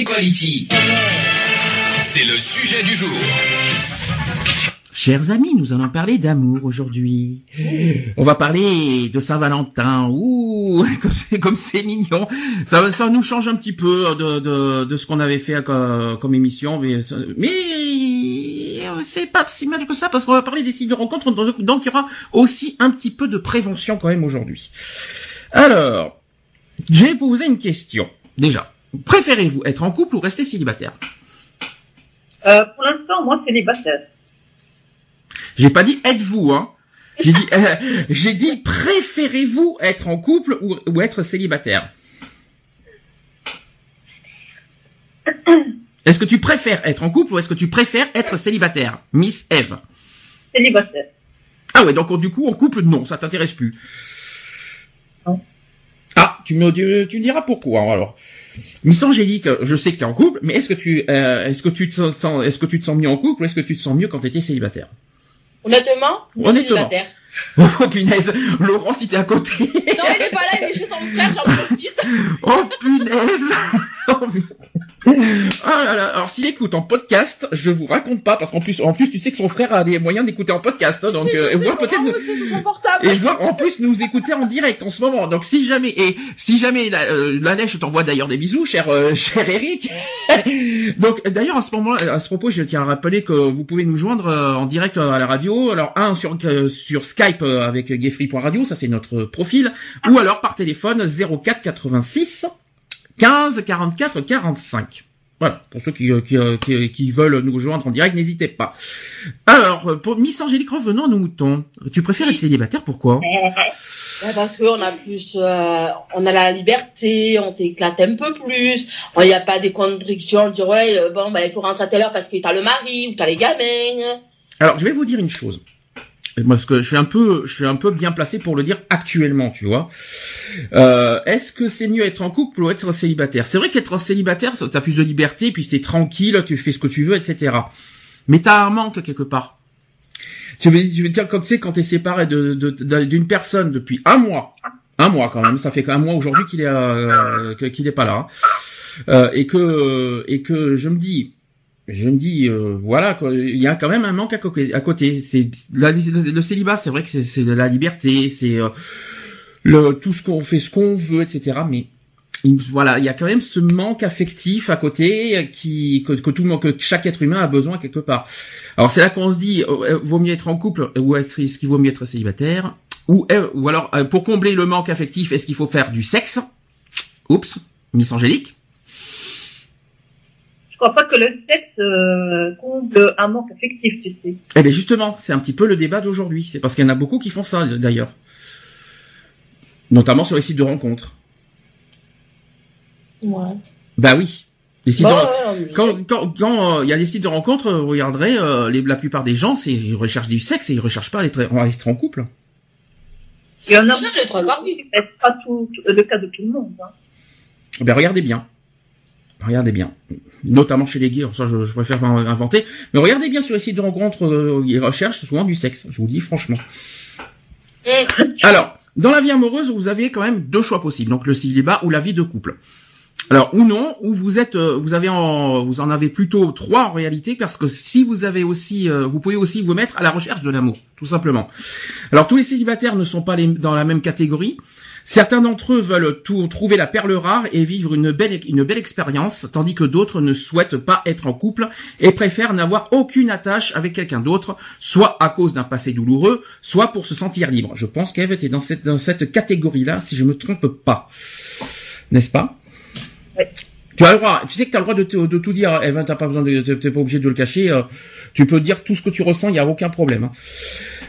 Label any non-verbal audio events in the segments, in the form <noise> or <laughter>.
Equality. C'est le sujet du jour. Chers amis, nous allons parler d'amour aujourd'hui. On va parler de Saint-Valentin. Ouh, <laughs> comme c'est, mignon. Ça, ça nous change un petit peu de, ce qu'on avait fait comme, comme émission, mais, c'est pas si mal que ça parce qu'on va parler des sites de rencontre. Donc, il y aura aussi un petit peu de prévention quand même aujourd'hui. Alors, je vais poser une question. Déjà, préférez-vous être en couple ou rester célibataire Euh, pour l'instant, moi, célibataire. J'ai pas dit êtes-vous, hein. J'ai dit, <laughs> euh, j'ai dit préférez-vous être en couple ou, ou être célibataire <coughs> Est-ce que tu préfères être en couple ou est-ce que tu préfères être célibataire Miss Eve? Célibataire. Ah ouais, donc du coup, en couple, non, ça t'intéresse plus. Non. Ah, tu me, tu, tu me diras pourquoi alors. Miss Angélique, je sais que tu es en couple, mais est-ce que tu, euh, est-ce que tu te sens, est-ce que tu te sens mieux en couple ou est-ce que tu te sens mieux quand tu étais célibataire Honnêtement, Honnêtement. célibataire. <laughs> Oh punaise, Laurent, si t'es à côté. Non, il est pas là, il est chez son frère, j'en profite. <laughs> Oh punaise <laughs> Oh. Ah là là, alors s'il écoute en podcast, je vous raconte pas parce qu'en plus, en plus, tu sais que son frère a des moyens d'écouter en podcast, hein, donc euh, Laurent peut-être et voire en plus nous écouter en direct en ce moment. Donc si jamais et si jamais la, euh, la neige, je t'envoie d'ailleurs des bisous, cher euh, <laughs> cher Eric. <laughs> Donc d'ailleurs à ce moment, à ce propos, je tiens à rappeler que vous pouvez nous joindre euh, en direct euh, à la radio. Alors un sur euh, sur Skype avec gayfree.radio, ça c'est notre profil, ou alors par téléphone 04 86 15 44 45. Voilà, pour ceux qui, euh, qui, euh, qui, qui veulent nous rejoindre en direct, n'hésitez pas. Alors, euh, pour Miss Angélique, revenons à nos moutons. Tu préfères être célibataire, pourquoi? <laughs> Ouais, parce qu'on a plus, euh, on a la liberté, on s'éclate un peu plus. Il n'y a pas des contradictions, de dire ouais, bon, bah, il faut rentrer à telle heure parce que t'as le mari ou t'as les gamins. Alors, je vais vous dire une chose. Parce que je suis un peu, un bien placé pour le dire actuellement, tu vois. Euh, Est-ce que c'est mieux être en couple ou être célibataire? C'est vrai qu'être célibataire, t'as plus de liberté, puis t'es tranquille, tu fais ce que tu veux, etc. Mais t'as un manque quelque part. Tu veux, dire comme tu sais quand t'es séparé d'une personne depuis un mois, un mois quand même, ça fait qu'un mois aujourd'hui qu'il est euh, qu'il est pas là, hein. Euh, et que et que je me dis je me dis euh, voilà il y a quand même un manque à, à côté. C'est le, le célibat, c'est vrai que c'est la liberté, c'est euh, le tout ce qu'on fait, ce qu'on veut, etc. Mais il- voilà, il y a quand même ce manque affectif à côté qui que, que tout que chaque être humain a besoin quelque part. Alors c'est là qu'on se dit, euh, vaut mieux être en couple ou est-ce qu'il vaut mieux être célibataire ou euh, ou alors euh, pour combler le manque affectif, est-ce qu'il faut faire du sexe? Oups, Miss Angélique. Je crois pas que le sexe euh, comble un manque affectif, tu sais. Eh bien justement, c'est un petit peu le débat d'aujourd'hui. C'est parce qu'il y en a beaucoup qui font ça d'ailleurs. Notamment sur les sites de rencontres. Ouais. Bah oui. Les sites de... ouais, je Quand sais. quand quand euh, il y a des sites de rencontres, euh, vous regarderez, euh, les, la plupart des gens, c'est ils recherchent du sexe et ils recherchent pas à être, à être en couple. Il y en a non, les trois c'est pas tout, tout- le cas de tout le monde. Hein. Eh Ben regardez bien. Regardez bien. Notamment chez les gays, alors ça je, je préfère pas inventer. Mais regardez bien sur les sites de rencontres, euh, ils recherchent souvent du sexe. Je vous le dis franchement. Hum. Alors, dans la vie amoureuse, vous avez quand même deux choix possibles. Donc le célibat ou la vie de couple. Alors ou non, ou vous êtes, euh, vous avez en, vous en avez plutôt trois en réalité, parce que si vous avez aussi, euh, vous pouvez aussi vous mettre à la recherche de l'amour, tout simplement. Alors tous les célibataires ne sont pas les- dans la même catégorie. Certains d'entre eux veulent tout, trouver la perle rare et vivre une belle, une belle expérience, tandis que d'autres ne souhaitent pas être en couple et préfèrent n'avoir aucune attache avec quelqu'un d'autre, soit à cause d'un passé douloureux, soit pour se sentir libre. Je pense qu'Eve était dans cette, dans cette catégorie-là, si je me trompe pas. N'est-ce pas? Tu as le droit, tu sais que tu as le droit de, te- de tout dire, Eve, t'as pas besoin de, t'es t'es pas obligé de le cacher, euh, tu peux dire tout ce que tu ressens, il n'y a aucun problème. hein.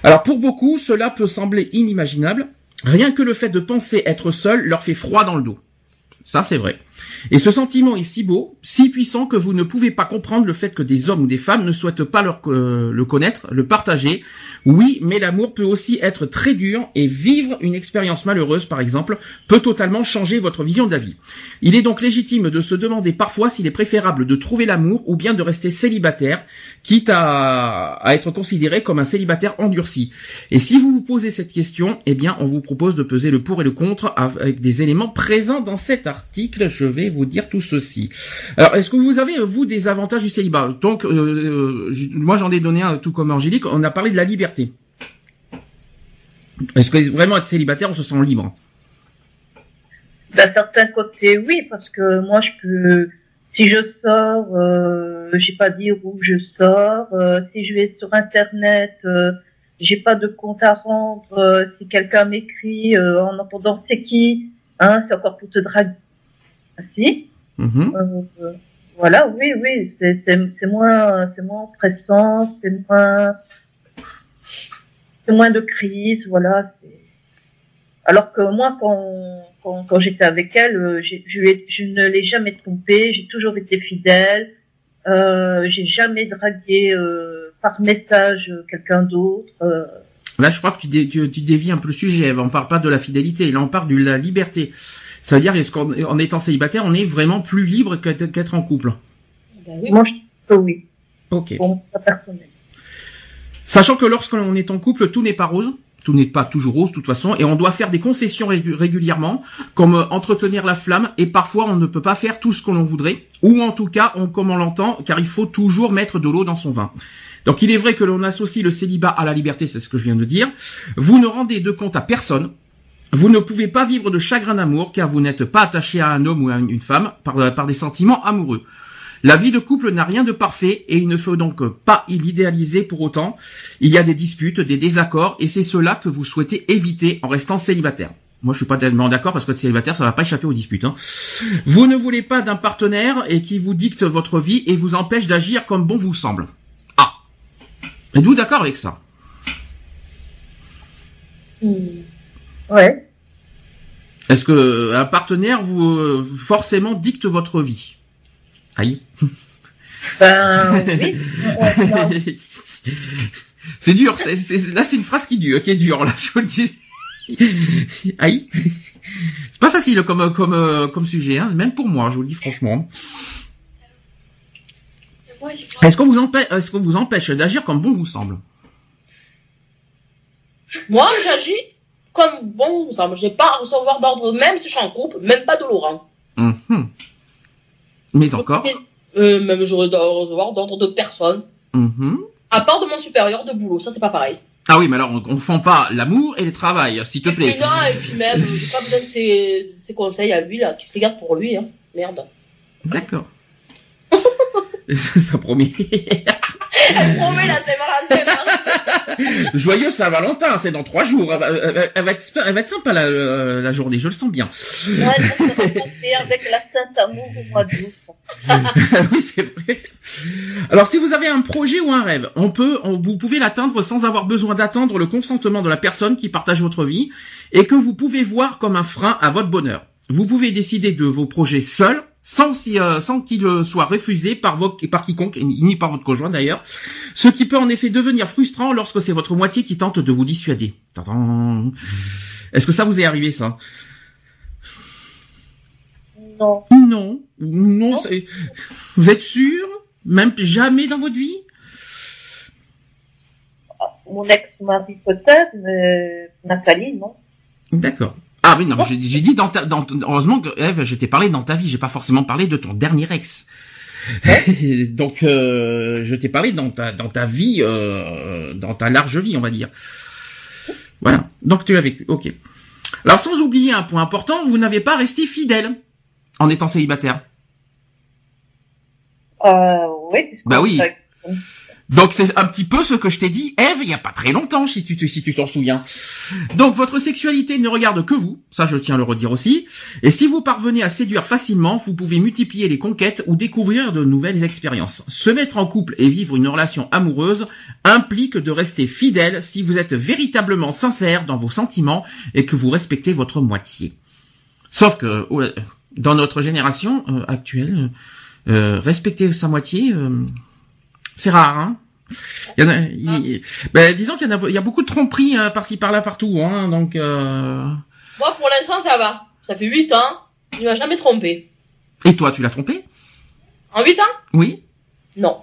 Alors pour beaucoup, cela peut sembler inimaginable. Rien que le fait de penser être seul leur fait froid dans le dos. Ça, c'est vrai. Et ce sentiment est si beau, si puissant que vous ne pouvez pas comprendre le fait que des hommes ou des femmes ne souhaitent pas euh, le connaître, le partager. Oui, mais l'amour peut aussi être très dur et vivre une expérience malheureuse, par exemple, peut totalement changer votre vision de la vie. Il est donc légitime de se demander parfois s'il est préférable de trouver l'amour ou bien de rester célibataire, quitte à, à être considéré comme un célibataire endurci. Et si vous vous posez cette question, eh bien, on vous propose de peser le pour et le contre avec des éléments présents dans cet article. Je vais vous dire tout ceci. Alors, est-ce que vous avez, vous, des avantages du célibat? Donc, euh, je- moi, j'en ai donné un, tout comme Angélique. On a parlé de la liberté. Est-ce que vraiment être célibataire, on se sent libre? D'un certain côté, oui, parce que moi, je peux, si je sors, euh, j'ai pas dire où je sors. euh, si je vais sur Internet, euh, j'ai pas de compte à rendre. euh, si quelqu'un m'écrit euh, en entendant c'est qui, hein, c'est encore pour te draguer. Mhm. Euh, voilà, oui, oui, c'est moins c'est moins stressant, c'est moins c'est moins de crise, voilà. Alors que moi, quand quand, quand j'étais avec elle, euh, je, je ne l'ai jamais trompée, j'ai toujours été fidèle, euh, j'ai jamais dragué euh, par message quelqu'un d'autre. euh. Là, je crois que tu, dé- tu, tu dévies un peu le sujet. On parle pas de la fidélité, là, on parle de la liberté. Ça veut dire, est-ce qu'en en étant célibataire, on est vraiment plus libre qu'être en couple? Ben oui. Moi, je oui, Ok. Sachant que lorsqu'on est en couple, tout n'est pas rose. Tout n'est pas toujours rose, de toute façon, et on doit faire des concessions régu- régulièrement, comme euh, entretenir la flamme, et parfois on ne peut pas faire tout ce que l'on voudrait, ou en tout cas, on, comme on l'entend, car il faut toujours mettre de l'eau dans son vin. Donc il est vrai que l'on associe le célibat à la liberté, c'est ce que je viens de dire. Vous ne rendez de compte à personne. Vous ne pouvez pas vivre de chagrin d'amour, car vous n'êtes pas attaché à un homme ou à une femme par, par des sentiments amoureux. La vie de couple n'a rien de parfait et il ne faut donc pas l'idéaliser pour autant. Il y a des disputes, des désaccords et c'est cela que vous souhaitez éviter en restant célibataire. Moi, je suis pas tellement d'accord parce que célibataire, ça va pas échapper aux disputes. hein. Vous ne voulez pas d'un partenaire et qui vous dicte votre vie et vous empêche d'agir comme bon vous semble. Ah. Êtes-vous d'accord avec ça? Hmm. Ouais. Est-ce que un partenaire vous forcément dicte votre vie? Aïe. Ben oui. <laughs> C'est dur. là, c'est une phrase qui, dure, qui est dure. Là, je vous le dis. Aïe. C'est pas facile comme comme comme sujet, hein, même pour moi. Je vous le dis franchement. Est-ce qu'on vous empêche, est-ce qu'on vous empêche d'agir comme bon vous semble? Moi, j'agis comme bon vous semble. J'ai pas à recevoir d'ordre, même si je suis en couple, même pas de Laurent. Mhm. Mais encore. Euh, même j'aurais à recevoir d'ordre de personne. Mhm. À part de mon supérieur de boulot, ça c'est pas pareil. Ah oui, mais alors on confond pas l'amour et le travail, s'il te Et puis plaît. non, et puis même, j'ai pas besoin de ses, de ses conseils à lui, là, qui se les garde pour lui, hein. Merde. D'accord. <laughs> Ça promet. <laughs> Elle promet la Saint-Valentin. <laughs> Joyeux Saint-Valentin, c'est dans trois jours. Elle va, elle va- elle va être, elle va être sympa la, euh, la journée, je le sens bien. Ouais, se avec la Sainte Amour au mois d'août. <laughs> oui, c'est vrai. Alors, si vous avez un projet ou un rêve, on peut, on- vous pouvez l'atteindre sans avoir besoin d'attendre le consentement de la personne qui partage votre vie et que vous pouvez voir comme un frein à votre bonheur. Vous pouvez décider de vos projets seul, sans, si, euh, sans qu'il euh, soit refusé par, vos, par quiconque, ni par votre conjoint d'ailleurs, ce qui peut en effet devenir frustrant lorsque c'est votre moitié qui tente de vous dissuader. Est-ce que ça vous est arrivé ça? Non. Non, non. Vous êtes sûr? Même jamais dans votre vie? Mon ex-mari peut-être, mais Nathalie, non. D'accord. Ah oui, non, mais j'ai dit dans ta... Dans, heureusement que, Eve, je t'ai parlé dans ta vie, j'ai pas forcément parlé de ton dernier ex. <laughs> Donc, euh, je t'ai parlé dans ta, dans ta vie, euh, dans ta large vie, on va dire. Voilà. Donc, tu l'as vécu. Ok. Alors, sans oublier un point important, vous n'avez pas resté fidèle en étant célibataire. Euh, oui. Bah oui. Donc c'est un petit peu ce que je t'ai dit, Eve, il y a pas très longtemps, si tu si tu t'en souviens. Donc votre sexualité ne regarde que vous, ça je tiens à le redire aussi. Et si vous parvenez à séduire facilement, vous pouvez multiplier les conquêtes ou découvrir de nouvelles expériences. Se mettre en couple et vivre une relation amoureuse implique de rester fidèle si vous êtes véritablement sincère dans vos sentiments et que vous respectez votre moitié. Sauf que, dans notre génération euh, actuelle, euh, respecter sa moitié, euh, c'est rare. Hein il y en a, il- ben, disons qu'il y en a, il y a beaucoup de tromperies hein, par-ci par-là partout. Hein, donc, euh... Moi, pour l'instant, ça va. Ça fait 8 ans. Il m'a jamais trompé. et toi, tu l'as trompé? En 8 ans? Oui. Non.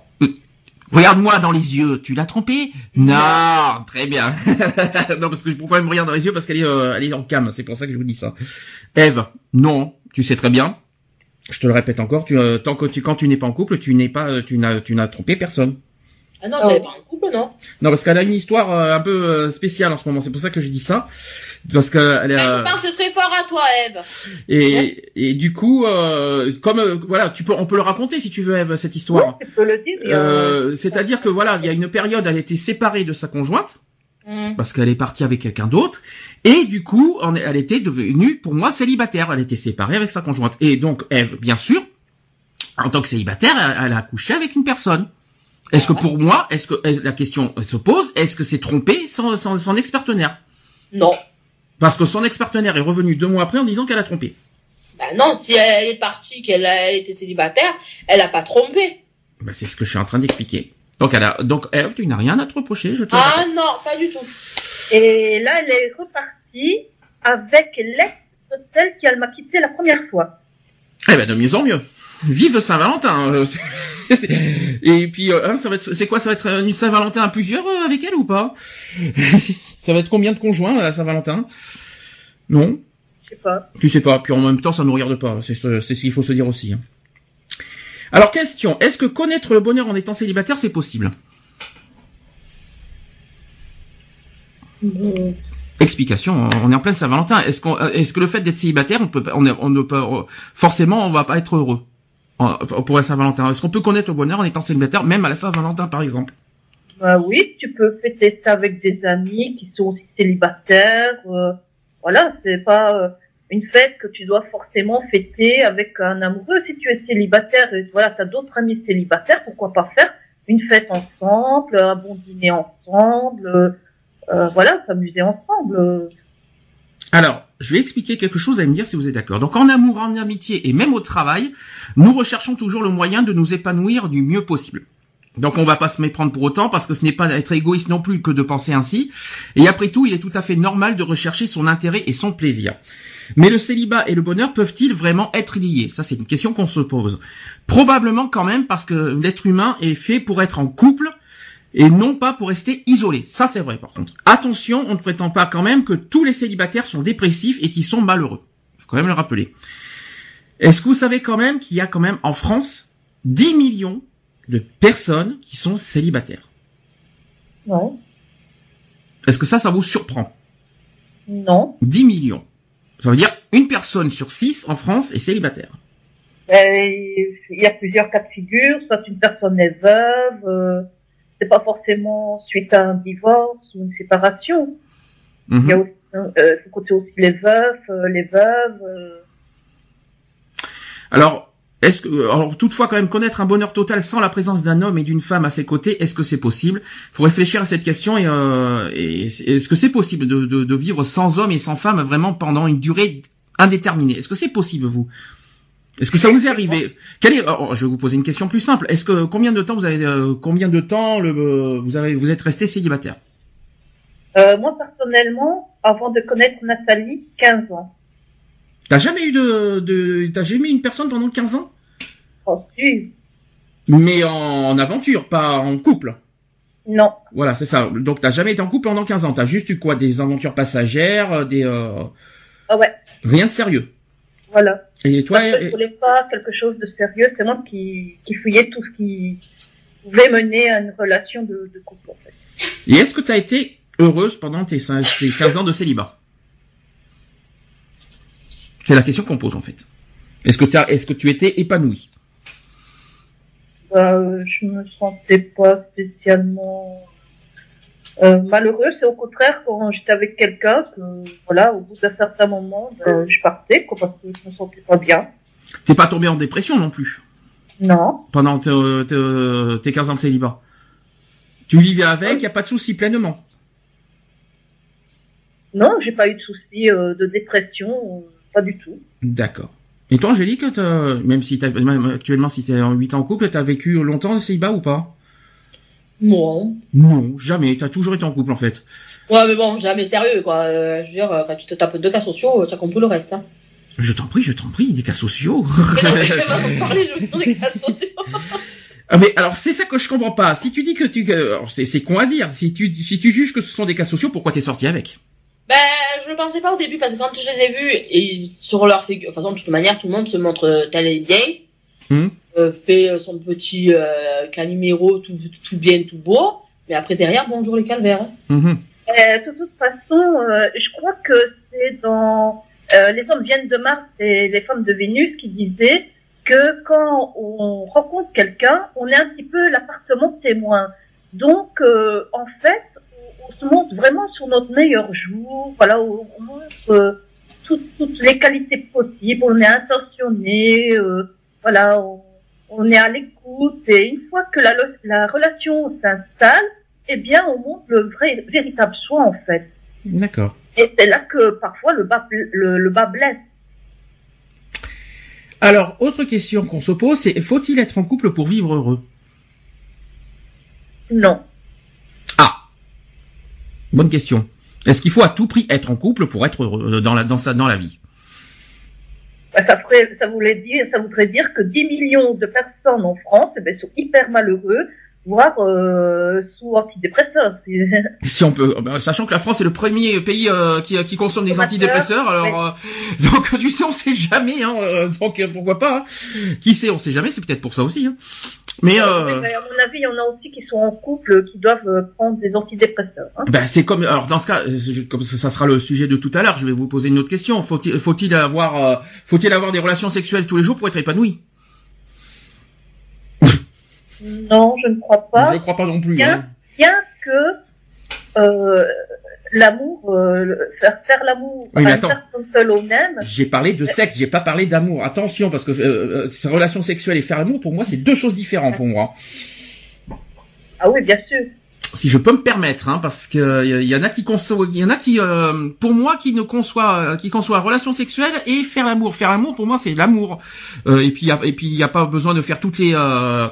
Regarde-moi dans les yeux, tu l'as trompé? Non, très bien. <laughs> non, parce que pourquoi elle me regarde dans les yeux Parce qu'elle est, euh, elle est en cam, c'est pour ça que je vous dis ça. Eve, non, tu sais très bien. Je te le répète encore, tu, euh, tant que tu, quand tu n'es pas en couple, tu n'es pas, euh, tu n'as, tu n'as trompé personne. Ah non, Oh. ça n'est pas en couple, non Non, parce qu'elle a une histoire euh, un peu euh, spéciale en ce moment. C'est pour ça que je dis ça, parce que elle est. Ah, euh, Je pense très fort à toi, Eve. et, et du coup, euh, comme euh, voilà, tu peux, on peut le raconter si tu veux, Eve, cette histoire. Tu peux le dire. Euh, c'est-à-dire que voilà, il y a une période, elle était séparée de sa conjointe. Hmm. parce qu'elle est partie avec quelqu'un d'autre et du coup elle était devenue pour moi célibataire elle était séparée avec sa conjointe et donc Eve bien sûr en tant que célibataire elle, elle a couché avec une personne est-ce que pour moi est-ce que est- la question se pose est-ce que c'est trompé son, son, son ex-partenaire Non. parce que son ex-partenaire est revenu deux mois après en disant qu'elle a trompé Ben non, si elle est partie, qu'elle a- elle était célibataire, elle a pas trompé. ben, c'est ce que je suis en train d'expliquer donc elle a donc Eve tu n'as rien à te reprocher je te Ah non, pas du tout. Et là, elle est repartie avec l'ex de celle qui elle m'a quitté la première fois. Eh ben de mieux en mieux. Vive Saint-Valentin. euh, <laughs> c'est- Et puis euh, hein, ça va être c'est quoi ça va être une Saint-Valentin à plusieurs euh, avec elle ou pas? <laughs> Ça va être combien de conjoints à la Saint-Valentin? Non, Je sais pas. tu sais pas. Puis en même temps ça nous regarde pas. C'est ce, c'est ce qu'il faut se dire aussi. hein. Alors question, est-ce que connaître le bonheur en étant célibataire c'est possible? Explication, on est en pleine Saint-Valentin. Est-ce qu'on, est-ce que le fait d'être célibataire, on peut, pas- on, est- on ne peut, forcément, on va pas être heureux? Pour la Saint-Valentin. Est-ce qu'on peut connaître le bonheur en étant célibataire, même à la Saint-Valentin, par exemple? Bah oui, tu peux fêter ça avec des amis qui sont aussi célibataires. euh, voilà, c'est pas euh, une fête que tu dois forcément fêter avec un amoureux. Si tu es célibataire et voilà, tu as d'autres amis célibataires, pourquoi pas faire une fête ensemble, un bon dîner ensemble, euh, euh, voilà, s'amuser ensemble. Alors, je vais expliquer quelque chose, à me dire si vous êtes d'accord. Donc, en amour, en amitié et même au travail, nous recherchons toujours le moyen de nous épanouir du mieux possible. Donc, on va pas se méprendre pour autant, parce que ce n'est pas être égoïste non plus que de penser ainsi. Et après tout, il est tout à fait normal de rechercher son intérêt et son plaisir. Mais le célibat et le bonheur peuvent-ils vraiment être liés? Ça, c'est une question qu'on se pose. Probablement quand même, parce que l'être humain est fait pour être en couple et non pas pour rester isolé. Ça, c'est vrai, par contre. Attention, on ne prétend pas quand même que tous les célibataires sont dépressifs et qu'ils sont malheureux. Faut quand même le rappeler. Est-ce que vous savez quand même qu'il y a quand même en France 10 millions de personnes qui sont célibataires? Ouais. Est-ce que ça, ça vous surprend? Non. 10 millions. Ça veut dire une personne sur 6 en France est célibataire. Ben, Il y a plusieurs cas de figure. Soit une personne est veuve, euh, c'est pas forcément suite à un divorce ou une séparation. Mhm. Il y a aussi, euh, faut compter aussi les veufs, euh, les veuves. euh. Alors, est-ce que, alors toutefois quand même connaître un bonheur total sans la présence d'un homme et d'une femme à ses côtés, est-ce que c'est possible? Faut réfléchir à cette question et, euh, et est-ce que c'est possible de, de, de vivre sans homme et sans femme vraiment pendant une durée indéterminée? Est-ce que c'est possible vous? Est-ce que ça vous est arrivé? Quel est oh, Je vais vous poser une question plus simple. Est-ce que combien de temps vous avez euh, combien de temps le, euh, vous avez vous êtes resté célibataire? Euh, moi, personnellement, avant de connaître Nathalie, 15 ans. T'as jamais eu de, de t'as jamais eu une personne pendant 15 ans? Oh, si. Mais en aventure, pas en couple? Non. Voilà, c'est ça. Donc t'as jamais été en couple pendant 15 ans. T'as juste eu quoi? Des aventures passagères, euh, des euh, Ah ouais, rien de sérieux? voilà. Et toi, Parce que je voulais pas quelque chose de sérieux. C'est moi qui, qui fouillais tout ce qui pouvait mener à une relation de, de couple, en fait. et est-ce que t'as été heureuse pendant tes, cin- tes 15 ans de célibat? C'est la question qu'on pose en fait. Est-ce que est-ce que tu étais épanouie? Bah, euh, je me sentais pas spécialement euh, malheureuse. C'est au contraire quand j'étais avec quelqu'un que, voilà, au bout d'un certain moment, ben, je partais, quoi, parce que je me sentais pas bien. T'es pas tombée en dépression non plus? Non. pendant te- te- tes 15 ans de célibat? Tu vivais avec, y a pas de souci pleinement. Non, j'ai pas eu de soucis euh, de dépression, pas du tout. D'accord. Et toi, Angélique, même si même actuellement, si t'es en 8 ans en couple, t'as vécu longtemps le célibat ou pas? Non. Non, jamais. T'as toujours été en couple, en fait. Ouais, mais bon, jamais sérieux, quoi. Euh, je veux dire, euh, quand tu te tapes deux cas sociaux, tu as compris le reste, hein. Je t'en prie, je t'en prie, des cas sociaux. <laughs> Mais non, mais parler, des cas sociaux. Ah, mais alors, c'est ça que je comprends pas. Si tu dis que tu, c'est, c'est con à dire. Si tu, si tu juges que ce sont des cas sociaux, pourquoi t'es sorti avec? Ben, je le pensais pas au début, parce que quand je les ai vus, et sur leur figure, de toute façon, de toute manière, tout le monde se montre euh, tel et bien, Hmm. Euh, fait euh, son petit euh, caliméro, tout, tout bien, tout beau, mais après derrière, bonjour les calvaires. Euh, de toute façon, euh, je crois que c'est dans euh, Les hommes viennent de Mars et les femmes de Vénus qui disaient que quand on rencontre quelqu'un, on est un petit peu l'appartement témoin. Donc, euh, en fait, on, on se montre vraiment sur notre meilleur jour. Voilà, on, on montre euh, toutes, toutes les qualités possibles. On est intentionné. euh, voilà, on, on est à l'écoute. Et une fois que la, la relation s'installe, eh bien, on montre le vrai, véritable soi, en fait. D'accord. Et c'est là que parfois le bas, le, le bas blesse. Alors, autre question qu'on se pose, c'est faut-il être en couple pour vivre heureux? Non. Ah Bonne question. Est-ce qu'il faut à tout prix être en couple pour être heureux dans la, dans sa, dans la vie? Ça, ferait, ça, voulait dire, ça voudrait dire que 10 millions de personnes en France eh ben, sont hyper malheureux, voire euh, sous antidépresseurs. <laughs> Si on peut, bah, sachant que la France est le premier pays euh, qui, qui consomme des antidépresseurs, alors euh, <laughs> donc tu sais, on sait jamais, hein, euh, donc euh, pourquoi pas hein. Qui sait, on sait jamais, c'est peut-être pour ça aussi. Hein. Mais euh, mais à mon avis, il y en a aussi qui sont en couple, qui doivent euh, prendre des antidépresseurs. Hein. ben, c'est comme, alors dans ce cas, euh, comme ça, sera le sujet de tout à l'heure, je vais vous poser une autre question. Faut-il, faut-il avoir, euh, faut-il avoir des relations sexuelles tous les jours pour être épanoui? Non, je ne crois pas. Je crois pas non plus. Bien. hein. Bien que euh, l'amour, euh, faire, faire l'amour Oui, personne seule au même, J'ai parlé de sexe, j'ai pas parlé d'amour. Attention, parce que euh, euh, ces relations sexuelles et faire l'amour, pour moi, c'est deux choses différentes pour moi. ah oui, bien sûr. Si je peux me permettre, hein, parce que il y, y en a qui il y en a qui, euh, pour moi, qui ne conçoivent, qui conçoivent relation sexuelle et faire l'amour. Faire l'amour, pour moi, c'est l'amour. Euh, et puis, y a- et puis, il y a pas besoin de faire toutes les, euh,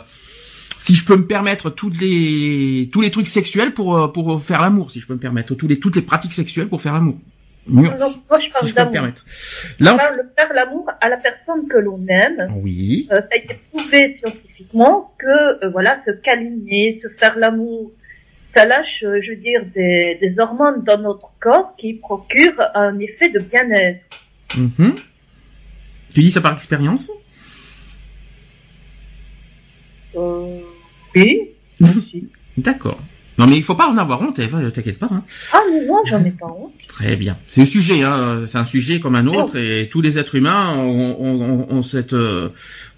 si je peux me permettre, toutes les, tous les trucs sexuels pour euh, pour faire l'amour, si je peux me permettre, tous les toutes les pratiques sexuelles pour faire l'amour. Mieux, moi, je si parle je peux me d'amour. permettre. Je Là, parle de faire l'amour à la personne que l'on aime. on- oui. Euh, ça a été prouvé scientifiquement que euh, voilà, se câliner, se faire l'amour, ça lâche, euh, je veux dire, des, des hormones dans notre corps qui procurent un effet de bien-être. Mhm. Tu dis ça par expérience? Euh, D'accord. Non mais il faut pas en avoir honte, Eva, t'inquiète pas. Hein. Ah non, non, j'en ai pas honte. Très bien. C'est un sujet, hein. c'est un sujet comme un autre, et tous les êtres humains ont, ont, ont- ont cette, euh,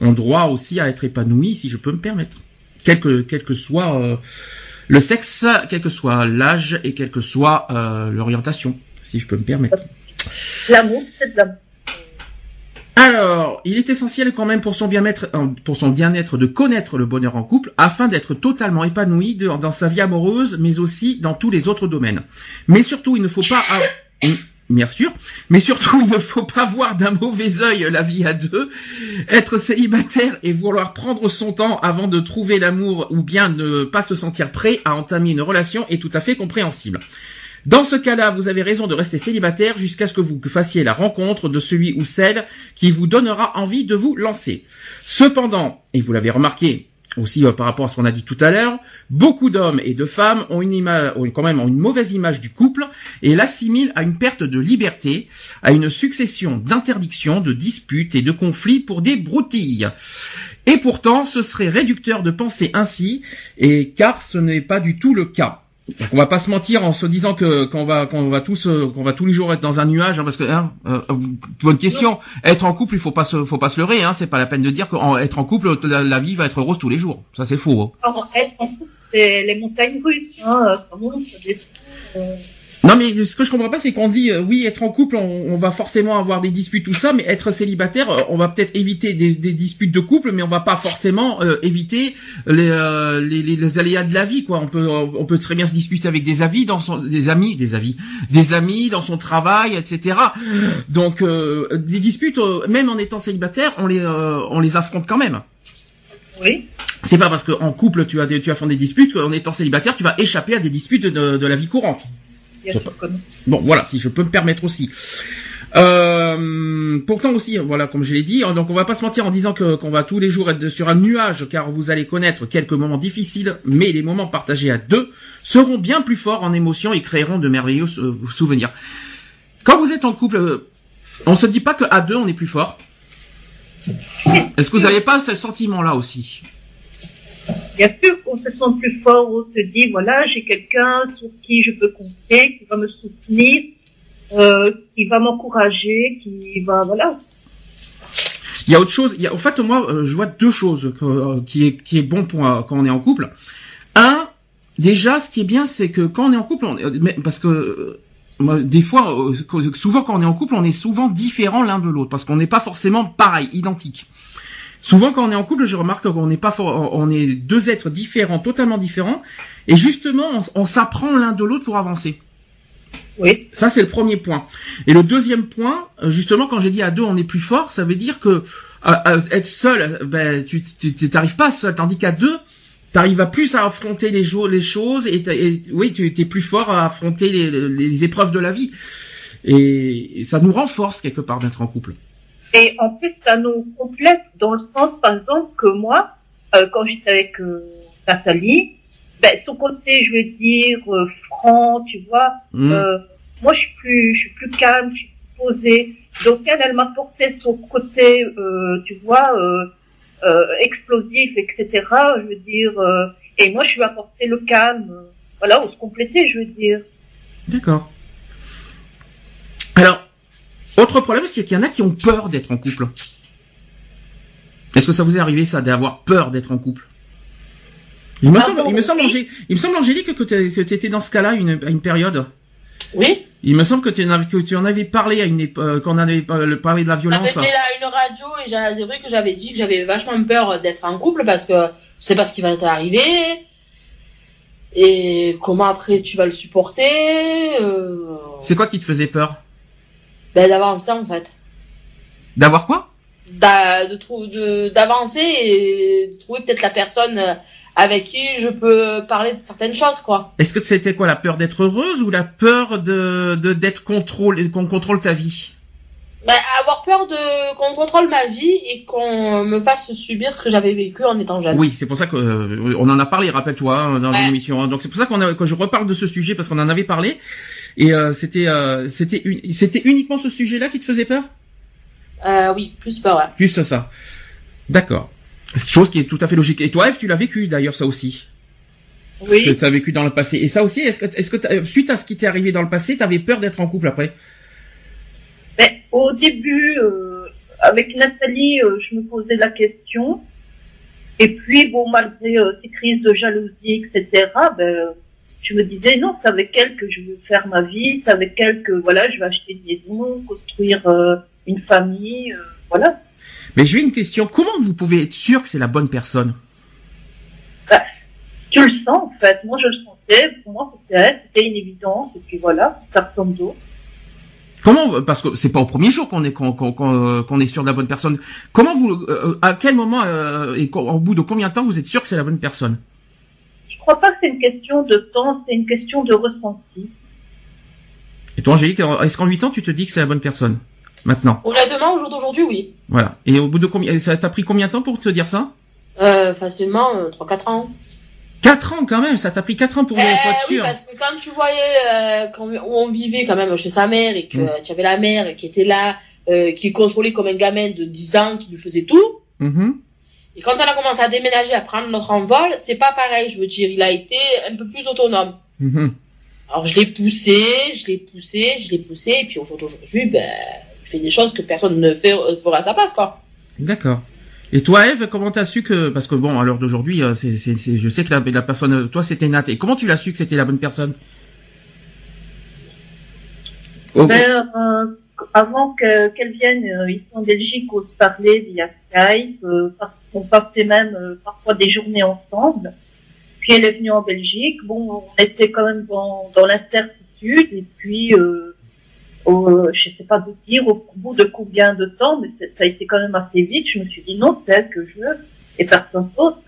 ont droit aussi à être épanouis, si je peux me permettre. Quel que, quel que soit euh, le sexe, quel que soit l'âge et quelle que soit euh, l'orientation, si je peux me permettre. L'amour, c'est de l'amour. Alors, il est essentiel quand même pour son bien-être, euh, pour son bien-être de connaître le bonheur en couple, afin d'être totalement épanoui dans sa vie amoureuse, mais aussi dans tous les autres domaines. Mais surtout, il ne faut pas, Mm, bien sûr, mais surtout, il ne faut pas voir d'un mauvais œil la vie à deux. Être célibataire et vouloir prendre son temps avant de trouver l'amour ou bien ne pas se sentir prêt à entamer une relation est tout à fait compréhensible. Dans ce cas-là, vous avez raison de rester célibataire jusqu'à ce que vous fassiez la rencontre de celui ou celle qui vous donnera envie de vous lancer. Cependant, et vous l'avez remarqué aussi euh, par rapport à ce qu'on a dit tout à l'heure, beaucoup d'hommes et de femmes ont une quand même une mauvaise image du couple et l'assimilent à une perte de liberté, à une succession d'interdictions, de disputes et de conflits pour des broutilles. Et pourtant, ce serait réducteur de penser ainsi, car ce n'est pas du tout le cas. On va pas se mentir en se disant que qu'on va qu'on va tous euh, qu'on va tous les jours être dans un nuage hein, parce que hein, euh, bonne question être en couple il faut pas se faut pas se leurrer hein c'est pas la peine de dire qu'être en couple la, vie va être rose tous les jours ça c'est faux hein. Être Non mais ce que je comprends pas c'est qu'on dit euh, oui être en couple on, on, va forcément avoir des disputes tout ça mais être célibataire euh, on va peut-être éviter des, des, disputes de couple mais on va pas forcément euh, éviter les, les, les, aléas de la vie quoi. On peut on peut très bien se disputer avec des avis dans son des amis des avis des amis dans son travail etc donc des disputes même en étant célibataire on les on les affronte quand même. Oui. C'est pas parce qu'en couple tu as des, tu as des disputes qu'en étant célibataire tu vas échapper à des disputes de, de la vie courante Bon, voilà, si je peux me permettre aussi. Euh, pourtant aussi, voilà, comme je l'ai dit, hein, donc on va pas se mentir en disant que qu'on va tous les jours être sur un nuage, car vous allez connaître quelques moments difficiles, mais les moments partagés à deux seront bien plus forts en émotion et créeront de merveilleux souvenirs. Quand vous êtes en couple, euh, on se dit pas que à deux on est plus fort. Est-ce que vous n'avez pas ce sentiment-là aussi? Bien sûr qu'on se sent plus fort, on se dit, voilà, j'ai quelqu'un sur qui je peux compter, qui va me soutenir, euh, qui va m'encourager, qui va, voilà. Il y a autre chose. Il y en fait, moi, euh, je vois deux choses euh, qui est qui est bon pour quand on est en couple. Un, déjà, ce qui est bien, c'est que quand on est en couple, on, parce que des fois, souvent quand on est en couple, on est souvent différent l'un de l'autre parce qu'on n'est pas forcément pareil, identique. Souvent, quand on est en couple, je remarque qu'on n'est pas on est deux êtres différents, totalement différents, et justement, on, s'apprend l'un de l'autre pour avancer. Oui. Ça, c'est le premier point. Et le deuxième point, euh, justement, quand j'ai dit à deux, on est plus fort, ça veut dire que être seul, ben, tu t'arrives pas seul, tandis qu'à deux, t'arrives à plus à affronter les, les choses, et, oui, tu es plus fort à affronter les, les épreuves de la vie. Et, et ça nous renforce quelque part d'être en couple. Et en plus, ça nous complète dans le sens, par exemple, que moi, euh, quand j'étais avec euh, Nathalie, ben, son côté, je vais dire, euh, franc, tu vois, mm. euh, moi, je suis plus, je suis plus calme, je suis plus posée. Donc, elle, elle m'apportait son côté, euh, tu vois, explosif, etc. Je veux dire, et moi, je lui apportais le calme. Voilà, on se complétait, je veux dire. D'accord. Alors, autre problème, c'est qu'il y en a qui ont peur d'être en couple. Est-ce que ça vous est arrivé ça, d'avoir peur d'être en couple? Il me, semble, il, me semble, il me semble, Angélique, que tu étais dans ce cas-là une, à une période. Oui. Il me semble que tu en avais, que tu en avais parlé à une époque, qu'on avait parlé de la violence. J'avais fait une radio et c'est vrai que j'avais dit que j'avais vachement peur d'être en couple parce que c'est pas ce qui va t'arriver. Et comment après tu vas le supporter euh... C'est quoi qui te faisait peur? Ben, d'avancer en fait. D'avoir quoi? De, d'avancer et de trouver peut-être la personne euh, avec qui je peux parler de certaines choses quoi. Est-ce que c'était quoi la peur d'être heureuse ou la peur de d'être contrôlé qu'on contrôle ta vie? Ben, avoir peur de qu'on contrôle ma vie et qu'on me fasse subir ce que j'avais vécu en étant jeune. Oui, c'est pour ça que euh, on en a parlé, rappelle-toi, hein, dans l'émission. Hein. Donc c'est pour ça qu'on a, que je reparle de ce sujet parce qu'on en avait parlé. Et euh, c'était euh, c'était c'était uniquement ce sujet-là qui te faisait peur? Euh, Oui, plus peur. Ouais. Plus ça. D'accord. Chose qui est tout à fait logique. Et toi, Eve, tu l'as vécu d'ailleurs ça aussi? Oui. Ce que tu as vécu dans le passé. Et ça aussi, est-ce que est-ce que suite à ce qui t'est arrivé dans le passé, tu avais peur d'être en couple après? Ben, au début, euh, avec Nathalie, euh, je me posais la question. Et puis, bon, malgré euh, ces crises de jalousie, etc., ben, je me disais non, c'est avec elle que je veux faire ma vie, c'est avec elle que voilà, je vais acheter une maison, construire euh, une famille, euh, voilà. Mais j'ai une question, comment vous pouvez être sûr que c'est la bonne personne? Bah, Tu le sens en fait, moi je le sentais, pour moi c'était c'était une évidence, et puis voilà, ça ressemble d'autres. Comment parce que c'est pas au premier jour qu'on est qu'on est sûr de la bonne personne. Comment vous euh, à quel moment et au bout de combien de temps vous êtes sûr que c'est la bonne personne? Crois pas que c'est une question de temps, c'est une question de ressenti. Et toi, Angélique, est-ce qu'en 8 ans, tu te dis que c'est la bonne personne Maintenant? Honnêtement, au jour d'aujourd'hui, oui. Voilà. Et au bout de combien Ça t'a pris combien de temps pour te dire ça? Euh, Facilement, 3-4 euh, ans. 4 ans quand même, ça t'a pris 4 ans pour euh, être sûr. Oui, parce que quand tu voyais euh, quand on vivait quand même chez sa mère et que mm. tu avais la mère qui était là, euh, qui contrôlait comme un gamin de 10 ans, qui lui faisait tout. Mm-hmm. Et quand on a commencé à déménager, à prendre notre envol, c'est pas pareil. Je veux dire, il a été un peu plus autonome. Mm-hmm. Alors je l'ai poussé, je l'ai poussé, je l'ai poussé, et puis aujourd'hui, ben, il fait des choses que personne ne fait, euh, fera à sa place, quoi. D'accord. Et toi, Eve, comment t'as su que, parce que bon, à l'heure d'aujourd'hui, euh, c'est, c'est, je sais que la, la personne, toi, c'était Nat. Et comment tu l'as su que c'était la bonne personne? Oh, Ben, euh, avant que- qu'elle vienne euh, ici en Belgique, on se parlait via Skype. euh, par- on passait même euh, parfois des journées ensemble. Puis elle est venue en Belgique. Bon, on était quand même dans, dans l'incertitude. Et puis, euh, au, je sais pas vous dire au bout de combien de temps, mais ça a été quand même assez vite. Je me suis dit non, c'est elle que je veux et personne d'autre.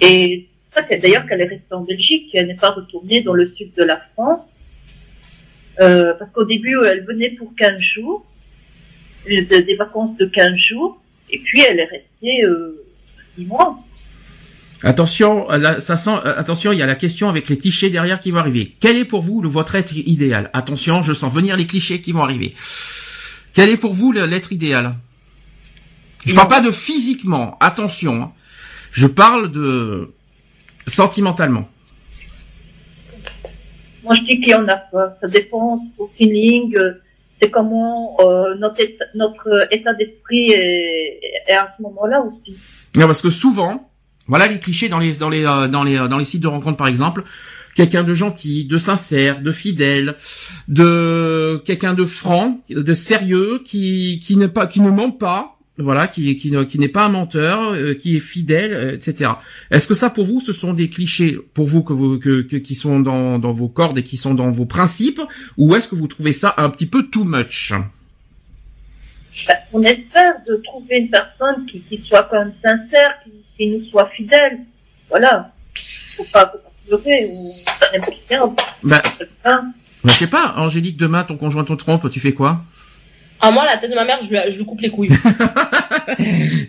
Et ça, c'est d'ailleurs qu'elle est restée en Belgique, qu'elle n'est pas retournée dans le sud de la France. Euh, parce qu'au début, elle venait pour 15 jours, euh, de- des vacances de 15 jours, et puis elle est restée euh, 6 mois. Attention, euh, là, ça sent. euh, attention, il y a la question avec les clichés derrière qui vont arriver. Quel est pour vous le votre être idéal? Attention, je sens venir les clichés qui vont arriver. Quel est pour vous l'être idéal? Je parle pas de physiquement. Attention, hein. je parle de sentimentalement. Moi, je dis qu'il y en a pas. Ça dépend au feeling. C'est comment euh, notre état, notre état d'esprit est, est à ce moment-là aussi. Non, parce que souvent, voilà les clichés dans les dans les euh, euh, dans les sites de rencontres par exemple, quelqu'un de gentil, de sincère, de fidèle, de quelqu'un de franc, de sérieux, qui qui n'est pas qui ne ment pas, voilà, qui qui qui n'est pas un menteur, euh, qui est fidèle, euh, etc. Est-ce que ça pour vous ce sont des clichés pour vous que vous que, que- qui sont dans dans vos cordes et qui sont dans vos principes, ou est-ce que vous trouvez ça un petit peu too much? Ben, on espère de trouver une personne qui, qui soit quand même sincère, qui, qui nous soit fidèle. Voilà. Faut pas, faut pas pleurer ou n'importe quoi. Ben, ça. ben, je sais pas, Angélique, demain ton conjoint te trompe, tu fais quoi? Ah, moi, la tête de ma mère, je lui, je lui coupe les couilles. <laughs>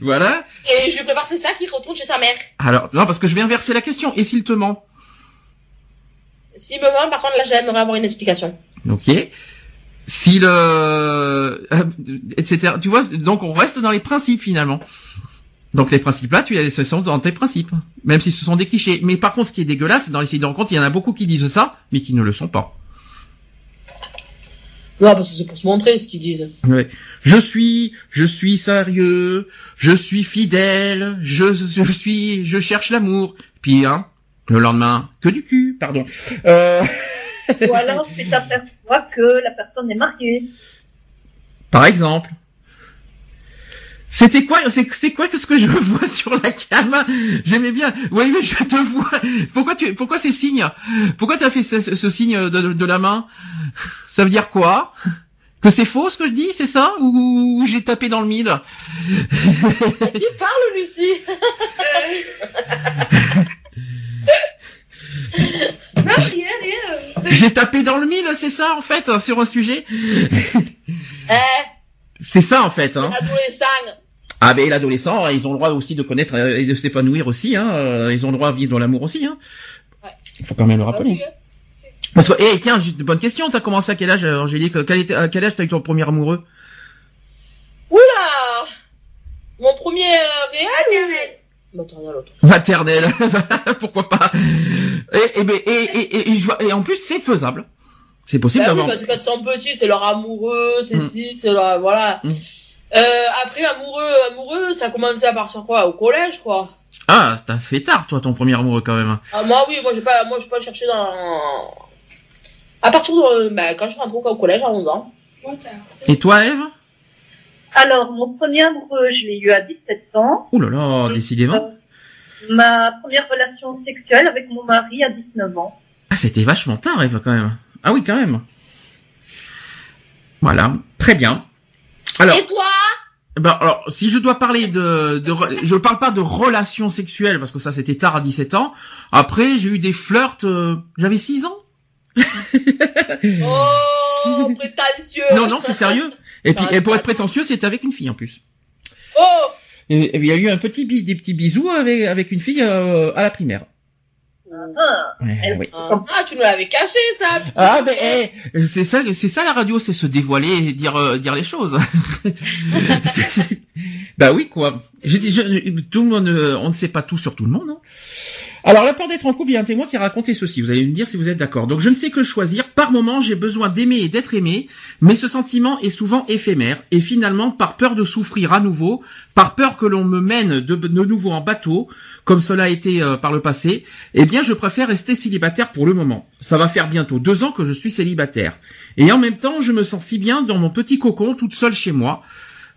Voilà. Et je lui prépare c'est ça qu'il retourne chez sa mère. Alors, non, parce que je vais inverser la question. Et s'il te ment? S'il me ment, par contre, là, j'aimerais avoir une explication. Ok. S'il... Euh, euh, etc. Tu vois, donc on reste dans les principes finalement. Donc les principes là, tu es, ce sont dans tes principes. Même si ce sont des clichés. Mais par contre, ce qui est dégueulasse, dans les sites de rencontres, il y en a beaucoup qui disent ça, mais qui ne le sont pas. Non, parce que c'est pour se montrer ce qu'ils disent. Ouais. Je suis, je suis sérieux, je suis fidèle, je, je suis, je cherche l'amour. Puis, hein, le lendemain, que du cul, pardon. Euh, Ou alors, tu t'aperçois que la personne est mariée. Par exemple. C'était quoi C'est c'est quoi que ce que je <laughs> vois sur la cam? J'aimais bien. Oui, mais je te vois. Pourquoi tu Pourquoi ces signes? Pourquoi tu as fait ce, signe de, de la main? Ça veut dire quoi? Que c'est faux ce que je dis, c'est ça? Ou, ou j'ai tapé dans le mille? <laughs> Qui parle, Lucie <laughs> Non, rien, rien. J'ai tapé dans le mille, c'est ça en fait, sur un sujet? Eh, C'est ça en fait. Hein. Ah ben l'adolescent, ils ont le droit aussi de connaître et de s'épanouir aussi. Hein. Ils ont le droit de vivre dans l'amour aussi. Hein. Ouais. Il faut quand même le rappeler. Parce que, eh, tiens, juste une bonne question. T'as commencé à quel âge, euh, Angélique? Quel était- À quel âge t'as eu ton premier amoureux? Oula Mon premier euh, réel? Maternel, l'autre. Maternelle. <laughs> Pourquoi pas? Et, et, ben, et, et, et, et je vois- et en plus, c'est faisable. C'est possible Bah oui, d'avoir. parce que quand ils sont petits, c'est leur amoureux, c'est Mm. ci, c'est leur... Voilà. Mm. Euh, après, amoureux, amoureux, ça a commencé à partir quoi? Au collège, quoi. Ah, t'as fait tard, toi, ton premier amoureux quand même. Ah, moi, oui, moi, j'ai pas, moi, je pas le chercher dans... À partir de... Bah, quand je suis rentrée au collège, à 11 ans. Et toi, Eve? Alors, mon premier amoureux, je l'ai eu à 17 ans. Ouh là là, décidément. Euh, ma première relation sexuelle avec mon mari à 19 ans. Ah, c'était vachement tard, Eve, quand même. Ah oui, quand même. Voilà, très bien. Alors, Et toi ben, alors, si je dois parler de, de, je parle pas de relations sexuelles parce que ça c'était tard à 17 ans. Après, j'ai eu des flirts, euh, j'avais 6 ans. <laughs> Oh, prétentieux Non, non, c'est sérieux. Et puis, et pour être prétentieux, c'était avec une fille en plus. Oh Et, et il y a eu un petit, des petits bisous avec, avec une fille euh, à la primaire. Ah, oui. Ah, tu nous l'avais caché, ça Ah ben eh, c'est ça, c'est ça la radio, c'est se dévoiler et dire euh, dire les choses. <laughs> Bah oui quoi. J'ai dit, je- tout le monde, euh, on ne sait pas tout sur tout le monde. hein. Alors, la peur d'être en couple, il y a un témoin qui a raconté ceci. Vous allez me dire si vous êtes d'accord. Donc, je ne sais que choisir. Par moment, j'ai besoin d'aimer et d'être aimé, mais ce sentiment est souvent éphémère. Et finalement, par peur de souffrir à nouveau, par peur que l'on me mène de, de nouveau en bateau, comme cela a été euh, par le passé, eh bien, je préfère rester célibataire pour le moment. Ça va faire bientôt deux ans que je suis célibataire. Et en même temps, je me sens si bien dans mon petit cocon, toute seule chez moi.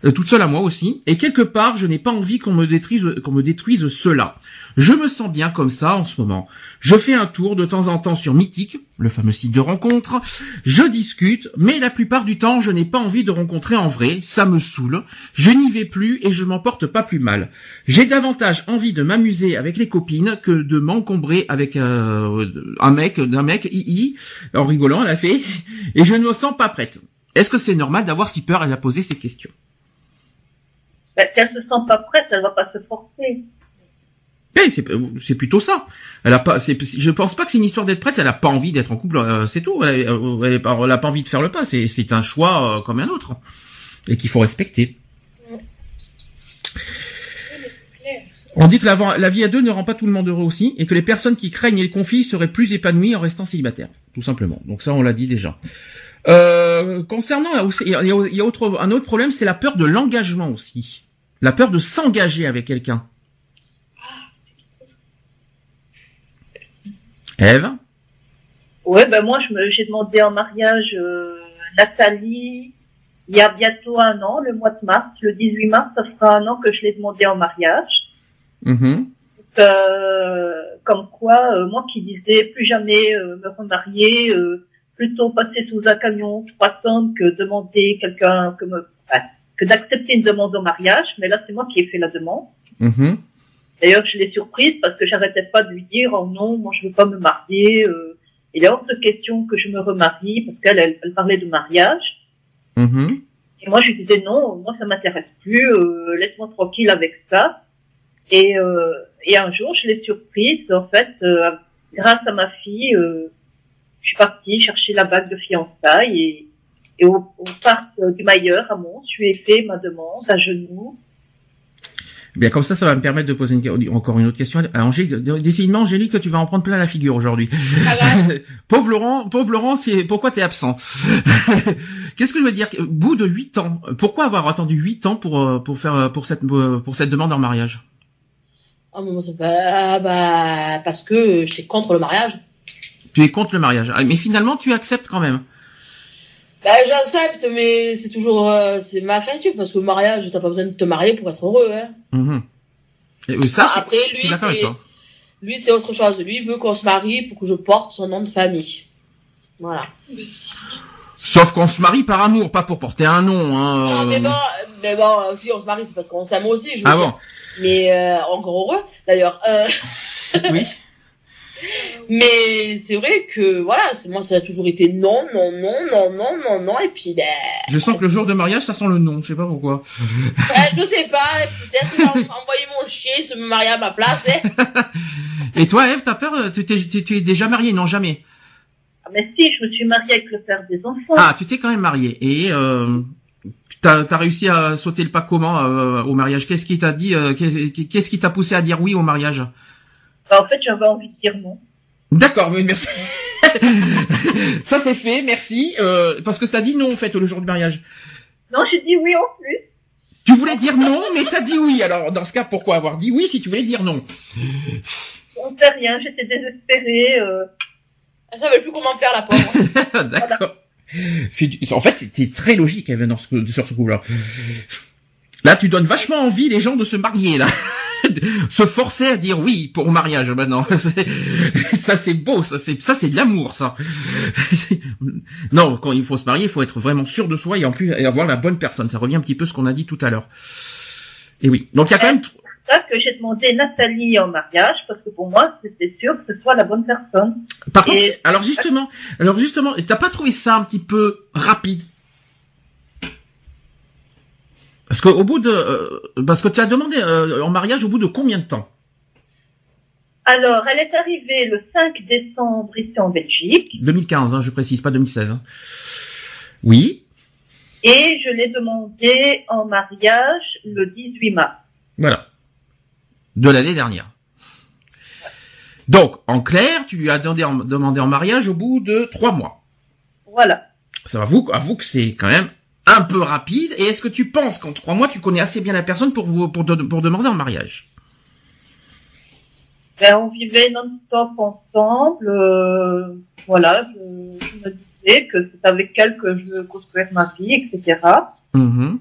Euh, toute seule à moi aussi, et quelque part, je n'ai pas envie qu'on me détruise, qu'on me détruise cela. Je me sens bien comme ça en ce moment. Je fais un tour de temps en temps sur Mythique, le fameux site de rencontre. Je discute, mais la plupart du temps, je n'ai pas envie de rencontrer en vrai. Ça me saoule. Je n'y vais plus et je m'en porte pas plus mal. J'ai davantage envie de m'amuser avec les copines que de m'encombrer avec euh, un mec, d'un mec, i en rigolant, elle a fait. Et je ne me sens pas prête. Est-ce que c'est normal d'avoir si peur Elle a posé ces questions? Ben, qu'elle se sent pas prête, elle va pas se forcer. Eh, c'est plutôt ça. Elle a pas. Je pense pas que c'est une histoire d'être prête. Elle a pas envie d'être en couple. euh, c'est tout. Elle, euh, elle, elle a pas envie de faire le pas. C'est un choix euh, comme un autre et qu'il faut respecter. On dit que la, vie à deux ne rend pas tout le monde heureux aussi et que les personnes qui craignent les conflits seraient plus épanouies en restant célibataires, tout simplement. Donc ça, on l'a dit déjà. Euh, concernant, il y a, y a autre, un autre problème, c'est la peur de l'engagement aussi. La peur de s'engager avec quelqu'un. Eve Ouais, ben moi, j'ai demandé en mariage euh, Nathalie il y a bientôt un an, le mois de mars, le 18 mars, ça fera un an que je l'ai demandé en mariage. Mhm. Euh, comme quoi, euh, moi qui disais plus jamais euh, me remarier, euh, plutôt passer sous un camion trois tonnes que demander quelqu'un que me, enfin, que d'accepter une demande au mariage. Mais là, c'est moi qui ai fait la demande. Mhm. D'ailleurs, je l'ai surprise parce que j'arrêtais pas de lui dire oh non, moi je veux pas me marier. Euh, il est hors de question que je me remarie parce qu'elle elle, elle parlait de mariage. Mhm. Et moi je lui disais non, moi ça m'intéresse plus, euh, laisse-moi tranquille avec ça. Et, euh, et un jour je l'ai surprise en fait euh, grâce à ma fille, euh, je suis partie chercher la bague de fiançailles et, et au, au parc euh, du Mailleur à Mons, je lui ai fait ma demande à genoux. Bien, comme ça, ça va me permettre de poser une, encore une autre question. À Angélique, décidément, Angélique, tu vas en prendre plein la figure aujourd'hui. Bah, <laughs> pauvre Laurent, pauvre Laurent, c'est pourquoi t'es absent? <laughs> Qu'est-ce que je veux dire? Au bout de huit ans, pourquoi avoir attendu huit ans pour euh, pour faire pour cette pour cette demande en mariage? Ah, mais moi, c'est pas, ah, bah, parce que j'étais contre le mariage. Tu es contre le mariage, Ah, mais finalement, tu acceptes quand même. Bah, j'accepte, mais c'est toujours, euh, c'est ma craintif, parce que le mariage, t'as pas besoin de te marier pour être heureux, hein. Mhm. Et, ça, Ah, c'est- après, lui, c'est, lui, c'est autre chose. Lui, il veut qu'on se marie pour que je porte son nom de famille. Voilà. Sauf qu'on se marie par amour, pas pour porter un nom. Hein. Non, mais bon, mais bon, si on se marie, c'est parce qu'on s'aime aussi, je veux Ah dire. bon Mais, euh, encore heureux, d'ailleurs. Euh, Oui. <laughs> mais c'est vrai que, voilà, c'est, moi, ça a toujours été non, non, non, non, non, non, non, et puis, ben, Je sens que le jour de mariage, ça sent le nom. Je sais pas pourquoi. <laughs> euh, je sais pas, peut-être envoyer mon chien se marier à ma place, hein. <laughs> Et toi, Eve, t'as peur euh, tu, t'es, tu, tu es déjà mariée? Non, jamais. Ah, mais si, je me suis mariée avec le père des enfants. Ah, tu t'es quand même mariée. Et euh, t'as as réussi à sauter le pas comment euh, au mariage Qu'est-ce qui t'a dit euh, qu'est-ce qui t'a poussé à dire oui au mariage? Bah, en fait, j'avais envie de dire non. D'accord, oui, merci. <laughs> Ça c'est fait, merci. Euh, parce que t'as dit non en fait le jour du mariage. Non, j'ai dit oui en plus. Tu voulais dire non, mais t'as dit oui. Alors dans ce cas, pourquoi avoir dit oui si tu voulais dire non? On fait rien, j'étais désespérée. Euh, Elle savait plus comment faire, la pauvre. <laughs> D'accord. En fait, c'était très logique, ce- sur ce coup-là. Là, tu donnes vachement envie les gens de se marier, là. <laughs> se forcer à dire oui pour mariage maintenant. <laughs> C'est- ça c'est beau, ça c'est ça c'est de l'amour ça. <laughs> Non, quand il faut se marier, il faut être vraiment sûr de soi et en plus avoir la bonne personne. Ça revient un petit peu à ce qu'on a dit tout à l'heure. Et oui. Donc il y a quand même C'est ça que j'ai demandé Nathalie en mariage parce que pour moi, c'était sûr que ce soit la bonne personne. Par contre, Et- alors justement, alors justement, t'as pas trouvé ça un petit peu rapide? Parce qu'au bout de, euh, parce que tu as demandé euh, en mariage au bout de combien de temps? Alors, elle est arrivée le 5 décembre ici en Belgique 2015, hein, je précise, pas 2016. hein. Oui, et je l'ai demandé en mariage le 18 mars. voilà, de l'année dernière. Donc, en clair, tu lui as demandé en, demandé en mariage au bout de trois mois. Voilà. Ça avoue, avoue que c'est quand même un peu rapide. Et est-ce que tu penses qu'en trois mois, tu connais assez bien la personne pour vous, pour, de- pour demander en mariage? Ben, on vivait non-stop ensemble. euh, voilà, je, je me disais que c'est avec elle que je veux construire ma vie, etc. Mhm.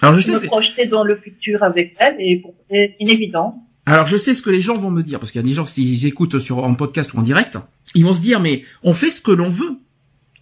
Alors je Je sais, me projetais dans le futur avec elle et c'est inévident. alors je sais ce que les gens vont me dire parce qu'il y a des gens qui écoutent sur en podcast ou en direct, ils vont se dire mais on fait ce que l'on veut.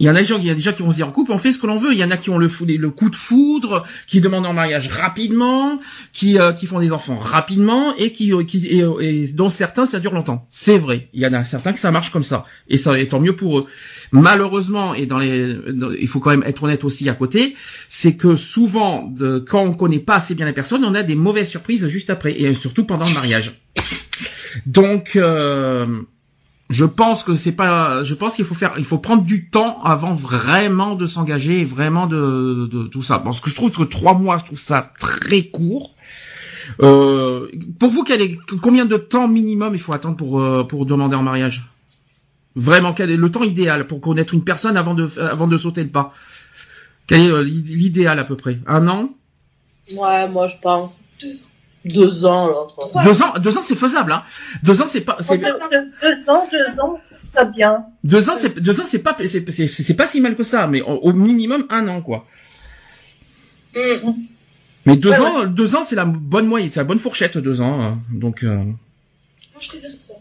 Il y en a des gens, il y a des gens qui vont se dire en couple, on fait ce que l'on veut. Il y en a qui ont le, coup de foudre, qui demandent en mariage rapidement, qui euh, qui font des enfants rapidement et qui euh, qui et, et dont certains ça dure longtemps. C'est vrai. Il y en a certains que ça marche comme ça et ça et tant mieux pour eux. Malheureusement et dans les, il faut quand même être honnête aussi à côté, c'est que souvent de, quand on connaît pas assez bien la personne, on a des mauvaises surprises juste après et surtout pendant le mariage. Donc euh, je pense que c'est pas. Je pense qu'il faut faire. Il faut prendre du temps avant vraiment de s'engager et vraiment de, de tout ça. Parce que je trouve que trois mois, je trouve ça très court. Euh, pour vous, quel est, combien de temps minimum il faut attendre pour euh, pour demander en mariage? Vraiment, quel est le temps idéal pour connaître une personne avant de avant de sauter le pas? Quel est euh, l'idéal à peu près? Un an? Ouais, moi je pense. Deux ans. Deux ans, l'autre. Deux ans Deux ans, c'est faisable. Hein deux ans, c'est pas. c'est- Deux, ans, deux ans, ça bien. Deux ans, c'est deux ans, c'est pas c'est c'est c'est pas si mal que ça, mais au, au minimum un an quoi. Hmm. Mais deux Ouais, ans, deux ans, c'est la bonne moyenne, c'est la bonne fourchette deux ans. hein. Donc euh, Moi, je préfère trois.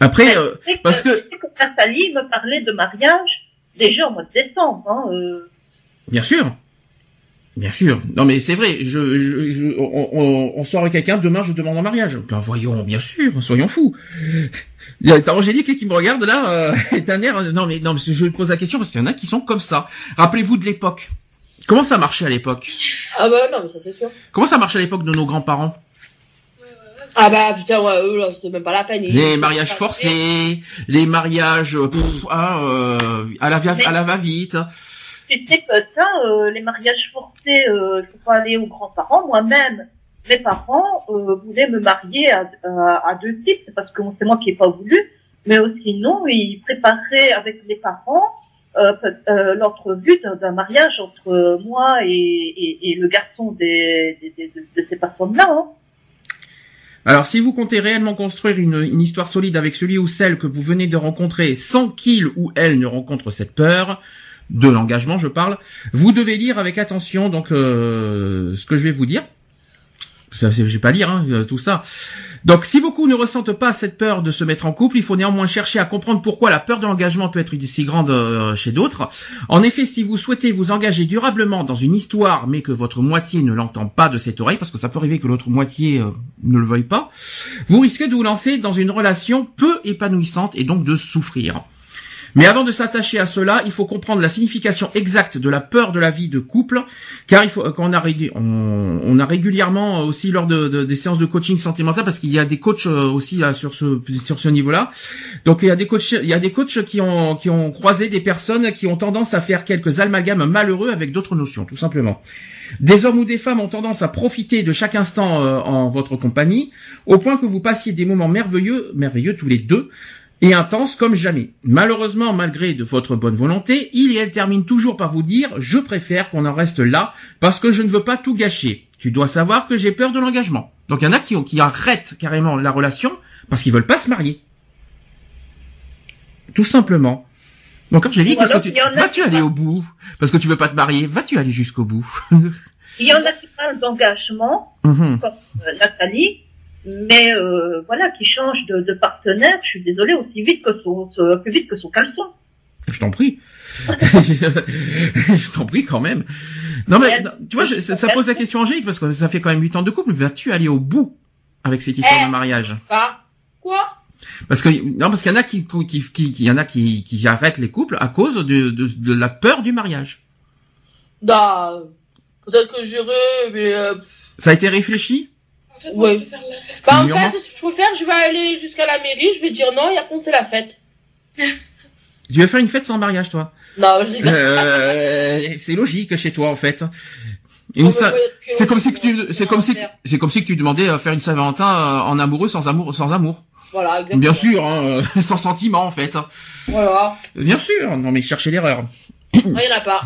après, euh, parce que- que Nathalie me parlait de mariage déjà au mois de décembre. Hein, euh, bien sûr, bien sûr. Non mais c'est vrai. Je, je, je- on, on, on sort avec quelqu'un demain, je demande en mariage. Ben voyons, bien sûr, soyons fous. <laughs> Il y a Angélique qui me regarde là, euh, un air. Non mais non, mais je te pose la question parce qu'il y en a qui sont comme ça. Rappelez-vous de l'époque. Comment ça marchait à l'époque? Ah bah non, mais ça c'est sûr. Comment ça marchait à l'époque de nos grands-parents? Ah bah putain, ouais, eux là, c'était même pas la peine. Les mariages forcés, les mariages euh, pff, ah, euh, à la va à la va sais que ça, euh, les mariages forcés, euh, il faut pas aller aux grands-parents. Moi-même, mes parents euh, voulaient me marier à, à, à deux c'est parce que c'est moi qui ai pas voulu, mais aussi non, ils préparaient avec les parents euh, euh, l'entrevue d'un mariage entre moi et, et, et le garçon des, des- des- de, de ces personnes-là. Hein. Alors, si vous comptez réellement construire une, une histoire solide avec celui ou celle que vous venez de rencontrer sans qu'il ou elle ne rencontre cette peur, de l'engagement je parle, vous devez lire avec attention donc euh, ce que je vais vous dire. Ça, je vais pas lire hein, euh, tout ça. Donc, si beaucoup ne ressentent pas cette peur de se mettre en couple, il faut néanmoins chercher à comprendre pourquoi la peur de l'engagement peut être si grande euh, chez d'autres. En effet, si vous souhaitez vous engager durablement dans une histoire, mais que votre moitié ne l'entend pas de cette oreille, parce que ça peut arriver que l'autre moitié ne le veuille pas, vous risquez de vous lancer dans une relation peu épanouissante et donc de souffrir. Mais avant de s'attacher à cela, il faut comprendre la signification exacte de la peur de la vie de couple, car il faut qu'on a on, a régulièrement aussi lors de, de- des séances de coaching sentimental, parce qu'il y a des coachs euh, aussi là sur ce sur ce niveau-là. Donc il y a des coachs, il y a des coachs qui ont qui ont croisé des personnes qui ont tendance à faire quelques amalgames malheureux avec d'autres notions, tout simplement. Des hommes ou des femmes ont tendance à profiter de chaque instant euh, en votre compagnie, au point que vous passiez des moments merveilleux, merveilleux tous les deux, et intenses comme jamais. Malheureusement, malgré de votre bonne volonté, il et elle termine toujours par vous dire « Je préfère qu'on en reste là, parce que je ne veux pas tout gâcher. Tu dois savoir que j'ai peur de l'engagement. » Donc il y en a qui, qui arrêtent carrément la relation parce qu'ils veulent pas se marier. Tout simplement. Donc Angélique, Ou qu'est-ce que tu... Vas-tu aller au bout Parce que tu veux pas te marier, vas-tu aller jusqu'au bout? Il y en a qui parlent d'engagement, <laughs> Mhm. comme euh, Nathalie, mais euh, voilà, qui change de, de partenaire, je suis désolée, aussi vite que son, plus vite que son caleçon. Je t'en prie. <laughs> je t'en prie quand même. Non mais non, tu vois, je- ça, ça pose la question Angélique parce que ça fait quand même 8 ans de couple. Vas-tu aller au bout avec cette histoire Eh. de mariage? Pas. Quoi? Parce que non, parce qu'il y en a qui qui qui, qui- y en a qui, qui arrêtent les couples à cause de, de, de la peur du mariage. Bah, peut-être que j'irai, mais euh, Ça a été réfléchi? En fait, moi, Ouais. je préfère la fête. bah, en fait, ce que je préfère, je vais aller jusqu'à la mairie, je vais dire non, et après on fait la fête. <laughs> Tu veux faire une fête sans mariage, toi? Non, je rigole. euh, <laughs> C'est logique chez toi en fait. C'est comme si que tu, c'est comme si, c'est comme si que tu demandais à faire une Saint-Valentin euh, en amoureux sans amour, sans amour. Voilà, exactement. Bien sûr, hein, euh, <laughs> sans sentiment en fait. Voilà. Bien sûr. Non mais cherchez l'erreur. Il y en a pas.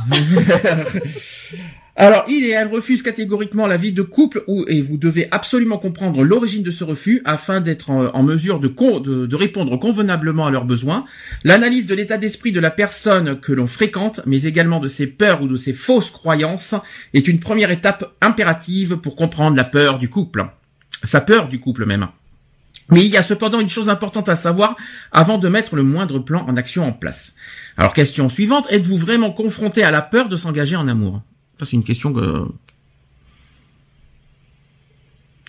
Alors, il et elle refusent catégoriquement la vie de couple et vous devez absolument comprendre l'origine de ce refus afin d'être en, mesure de répondre convenablement à leurs besoins. L'analyse de l'état d'esprit de la personne que l'on fréquente, mais également de ses peurs ou de ses fausses croyances, est une première étape impérative pour comprendre la peur du couple. Sa peur du couple même. Mais il y a cependant une chose importante à savoir avant de mettre le moindre plan en action en place. Alors, question suivante, êtes-vous vraiment confronté à la peur de s'engager en amour? Ça, c'est une question que.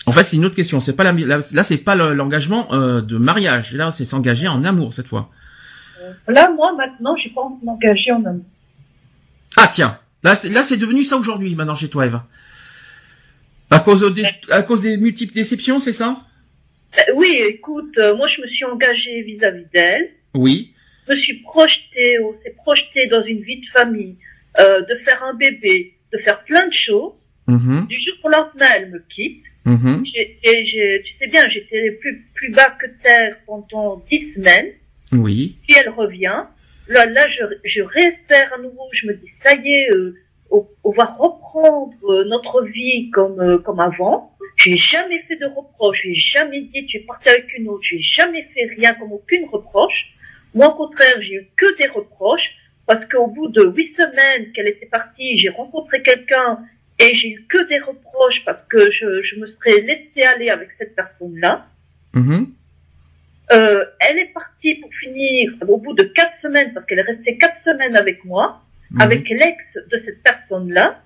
En fait, c'est une autre question. C'est pas la, là, là, c'est pas le- l'engagement euh, de mariage. Là, c'est s'engager en amour cette fois. Là, moi, maintenant, j'ai pas envie de m'engager en amour. Ah tiens, là, c'est, devenu ça aujourd'hui maintenant chez toi, Eva. À cause des, à cause des multiples déceptions, c'est ça? Euh, oui, écoute, euh, moi, je me suis engagée vis-à-vis d'elle. Oui. Je me suis projetée, on s'est projeté dans une vie de famille, euh, de faire un bébé, de faire plein de choses. Mhm, Du jour au lendemain, elle me quitte. J'ai, et j'ai- tu sais bien, j'étais plus, plus bas que terre pendant dix semaines. Oui. Puis elle revient. Là, là, je, je réespère à nouveau. Je me dis, ça y est, euh, on, on va reprendre euh, notre vie comme, euh, comme avant. Je n'ai jamais fait de reproche. Je n'ai jamais dit, tu es parti avec une autre. Je n'ai jamais fait rien comme aucune reproche. Moi, au contraire, j'ai eu que des reproches parce qu'au bout de huit semaines qu'elle était partie, j'ai rencontré quelqu'un et j'ai eu que des reproches parce que je, je me serais laissé aller avec cette personne-là. Mhm. Euh, elle est partie pour finir au bout de quatre semaines, parce qu'elle est restée quatre semaines avec moi, Mhm. avec l'ex de cette personne-là.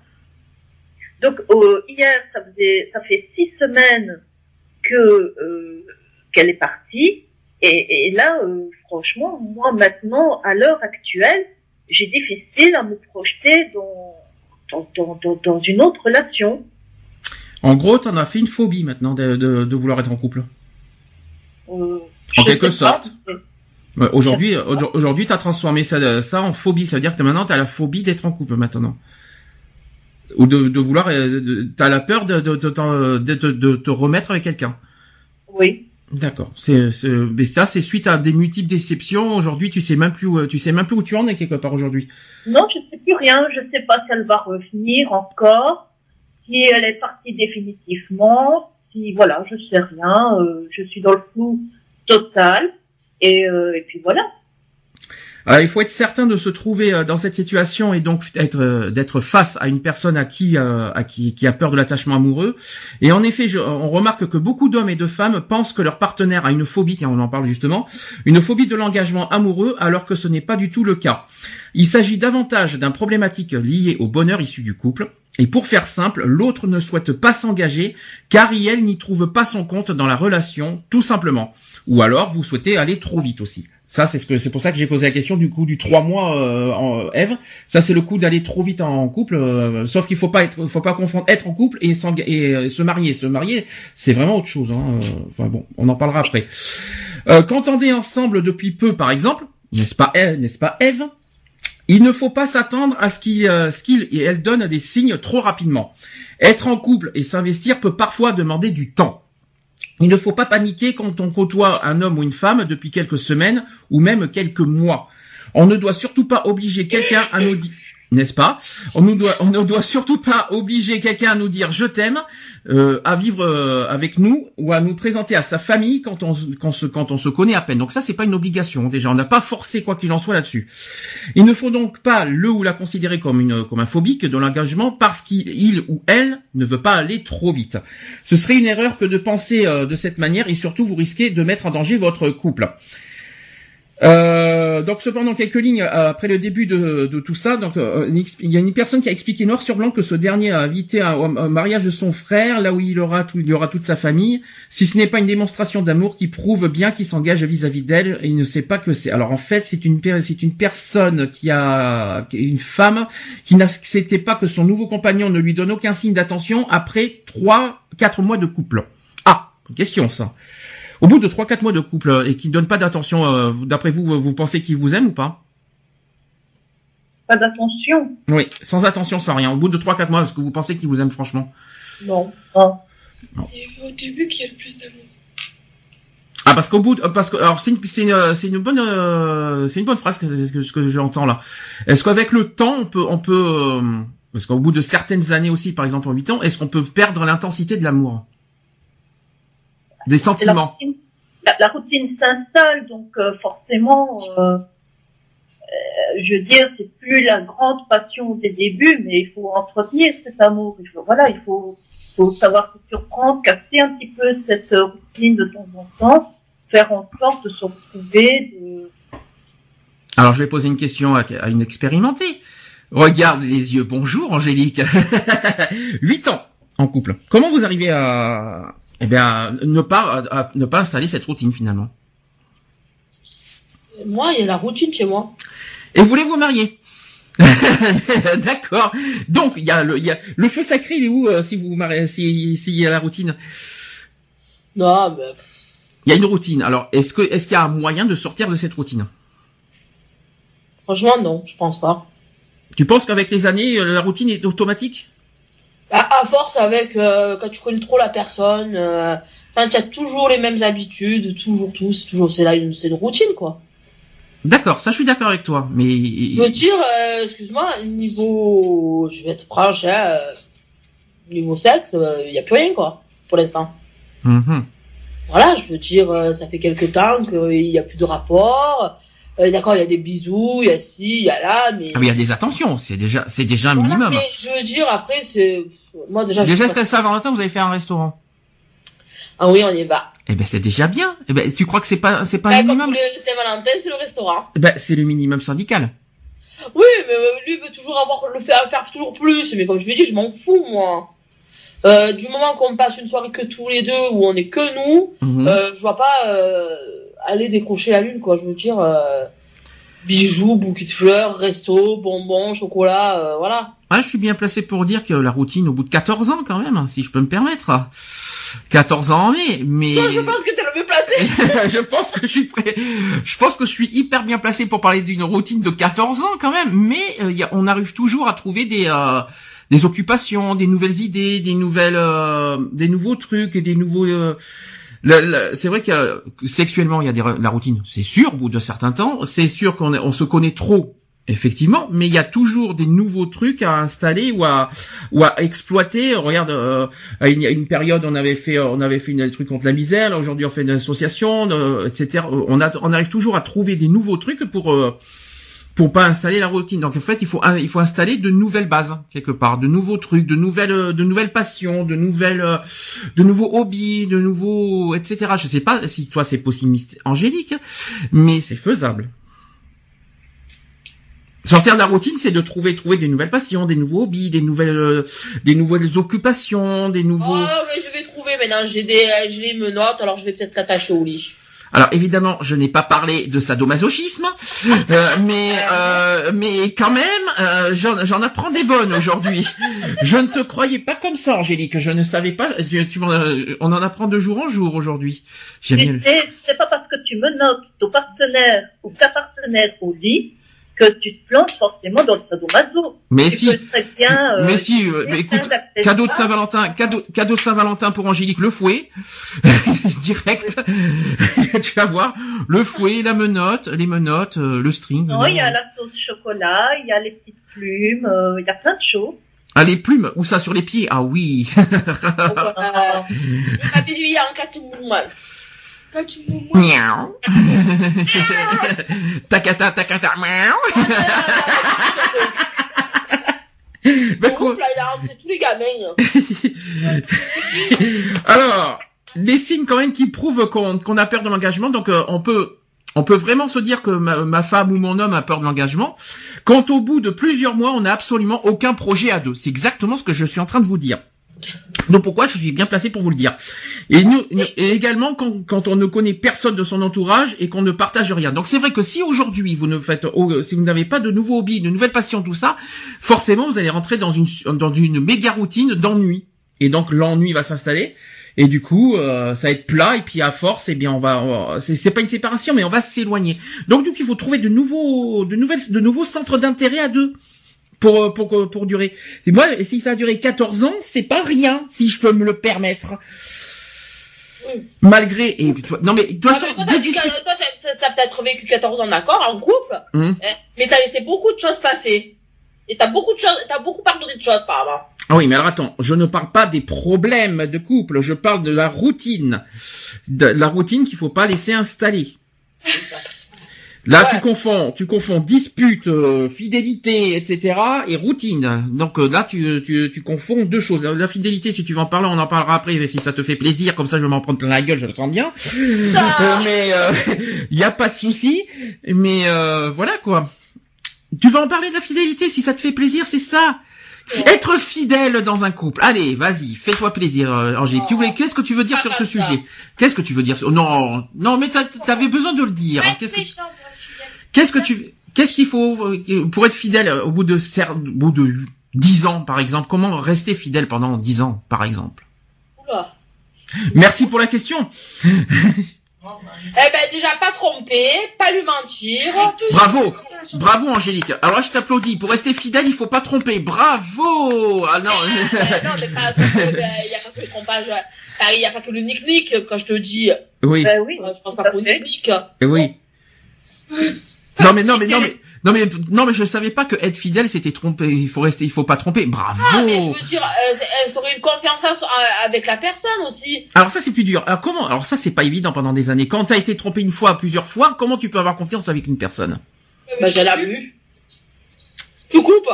Donc euh, hier, ça faisait, ça fait six semaines que euh, qu'elle est partie, et, et là, euh, franchement, moi maintenant, à l'heure actuelle, j'ai difficile à me projeter dans dans, dans, dans, dans une autre relation. En gros, t'en as fait une phobie maintenant de, de, de vouloir être en couple. Euh, En quelque sorte. Ouais, aujourd'hui, aujourd- aujourd'hui, t'as transformé ça, ça en phobie. Ça veut dire que maintenant, t'as la phobie d'être en couple maintenant. Ou de, de vouloir, euh, t'as la peur de, de- de te remettre avec quelqu'un. Oui. D'accord. C'est, mais ça, c'est suite à des multiples déceptions. Aujourd'hui, tu sais même plus, où, tu sais même plus où tu en es quelque part aujourd'hui. Non, je sais plus rien. Je sais pas si elle va revenir encore, si elle est partie définitivement, si voilà, je sais rien. euh, je suis dans le flou total. Et, euh, et puis voilà. Alors, il faut être certain de se trouver euh, dans cette situation et donc être euh, d'être face à une personne à qui euh, qui a peur de l'attachement amoureux. Et en effet, on remarque que beaucoup d'hommes et de femmes pensent que leur partenaire a une phobie, tiens, on en parle justement, une phobie de l'engagement amoureux, alors que ce n'est pas du tout le cas. Il s'agit davantage d'un problématique lié au bonheur issu du couple. Et pour faire simple, l'autre ne souhaite pas s'engager car il elle n'y trouve pas son compte dans la relation, tout simplement. Ou alors vous souhaitez aller trop vite aussi. Ça, c'est ce que c'est pour ça que j'ai posé la question du coup du trois mois euh, en Eve. Ça, c'est le coup d'aller trop vite en couple. euh, sauf qu'il faut pas être, faut pas confondre être en couple et, euh, se marier. Se marier, c'est vraiment autre chose. Hein. euh, Enfin bon, on en parlera après. Euh, Qu'entendez ensemble depuis peu, par exemple, n'est-ce pas, n'est-ce pas, Eve Il ne faut pas s'attendre à ce qu'il euh, ce qu'il et elle donne des signes trop rapidement. Être en couple et s'investir peut parfois demander du temps. Il ne faut pas paniquer quand on côtoie un homme ou une femme depuis quelques semaines ou même quelques mois. On ne doit surtout pas obliger quelqu'un à nous dire, n'est-ce pas? On, ne doit surtout pas obliger quelqu'un à nous dire je t'aime, euh, à vivre euh, avec nous ou à nous présenter à sa famille quand on, se, connaît à peine. Donc ça, c'est pas une obligation déjà. On n'a pas forcé quoi qu'il en soit là-dessus. Il ne faut donc pas le ou la considérer comme une comme un phobique de l'engagement parce qu'il il ou elle ne veut pas aller trop vite. Ce serait une erreur que de penser euh, de cette manière et surtout vous risquez de mettre en danger votre couple. Euh, donc cependant quelques lignes euh, après le début de, tout ça, donc euh, il y a une personne qui a expliqué noir sur blanc que ce dernier a invité un, mariage de son frère, là où il aura il y aura toute sa famille. Si ce n'est pas une démonstration d'amour qui prouve bien qu'il s'engage vis-à-vis d'elle, et il ne sait pas que c'est. Alors en fait, c'est une c'est une personne qui a une femme qui n'acceptait pas que son nouveau compagnon ne lui donne aucun signe d'attention après trois quatre mois de couple. Ah, question ça. Au bout de 3-4 mois de couple euh, et qui ne donne pas d'attention, euh, d'après vous, vous pensez qu'il vous aime ou pas? Pas d'attention. Oui, sans attention, sans rien. Au bout de 3-4 mois, est-ce que vous pensez qu'il vous aime franchement? Non. Non. C'est au début qu'il y a le plus d'amour. Ah parce qu'au bout, de- parce que alors c'est une, c'est une, c'est une bonne, euh, c'est une bonne phrase que, que, ce que j'entends là. Est-ce qu'avec le temps on peut, on peut, euh, parce qu'au bout de certaines années aussi, par exemple en 8 ans, est-ce qu'on peut perdre l'intensité de l'amour, des sentiments routine, la, routine s'installe, donc euh, forcément, euh, euh, je veux dire, c'est plus la grande passion des débuts, mais il faut entretenir cet amour. Il faut, voilà, il faut, faut savoir se surprendre, casser un petit peu cette routine de temps en temps, faire en sorte de se retrouver, de, Alors je vais poser une question à, à une expérimentée. Regarde les yeux. Bonjour Angélique. <laughs> 8 ans en couple. Comment vous arrivez à, eh bien, ne pas, à ne pas installer cette routine finalement Moi, il y a la routine chez moi. Et vous voulez vous marier? <laughs> D'accord. Donc il y a le, il y a le feu sacré. Il est où euh, si vous vous mariez, si s'il y a la routine? Non, mais pff, Il y a une routine. Alors est-ce que est-ce qu'il y a un moyen de sortir de cette routine? Franchement, non, je pense pas. Tu penses qu'avec les années, euh, la routine est automatique? Bah, à force, avec euh, quand tu connais trop la personne, euh, enfin, tu as toujours les mêmes habitudes, toujours tout, c'est toujours, c'est là une, c'est une routine, quoi. D'accord, ça je suis d'accord avec toi. Mais Je veux dire, euh, excuse-moi, niveau, je vais être franche, hein, niveau sexe, il y a plus rien, quoi, pour l'instant. Mhm. Voilà, je veux dire, ça fait quelque temps qu'il y a plus de rapport. Euh, D'accord, il y a des bisous, il y a ci, il y a là, mais. Ah mais il y a des attentions. C'est déjà c'est déjà un Voilà, minimum. mais je veux dire, après, c'est, moi déjà, je Déjà, qu'à Saint-Valentin, vous avez fait un restaurant? Ah oui, on y va. Eh ben, c'est déjà bien. Eh ben, tu crois que c'est pas, c'est pas Bah, un comme minimum? tous les Saint-Valentin, c'est le restaurant. Eh ben, c'est le minimum syndical. Oui, mais euh, lui veut toujours avoir le faire, faire toujours plus. Mais comme je lui ai dit, je m'en fous, moi. Euh, du moment qu'on passe une soirée que tous les deux, où on est que nous, Mhm. euh, je vois pas euh, aller décrocher la lune, quoi. Je veux dire, euh, bijoux, bouquet de fleurs, resto, bonbons, chocolat, euh, voilà. Ah, je suis bien placé pour dire que la routine, au bout de 14 ans, quand même, hein, si je peux me permettre. 14 ans en mai, mais... Toi, je pense que t'es le mieux placé. <laughs> je pense que je suis prêt. Je pense que je suis hyper bien placé pour parler d'une routine de 14 ans quand même, mais euh, y a- on arrive toujours à trouver des euh, des occupations, des nouvelles idées, des nouvelles euh, des nouveaux trucs et des nouveaux euh, c'est vrai que euh, sexuellement il y a des, la routine, c'est sûr au bout de certains temps, c'est sûr qu'on on se connaît trop Effectivement, mais il y a toujours des nouveaux trucs à installer ou à ou à exploiter. Regarde, euh, à une, à une période on avait fait on avait fait une, truc contre la misère. Aujourd'hui on fait une association, euh, etc. On a on arrive toujours à trouver des nouveaux trucs pour euh, pour pas installer la routine. Donc en fait il faut il faut installer de nouvelles bases quelque part, de nouveaux trucs, de nouvelles euh, de nouvelles passions, de nouvelles euh, de nouveaux hobbies, de nouveaux etc. Je sais pas si toi c'est possible, Angélique, mais c'est faisable. Sortir de la routine, c'est de trouver trouver des nouvelles passions, des nouveaux hobbies, des nouvelles euh, des nouvelles occupations, des nouveaux. Oh, mais je vais trouver maintenant. J'ai des, j'ai les menottes, alors je vais peut-être l'attacher au lit. Alors évidemment, je n'ai pas parlé de sadomasochisme, euh, mais euh, mais quand même, euh, j'en apprends des bonnes aujourd'hui. Je ne te croyais pas comme ça, Angélique. Je ne savais pas. Tu, tu euh, on en apprend de jour en jour aujourd'hui. C'est pas parce que tu menottes ton partenaire ou ta partenaire au lit que tu te plantes forcément dans le sadomaso. Mais tu si, peux bien, euh, mais si. euh, mais écoute, cadeau de Saint-Valentin, cadeau, cadeau de Saint-Valentin pour Angélique, le fouet, <laughs> direct. <laughs> tu vas voir, le fouet, la menotte, les menottes, euh, le string. Non, il y a la sauce chocolat, il y a les petites plumes, euh, il y a plein de choses. Ah, les plumes, ou ça sur les pieds Ah oui. Euh, en quatre mouvements. Quand tu Miaou. <laughs> Takata, takata, miaou. Ben, quoi- tous les gamins. <laughs> Alors, les signes quand même qui prouvent qu'on qu'on a peur de l'engagement, donc euh, on peut on peut vraiment se dire que ma, ma femme ou mon homme a peur de l'engagement, quand au bout de plusieurs mois, on n'a absolument aucun projet à deux. C'est exactement ce que je suis en train de vous dire. Donc pourquoi je suis bien placé pour vous le dire. Et, nous, et également quand, quand on ne connaît personne de son entourage et qu'on ne partage rien. Donc c'est vrai que si aujourd'hui vous ne faites, oh, si vous n'avez pas de nouveaux hobbies, de nouvelles passions, tout ça, forcément vous allez rentrer dans une dans une méga routine d'ennui. Et donc l'ennui va s'installer. Et du coup, euh, ça va être plat et puis à force, eh bien, on va, on c'est pas une séparation, mais on va s'éloigner. Donc du coup, il faut trouver de nouveaux, de nouvelles, de nouveaux centres d'intérêt à deux pour euh, pour pour durer. Et moi, si ça a duré 14 ans, c'est pas rien, si je peux me le permettre. Oui. Malgré et toi- non mais Ah, toi, t'as que- toi, t'as- peut-être vécu 14 ans d'accord en couple, Hum. hein, mais t'as laissé beaucoup de choses passer. Et t'as beaucoup de choses, t'as beaucoup pardonné de choses par avant. Ah oui, mais alors attends, je ne parle pas des problèmes de couple, je parle de la routine. De la routine qu'il faut pas laisser installer. Là, Ouais. tu confonds, tu confonds dispute, euh, fidélité, etc. et routine. Donc euh, là, tu, tu, tu confonds deux choses. La fidélité, si tu veux en parler, on en parlera après, mais si ça te fait plaisir, comme ça, je vais m'en prendre plein la gueule, je le sens bien. <laughs> Euh, mais il <laughs> y a pas de souci. Mais euh, voilà quoi. Tu vas en parler de la fidélité si ça te fait plaisir, c'est ça. Être fidèle dans un couple. Allez, vas-y, fais-toi plaisir, euh, Angélique. Tu voulais, qu'est-ce que tu veux dire Pas sur ce comme ça. sujet? Qu'est-ce que tu veux dire sur... Non, non, mais t'avais besoin de le dire. Qu'est-ce que, méchant pour être fidèle. Qu'est-ce que tu, qu'est-ce qu'il faut euh, pour être fidèle euh, au bout de au bout de dix ans, par exemple Comment rester fidèle pendant dix ans, par exemple? Oula. Merci pour la question. Eh ben, déjà, pas tromper, pas lui mentir. Bravo, bravo Angélique. Alors là, je t'applaudis. Pour rester fidèle, il faut pas tromper. Bravo. Ah non. Eh, non, mais pas, il y a pas que le trompage. Ah, Il y a pas que le nick-nick, quand je te dis. oui, Ben oui. Euh, Je pense pas qu'au nick-nick. oui. <laughs> Non mais non mais non mais non mais non mais je savais pas que être fidèle c'était tromper. Il faut rester, il faut pas tromper. Bravo. Ah, mais je veux dire, euh, instaurer une confiance euh, avec la personne aussi. Alors ça c'est plus dur. Alors comment Alors ça c'est pas évident pendant des années. Quand t'as été trompé une fois, plusieurs fois, comment tu peux avoir confiance avec une personne? Ben, je l'ai vu. Tu coupes.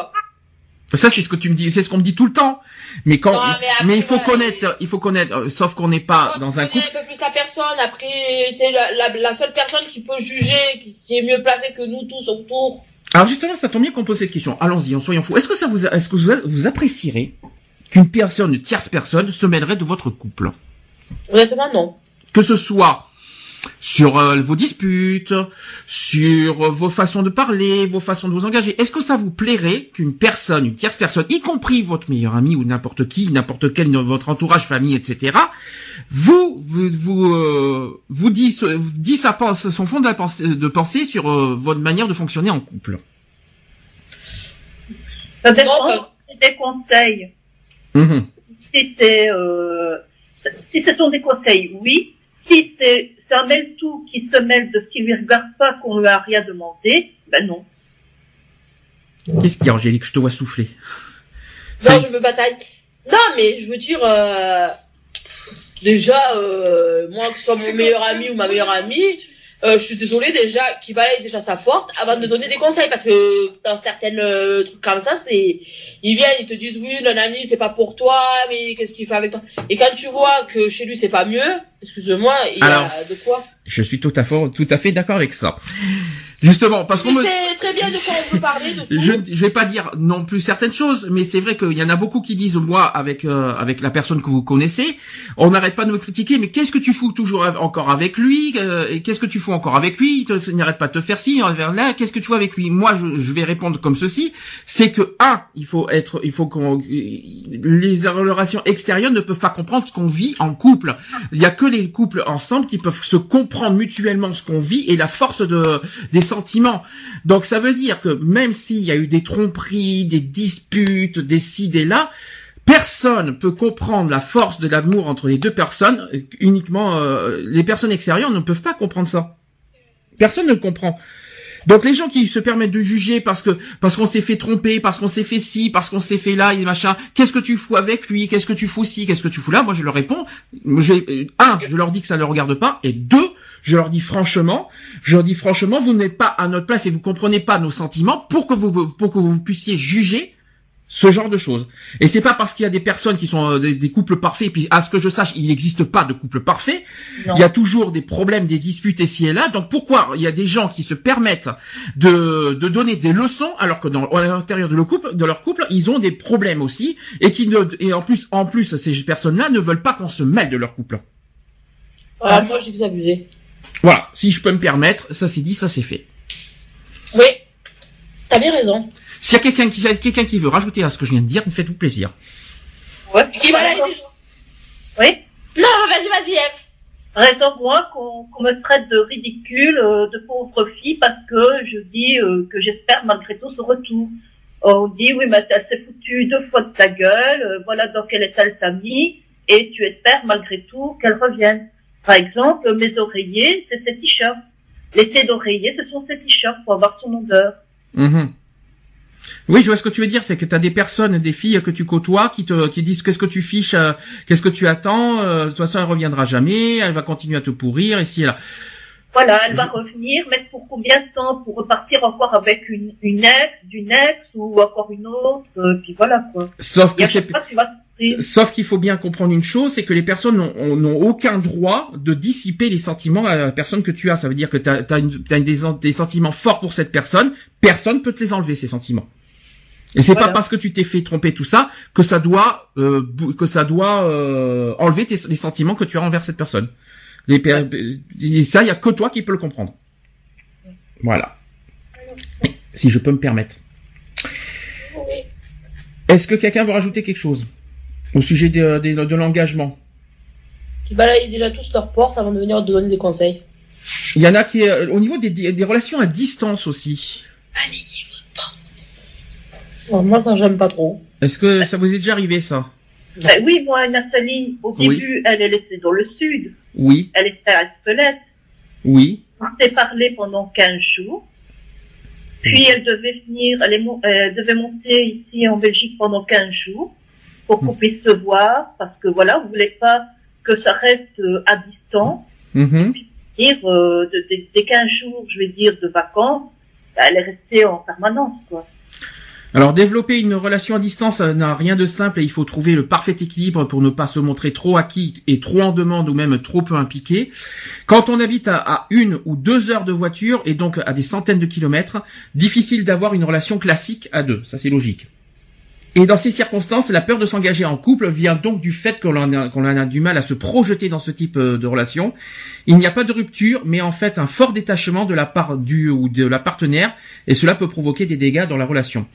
Ça c'est ce que tu me dis, c'est ce qu'on me dit tout le temps. Mais quand, Non, mais après, il faut connaître, il faut connaître. Sauf qu'on n'est pas Quand dans un couple. un peu plus la personne, après, t'es la, la, la seule personne qui peut juger, qui, qui est mieux placée que nous tous autour. Alors justement, ça tombe bien qu'on pose cette question. Allons-y, en soyons fous. Est-ce que ça vous, est-ce que vous, vous apprécierez qu'une personne, une tierce personne, se mêlerait de votre couple? Honnêtement, non. Que ce soit sur euh, vos disputes, sur euh, vos façons de parler, vos façons de vous engager. Est-ce que ça vous plairait qu'une personne, une tierce personne, y compris votre meilleur ami ou n'importe qui, n'importe quel de votre entourage, famille, etc., vous vous vous, euh, vous dit, vous dit sa pense, son fond de, la pensée, de pensée sur euh, votre manière de fonctionner en couple? Ça dépend si c'est des conseils. Mhm. Si c'est, euh, si ce sont des conseils, oui. Si c'est, c'est un mêle-tout qui se mêle de ce qui lui regarde pas, qu'on lui a rien demandé, ben non. Qu'est-ce qu'il y a, Angélique? Je te vois souffler. Non, je me bataille. Non, mais je veux dire, euh, déjà, euh, moi, que ce soit mon meilleur ami ou ma meilleure amie, euh, je suis désolée déjà qu'il balaye déjà sa porte avant de donner des conseils parce que dans certaines euh, trucs comme ça, c'est ils viennent, ils te disent oui, nanani, c'est pas pour toi, mais qu'est-ce qu'il fait avec toi? Et quand tu vois que chez lui c'est pas mieux, excuse-moi, il y a Alors, de quoi je suis tout à fait, tout à fait d'accord avec ça. Justement, parce qu'on me, c'est très bien de quoi on peut parler je, je vais pas dire non plus certaines choses, mais c'est vrai qu'il y en a beaucoup qui disent moi avec euh, avec la personne que vous connaissez, on n'arrête pas de me critiquer, mais qu'est-ce que tu fous toujours encore avec lui euh, Et qu'est-ce que tu fous encore avec lui Il te- il n'arrête pas de te faire ci, envers là. Qu'est-ce que tu fais avec lui? Moi, je, je vais répondre comme ceci c'est que un, il faut être, il faut qu'on les relations extérieures ne peuvent pas comprendre ce qu'on vit en couple. Il y a que les couples ensemble qui peuvent se comprendre mutuellement ce qu'on vit et la force de des Donc ça veut dire que même s'il y a eu des tromperies, des disputes, des ci, des là, personne peut comprendre la force de l'amour entre les deux personnes. Uniquement euh, les personnes extérieures ne peuvent pas comprendre ça. Personne ne le comprend. Donc les gens qui se permettent de juger parce que parce qu'on s'est fait tromper, parce qu'on s'est fait ci, parce qu'on s'est fait là et machin, qu'est-ce que tu fous avec lui, qu'est-ce que tu fous ci, qu'est-ce que tu fous là, moi je leur réponds, euh, un, je leur dis que ça ne le regarde pas, et deux, je leur dis franchement, je leur dis franchement, vous n'êtes pas à notre place et vous comprenez pas nos sentiments pour que vous pour que vous puissiez juger ce genre de choses. Et c'est pas parce qu'il y a des personnes qui sont euh, des, des couples parfaits, et puis à ce que je sache, il n'existe pas de couple parfait. Non. Il y a toujours des problèmes, des disputes ici et là. Donc pourquoi il y a des gens qui se permettent de, de donner des leçons alors que dans à l'intérieur de leur couple, de leur couple, ils ont des problèmes aussi et qui ne et en plus en plus ces personnes-là ne veulent pas qu'on se mêle de leur couple. Voilà, moi je dis que c'est abusé. Voilà, si je peux me permettre, ça c'est dit, ça c'est fait. Oui, t'as bien raison. S'il y a quelqu'un qui quelqu'un qui veut rajouter à ce que je viens de dire, faites-vous plaisir. Ouais. Qui va Oui. Non, vas-y, vas-y, Eve. Exemple, moi, qu'on me traite de ridicule, euh, de pauvre fille, parce que je dis euh, que j'espère malgré tout ce retour. On dit, oui, mais elle s'est foutue deux fois de ta gueule, euh, voilà dans quel état elle t'a mis, et tu espères malgré tout qu'elle revienne. Par exemple, mes oreillers, c'est ces t-shirts. Les têtes d'oreiller, ce sont ces t-shirts pour avoir son odeur. Mhm. Oui, je vois ce que tu veux dire, c'est que tu as des personnes, des filles que tu côtoies qui te qui disent qu'est-ce que tu fiches, euh, qu'est-ce que tu attends, euh, de toute façon elle reviendra jamais, elle va continuer à te pourrir ici et là. Voilà, elle va revenir, mais pour combien de temps? Pour repartir encore avec une, une ex, d'une ex, ou encore une autre, euh, puis voilà, quoi. Sauf que c'est tu vas Sauf qu'il faut bien comprendre une chose, c'est que les personnes n'ont aucun droit de dissiper les sentiments à la personne que tu as. Ça veut dire que tu as, des, des sentiments forts pour cette personne, personne peut te les enlever ces sentiments. Et c'est Voilà. pas parce que tu t'es fait tromper tout ça que ça doit euh, que ça doit euh, enlever tes, les sentiments que tu as envers cette personne. Les, et ça, il y a que toi qui peux le comprendre. Voilà. Si je peux me permettre. Est-ce que quelqu'un veut rajouter quelque chose? Au sujet de, de, de l'engagement Qui balayent déjà tous leurs portes avant de venir te donner des conseils. Il y en a qui, euh, au niveau des, des, des relations à distance aussi. Balayez votre porte. Bon, moi, ça, j'aime pas trop. Est-ce que ça vous est déjà arrivé ça? Ben oui, moi, Nathalie, au Oui. début, elle est laissée dans le sud. Oui, Elle était à Espelette. oui, On s'est parlé pendant 15 jours. Puis elle devait venir, elle, est mon- elle devait monter ici en Belgique pendant 15 jours pour qu'on puisse se voir parce que voilà, on voulait pas que ça reste euh, à distance. Mhm. Dire euh, de- de- des 15 jours, je vais dire, de vacances, elle est restée en permanence, quoi. Alors développer une relation à distance ça n'a rien de simple et il faut trouver le parfait équilibre pour ne pas se montrer trop acquis et trop en demande ou même trop peu impliqué. Quand on habite à, à une ou deux heures de voiture et donc à des centaines de kilomètres, difficile d'avoir une relation classique à deux, ça c'est logique. Et dans ces circonstances, la peur de s'engager en couple vient donc du fait qu'on a, a du mal à se projeter dans ce type euh, de relation. Il n'y a pas de rupture, mais en fait un fort détachement de la part du ou de la partenaire, et cela peut provoquer des dégâts dans la relation.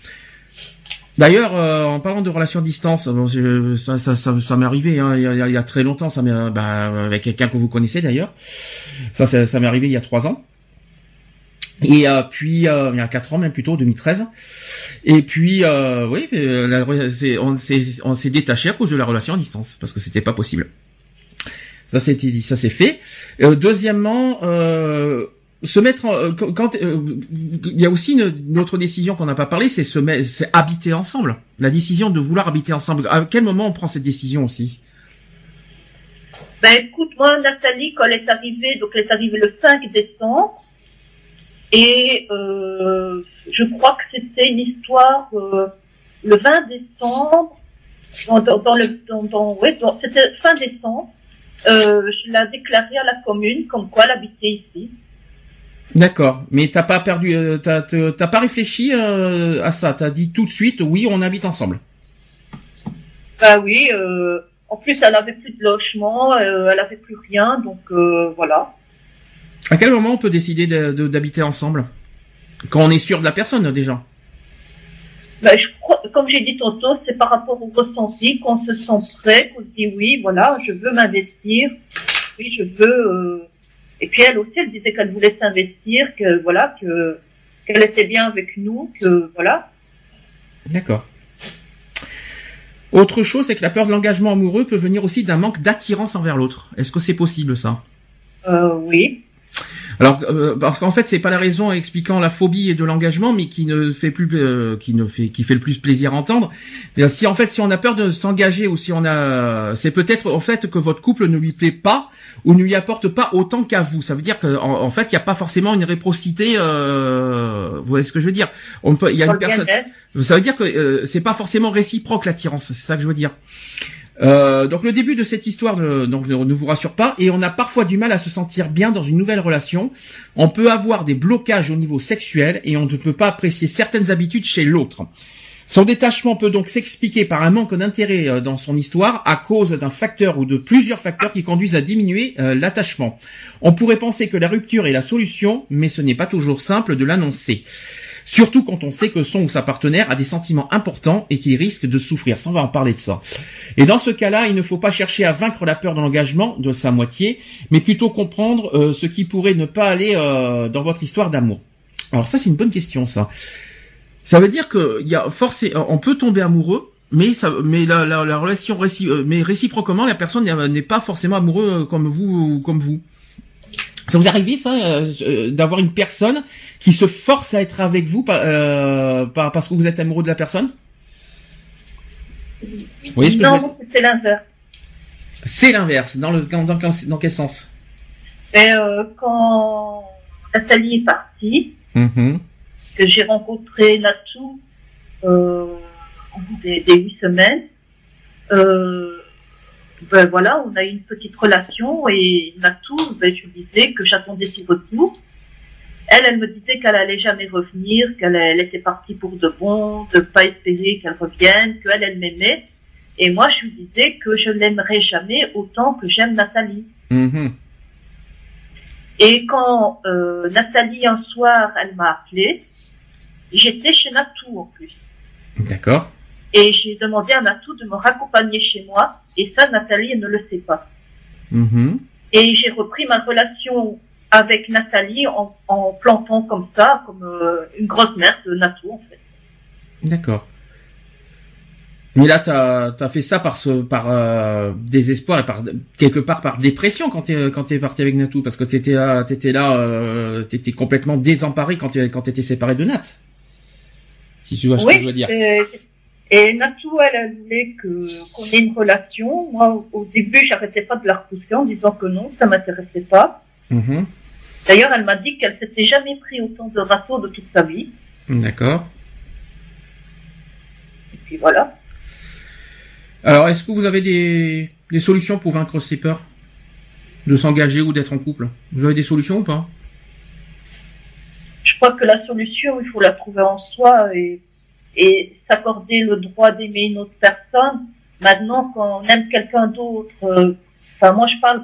D'ailleurs, euh, en parlant de relations à distance, bon, ça, ça, ça, ça m'est arrivé hein, il, y a, il y a- très longtemps, ça m'est, bah, avec quelqu'un que vous connaissez d'ailleurs. Ça, ça, ça m'est arrivé il y a trois ans. Et euh, puis euh, il y a quatre ans, même plutôt 2013. Et puis euh, oui, euh, la- c'est- on s'est on s'est détaché à cause de la relation à distance parce que c'était pas possible. Ça c'était dit, ça c'est fait. Euh, deuxièmement, euh, se mettre en, quand il y a aussi une, autre décision qu'on n'a pas parlé, c'est se mettre, c'est habiter ensemble. La décision de vouloir habiter ensemble. À quel moment on prend cette décision aussi? Ben écoute, moi, Nathalie, quand elle est arrivée, donc elle est arrivée le 5 décembre, et euh, je crois que c'était une histoire euh, le 20 décembre, dans, dans, dans le, dans, ouais, c'était fin décembre, euh, je l'ai déclaré à la commune comme quoi elle habitait ici. D'accord, mais t'as pas perdu, euh, t'as t'as pas réfléchi euh, à ça? T'as dit tout de suite, oui, on habite ensemble. Ben oui, euh, en plus elle avait plus de logement, euh, elle avait plus rien, donc euh, voilà. À quel moment on peut décider de- de- d'habiter ensemble? Quand on est sûr de la personne déjà. Ben, je crois, comme j'ai dit tantôt, c'est par rapport au ressenti qu'on se sent prêt, qu'on se dit oui, voilà, je veux m'investir, oui, je veux. euh, Et puis elle aussi, elle disait qu'elle voulait s'investir, que voilà, que qu'elle était bien avec nous, que voilà. D'accord. Autre chose, c'est que la peur de l'engagement amoureux peut venir aussi d'un manque d'attirance envers l'autre. Est-ce que c'est possible ça? Euh, oui. Alors, euh, parce qu'en fait, c'est pas la raison expliquant la phobie de l'engagement, mais qui ne fait plus, euh, qui ne fait, qui fait le plus plaisir à entendre. Et si en fait, si on a peur de s'engager ou si on a, c'est peut-être en fait que votre couple ne lui plaît pas ou ne lui apporte pas autant qu'à vous. Ça veut dire qu'en en fait, il n'y a pas forcément une réciprocité. Euh, vous voyez ce que je veux dire? On peut, il y a une personne. Ça veut dire que euh, c'est pas forcément réciproque l'attirance, c'est ça que je veux dire. Euh, donc le début de cette histoire ne, vous rassure pas et on a parfois du mal à se sentir bien dans une nouvelle relation. On peut avoir des blocages au niveau sexuel et on ne peut pas apprécier certaines habitudes chez l'autre. Son détachement peut donc s'expliquer par un manque d'intérêt euh, dans son histoire à cause d'un facteur ou de plusieurs facteurs qui conduisent à diminuer euh, l'attachement. On pourrait penser que la rupture est la solution, mais ce n'est pas toujours simple de l'annoncer. Surtout quand on sait que son ou sa partenaire a des sentiments importants et qu'il risque de souffrir. Ça, on va en parler de ça. Et dans ce cas-là, il ne faut pas chercher à vaincre la peur de l'engagement de sa moitié, mais plutôt comprendre euh, ce qui pourrait ne pas aller euh, dans votre histoire d'amour. Alors ça, c'est une bonne question, ça. Ça veut dire que y a forcément, on peut tomber amoureux, mais ça, mais la, la, la relation réci, euh, mais réciproquement, la personne n'est pas forcément amoureux comme vous ou comme vous. Ça vous arrive ça euh, d'avoir une personne qui se force à être avec vous euh, par, parce que vous êtes amoureux de la personne? Que Non, c'est l'inverse. C'est l'inverse. Dans le dans, dans, quel sens? Et euh, Quand Nathalie est partie, mm-hmm. que j'ai rencontré Natou euh, au bout des huit semaines. Euh, ben voilà, on a eu une petite relation et Natou, ben, je lui disais que j'attendais son retour. Elle, elle me disait qu'elle allait jamais revenir, qu'elle elle était partie pour de bon, de pas espérer qu'elle revienne, qu'elle, elle m'aimait. Et moi, je lui disais que je l'aimerais jamais autant que j'aime Nathalie. Mm-hmm. Et quand euh, Nathalie, un soir, elle m'a appelé, j'étais chez Natou en plus. D'accord. Et j'ai demandé à Natou de me raccompagner chez moi. Et ça, Nathalie, elle ne le sait pas. Mm-hmm. Et j'ai repris ma relation avec Nathalie en, en plantant comme ça, comme euh, une grosse mère de Natou, en fait. D'accord. Mais là, tu as, fait ça par, ce, par euh, désespoir et par quelque part par dépression quand tu quand es parti avec Natou, parce que tu étais là, t'étais là, euh, t'étais complètement désemparé quand tu quand étais séparé de Nat. Si tu vois ce que je veux dire. Et Natou, elle, voulait que qu'on ait une relation. Moi, au début, j'arrêtais pas de la repousser en disant que non, ça m'intéressait pas. Mm-hmm. D'ailleurs, elle m'a dit qu'elle s'était jamais pris autant de râteaux de toute sa vie. D'accord. Et puis voilà. Alors, est-ce que vous avez des, des solutions pour vaincre ces peurs? De s'engager ou d'être en couple? Vous avez des solutions ou pas? Je crois que la solution, il faut la trouver en soi et et s'accorder le droit d'aimer une autre personne. Maintenant, quand on aime quelqu'un d'autre, euh, enfin moi je parle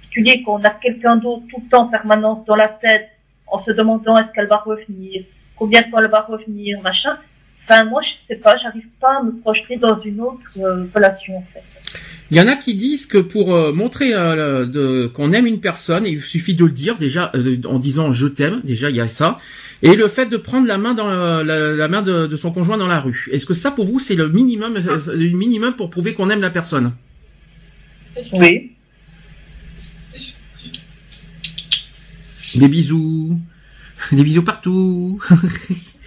particulier qu'on a quelqu'un d'autre tout le temps en permanence dans la tête, en se demandant est-ce qu'elle va revenir, combien de temps elle va revenir, machin. Enfin moi je sais pas, j'arrive pas à me projeter dans une autre euh, relation en fait. Il y en a qui disent que pour euh, montrer euh, qu'on aime une personne, il suffit de le dire déjà en disant je t'aime. Déjà il y a ça. Et le fait de prendre la main dans la, main de, son conjoint dans la rue. Est-ce que ça pour vous c'est le minimum, le minimum pour prouver qu'on aime la personne? Oui. Des bisous, des bisous partout. <laughs>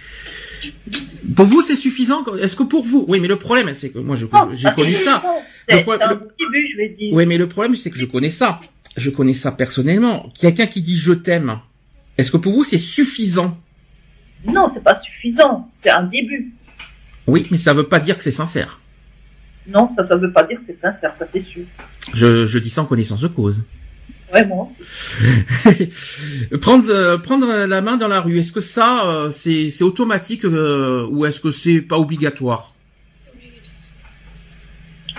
pour vous c'est suffisant Est-ce que pour vous? Oui, mais le problème c'est que moi je j'ai connu ça. Oui, mais le problème c'est que je connais ça. Je connais ça personnellement. Quelqu'un qui dit je t'aime est-ce que pour vous c'est suffisant? Non, c'est pas suffisant. C'est un début. Oui, mais ça veut pas dire que c'est sincère. Non, ça ne veut pas dire que c'est sincère, ça c'est sûr. Je, je dis ça en connaissance de cause. Vraiment. <laughs> prendre euh, prendre la main dans la rue, est-ce que ça euh, c'est c'est automatique euh, ou est-ce que c'est pas obligatoire?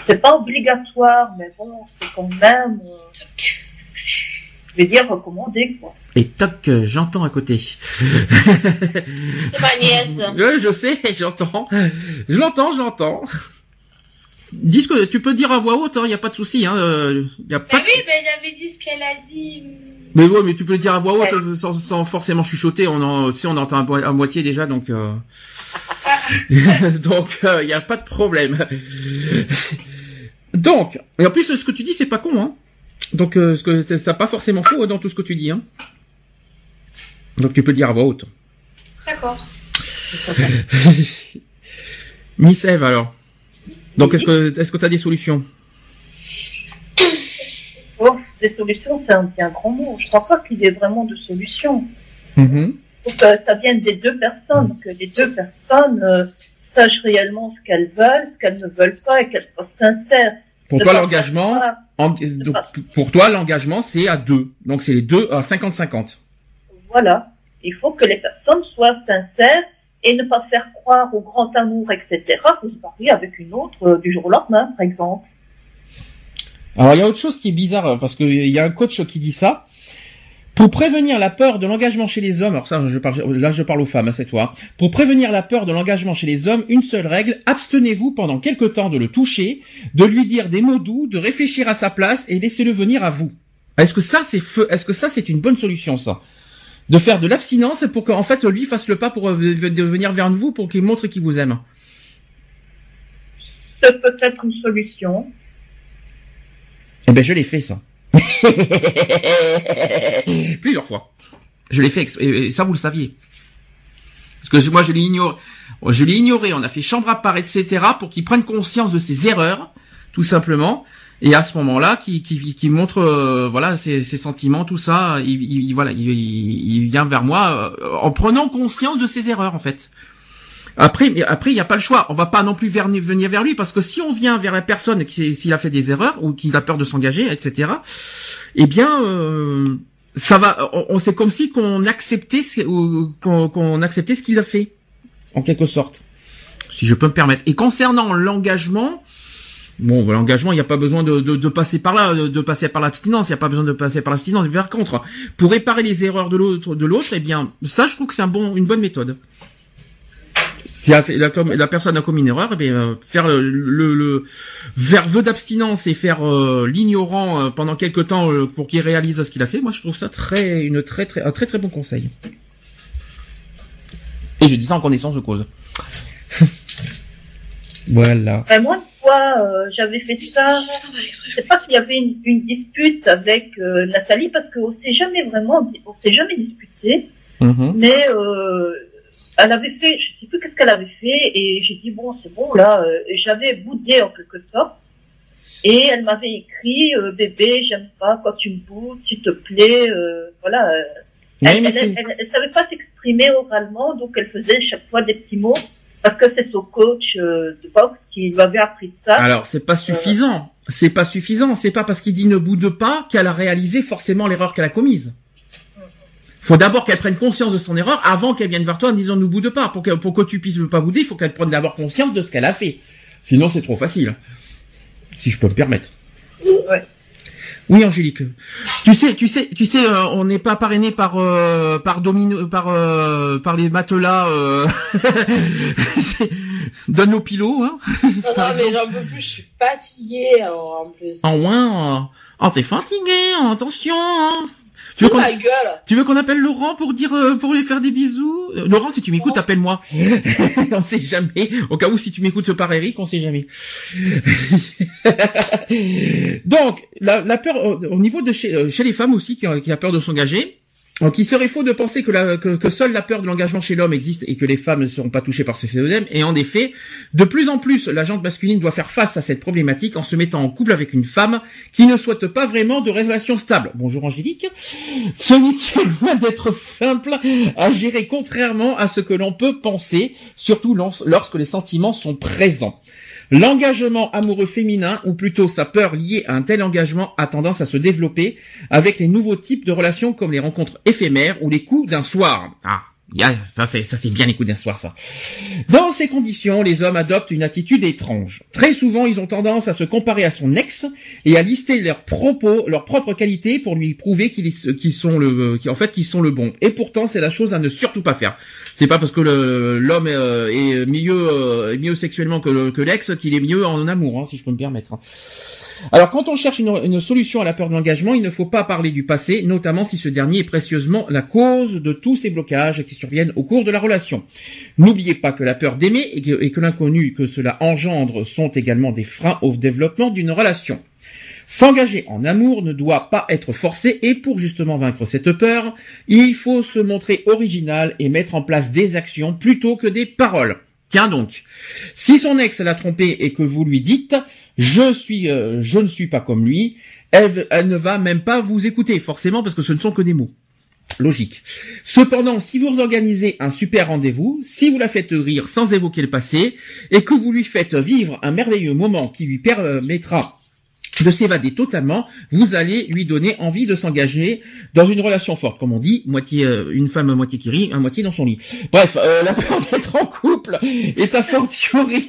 C'est pas obligatoire, mais bon, c'est quand même je vais dire recommandé quoi. Et toc, j'entends à côté. C'est ma nièce. <laughs> Oui, je sais, j'entends. Je l'entends, je l'entends. Dis que tu peux dire à voix haute, il hein, n'y a pas de souci. Hein, euh, y a pas oui, mais j'avais dit ce qu'elle a dit. Mais ouais, mais tu peux le dire à voix haute sans, sans, forcément chuchoter. On en, tu sais, on entend à, moitié déjà, donc euh... <laughs> donc il euh, n'y a pas de problème. donc, et en plus, ce que tu dis, c'est pas con, hein. Donc, euh, ce que c'est pas forcément faux dans tout ce que tu dis, hein. Donc tu peux dire à voix haute. D'accord. <laughs> Miss Eve alors. Donc est-ce que est-ce que tu as des solutions? Oh, Des solutions, c'est un bien grand mot. Je pense pas qu'il y ait vraiment de solutions. Mm Faut que ça vienne des deux personnes, que les deux personnes euh, sachent réellement ce qu'elles veulent, ce qu'elles ne veulent pas et qu'elles soient sincères. Pour toi, l'engagement, pour toi, l'engagement, c'est à deux. Donc, c'est les deux à 50-50. Voilà. Il faut que les personnes soient sincères et ne pas faire croire au grand amour, etc., pour se avec une autre euh, du jour au lendemain, par exemple. Alors, il y a autre chose qui est bizarre, parce qu'il y a un coach qui dit ça. Pour prévenir la peur de l'engagement chez les hommes, alors ça, je parle, là je parle aux femmes hein, cette fois. Pour prévenir la peur de l'engagement chez les hommes, une seule règle abstenez-vous pendant quelque temps de le toucher, de lui dire des mots doux, de réfléchir à sa place et laissez-le venir à vous. Est-ce que ça c'est feu Est-ce que ça c'est une bonne solution ça? De faire de l'abstinence pour qu'en fait lui fasse le pas pour euh, venir vers vous pour qu'il montre qu'il vous aime. C'est peut-être une solution. Eh ben je l'ai fait ça. <laughs> Plusieurs fois. Je l'ai fait et ça vous le saviez. Parce que moi je l'ai ignoré. Je l'ai ignoré, on a fait chambre à part, etc. pour qu'il prenne conscience de ses erreurs, tout simplement. Et à ce moment-là, qui qui, qui montre euh, voilà ses, ses sentiments, tout ça. Il, il- il- voilà, il, il- vient vers moi euh, en prenant conscience de ses erreurs en fait. Après, après, il n'y a pas le choix. On va pas non plus venir vers lui parce que si on vient vers la personne qui s'il a fait des erreurs ou qu'il a peur de s'engager, etc. Eh bien, euh, ça va. On, c'est comme si qu'on acceptait qu'on, qu'on acceptait ce qu'il a fait, en quelque sorte, si je peux me permettre. Et concernant l'engagement. Bon, l'engagement, il n'y a pas besoin de, de, passer par là, de, passer par l'abstinence. Il n'y a pas besoin de passer par l'abstinence. Par contre, pour réparer les erreurs de l'autre, de l'autre, eh bien, ça, je trouve que c'est un bon, une bonne méthode. Si la, personne a commis une erreur, eh bien, euh, faire le, le, d'abstinence et faire euh, l'ignorant euh, pendant quelque temps pour qu'il réalise ce qu'il a fait, moi je trouve ça très une très très un très très bon conseil. Et je dis ça en connaissance de cause. <laughs> voilà. Moi, euh, j'avais fait ça. Je sais pas s'il y avait une, une dispute avec euh, Nathalie parce qu'on s'est jamais vraiment, on s'est jamais disputé. Mhm. Mais euh, elle avait fait, je sais plus qu'est-ce qu'elle avait fait, et j'ai dit bon, c'est bon là. euh, j'avais boudé en quelque sorte. Et elle m'avait écrit euh, bébé, j'aime pas quand tu me boudes, s'il te plaît, euh, voilà. elle, mais elle savait pas s'exprimer oralement, donc elle faisait chaque fois des petits mots parce que c'est son coach euh, de boxe qui lui avait appris ça. Alors c'est pas suffisant. C'est pas suffisant. C'est pas parce qu'il dit ne boude pas qu'elle a réalisé forcément l'erreur qu'elle a commise. Faut d'abord qu'elle prenne conscience de son erreur avant qu'elle vienne vers toi en disant ne boude pas. Pour que, pour que tu puisses pas bouder, il faut qu'elle prenne d'abord conscience de ce qu'elle a fait. Sinon c'est trop facile. Si je peux me permettre. Ouais. Oui, Angélique. Tu sais, tu sais, tu sais, euh, on n'est pas parrainé par euh, par domino, par euh, par les matelas. Euh... <laughs> Donne nos pilots, hein. Non, non, mais j'en peux plus, je suis fatiguée, alors, en plus. En moins, euh, oh t'es fatigué, hein, attention. Hein. Tu veux Oh qu'on ma gueule tu veux qu'on appelle Laurent pour dire euh, pour lui faire des bisous? Euh, Laurent, si tu m'écoutes, appelle-moi. <laughs> on sait jamais. Au cas où si tu m'écoutes par Eric, on sait jamais. <laughs> Donc la, la peur au, au niveau de chez, euh, chez les femmes aussi qui, qui a peur de s'engager. Donc il serait faux de penser que, seule la peur de l'engagement chez l'homme existe et que les femmes ne seront pas touchées par ce phénomène. Et en effet, de plus en plus, la jante masculine doit faire face à cette problématique en se mettant en couple avec une femme qui ne souhaite pas vraiment de relation stable. Bonjour Angélique. Ce qui <laughs> est loin d'être simple à gérer contrairement à ce que l'on peut penser, surtout lors- lorsque les sentiments sont présents. L'engagement amoureux féminin, ou plutôt sa peur liée à un tel engagement, a tendance à se développer avec les nouveaux types de relations comme les rencontres éphémères ou les coups d'un soir. Ah, yeah, ça c'est ça c'est bien les coups d'un soir ça. Dans ces conditions, les hommes adoptent une attitude étrange. Très souvent, ils ont tendance à se comparer à son ex et à lister leurs propos, leurs propres qualités pour lui prouver qu'ils sont le, qu'en fait qu'ils sont le bon. Et pourtant, c'est la chose à ne surtout pas faire. C'est pas parce que l'homme est, euh, euh, est mieux sexuellement que, le- que l'ex qu'il est mieux en amour, hein, si je peux me permettre. Alors, quand on cherche une, solution à la peur de l'engagement, il ne faut pas parler du passé, notamment si ce dernier est précieusement la cause de tous ces blocages qui surviennent au cours de la relation. N'oubliez pas que la peur d'aimer et que l'inconnu que cela engendre sont également des freins au développement d'une relation. S'engager en amour ne doit pas être forcé et pour justement vaincre cette peur, il faut se montrer original et mettre en place des actions plutôt que des paroles. Tiens donc, si son ex l'a trompé et que vous lui dites je suis, euh, je ne suis pas comme lui, elle, elle ne va même pas vous écouter forcément parce que ce ne sont que des mots. Logique. Cependant, si vous organisez un super rendez-vous, si vous la faites rire sans évoquer le passé, et que vous lui faites vivre un merveilleux moment qui lui permettra de s'évader totalement, vous allez lui donner envie de s'engager dans une relation forte, comme on dit, moitié euh, une femme à moitié qui rit, à moitié dans son lit. Bref, euh, la peur <laughs> d'être en couple est à fortiori,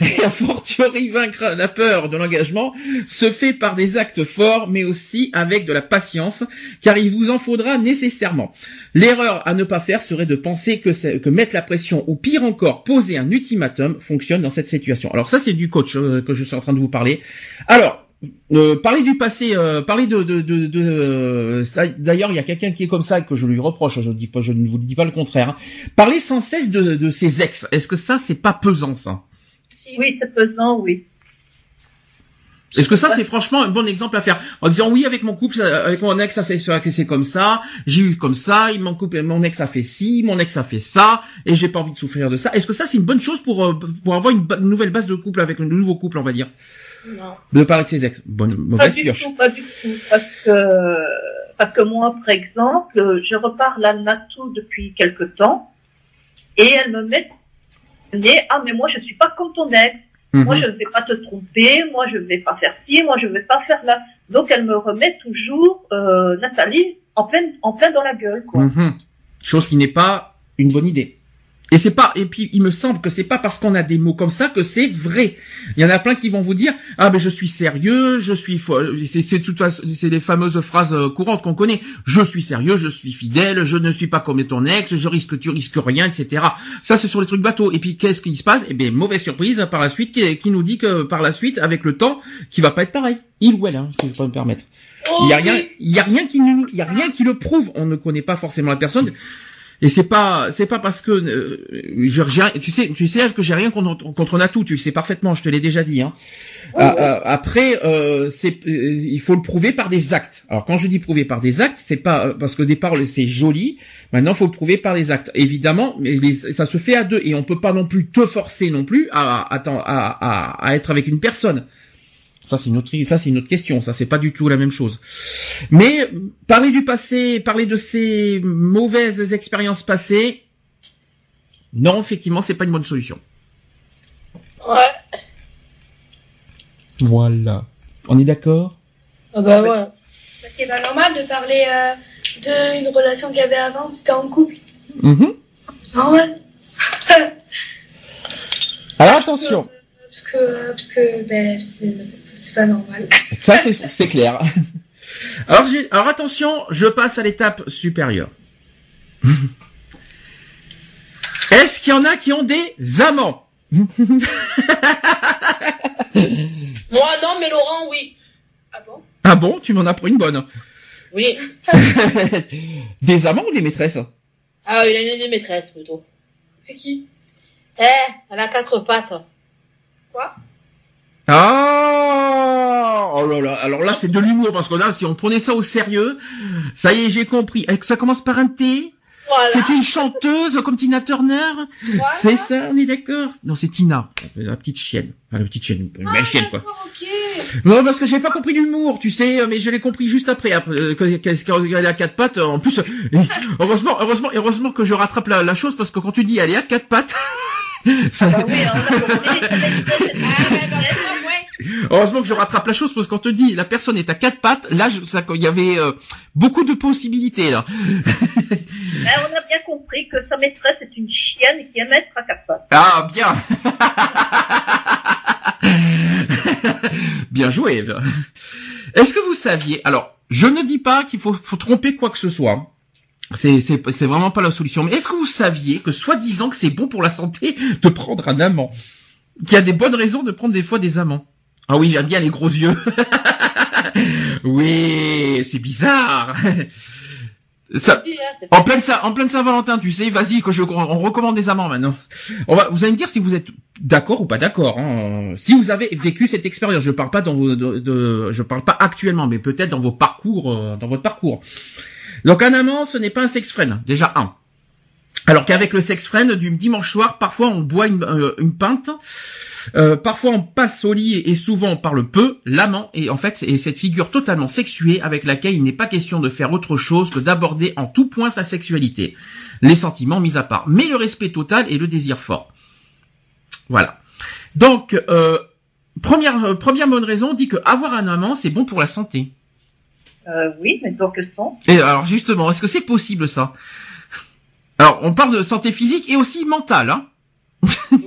et à fortiori vaincre la peur de l'engagement se fait par des actes forts, mais aussi avec de la patience, car il vous en faudra nécessairement. L'erreur à ne pas faire serait de penser que, que mettre la pression, ou pire encore, poser un ultimatum, fonctionne dans cette situation. Alors ça, c'est du coach euh, que je suis en train de vous parler. Alors, euh, parler du passé, euh, parler de, de, de, de- euh, d'ailleurs, il y a quelqu'un qui est comme ça et que je lui reproche. Je dis pas, je ne vous dis pas le contraire. hein. Parler sans cesse de, de ses ex. Est-ce que ça, c'est pas pesant, ça? Oui, c'est pesant, oui. Est-ce que ça, c'est franchement un bon exemple à faire? En disant oui, avec mon couple, ça- avec mon ex, ça s'est c'est comme ça. J'ai eu comme ça. Il mon couple, mon ex a fait ci, mon ex a fait ça, et j'ai pas envie de souffrir de ça. Est-ce que ça, c'est une bonne chose pour euh, pour avoir une, une nouvelle base de couple avec un nouveau couple, on va dire, Non. de parler de ses ex Bonne Pas du pioche. tout, pas du tout. Parce que, parce que moi, par exemple, je repars la Natou depuis quelque temps et elle me met ah, mais moi, je suis pas comme ton ex. Moi, Mhm. je ne vais pas te tromper. Moi, je ne vais pas faire ci. Moi, je ne vais pas faire là. Donc, elle me remet toujours, euh, Nathalie en plein, en plein dans la gueule, quoi. Mhm. Chose qui n'est pas une bonne idée. Et c'est pas et puis il me semble que c'est pas parce qu'on a des mots comme ça que c'est vrai. Il y en a plein qui vont vous dire ah ben je suis sérieux, je suis c'est toute façon- c'est les fameuses phrases euh, courantes qu'on connaît. Je suis sérieux, je suis fidèle, je ne suis pas comme ton ex, je risque tu risques rien, etc. Ça c'est sur les trucs bateaux. Et puis qu'est-ce qui se passe? Eh bien mauvaise surprise par la suite qui, qui nous dit que par la suite avec le temps qui va pas être pareil. Il ou elle, hein, si je peux me permettre. Il y a rien, il y a rien qui nous, il y a rien qui le prouve. On ne connaît pas forcément la personne. Et c'est pas, c'est pas parce que euh, je, j'ai- tu sais, tu sais que j'ai rien contre, contre Natou. Tu sais parfaitement. Je te l'ai déjà dit. Hein. Ah, après, euh, c'est, euh, il faut le prouver par des actes. Alors quand je dis prouver par des actes, c'est pas euh, parce que au départ c'est joli. Maintenant, faut le prouver par les actes. Évidemment, mais les- ça se fait à deux et on peut pas non plus te forcer non plus à, à, à, à, à être avec une personne. Ça c'est une autre, ça c'est une autre question. Ça c'est pas du tout la même chose. Mais parler du passé, parler de ces mauvaises expériences passées, non, effectivement, c'est pas une bonne solution. Ouais. Voilà. On est d'accord? Ah bah ouais. C'est pas normal de parler euh, d'une relation qu'il y avait avant si t'es en couple. Mhm. Normal. Alors attention, Parce que, parce que ben, c'est c'est pas normal. <laughs> ça c'est c'est clair. Alors, attention, je passe à l'étape supérieure. <laughs> Est-ce qu'il y en a qui ont des amants <laughs> Moi non, mais Laurent, oui. Ah bon? Ah bon, tu m'en as pris une bonne. Oui. des amants ou des maîtresses? Ah, il a une des maîtresses plutôt. C'est qui? Eh, elle a quatre pattes. Quoi? Ah Oh là là, alors là c'est de l'humour parce que là si on prenait ça au sérieux, ça y est j'ai compris. Eh, Ça commence par un T. Voilà. C'est une chanteuse comme Tina Turner. voilà. C'est ça, on est d'accord Non, c'est Tina, la petite chienne. Enfin, la petite chienne, une belle chienne quoi. D'accord, ok. Non, parce que j'ai pas compris l'humour, tu sais, mais je l'ai compris juste après, après euh, qu'elle est à quatre pattes. En plus, euh, <laughs> heureusement, heureusement, heureusement que je rattrape la, la chose parce que quand tu dis elle est à quatre pattes, <laughs> ça- Bah hein. Ah, bah, ouais. <laughs> heureusement que je rattrape la chose parce que quand on te dit la personne est à quatre pattes, là, je- ça, il y avait euh, beaucoup de possibilités là. Mais <laughs> on a bien compris que sa maîtresse est une chienne qui aime être à quatre pattes. Ah, bien. <laughs> bien joué. Est-ce que vous saviez Alors, je ne dis pas qu'il faut, faut tromper quoi que ce soit. C'est, vraiment pas la solution. Mais est-ce que vous saviez que soi-disant que c'est bon pour la santé de prendre un amant? Qu'il y a des bonnes raisons de prendre des fois des amants. Ah oui, j'aime bien les gros yeux. <laughs> oui, c'est bizarre. <laughs> Ça, en pleine, en pleine Saint-Valentin, tu sais, vas-y, que je, on recommande des amants maintenant. On va, vous allez me dire si vous êtes d'accord ou pas d'accord. Hein. Si vous avez vécu cette expérience, je parle pas dans vos, je parle pas actuellement, mais peut-être dans vos parcours, euh, dans votre parcours. Donc un amant, ce n'est pas un sex friend, déjà un. Alors qu'avec le sex friend du dimanche soir, parfois on boit une, euh, pinte, euh, parfois on passe au lit et souvent on parle peu. L'amant est en fait est cette figure totalement sexuée avec laquelle il n'est pas question de faire autre chose que d'aborder en tout point sa sexualité, les sentiments mis à part, mais le respect total et le désir fort. Voilà. Donc euh, première première bonne raison, on dit que avoir un amant, c'est bon pour la santé. Euh, oui, mais dans quel sens Et alors justement, est-ce que c'est possible ça? Alors, on parle de santé physique et aussi mentale. Hein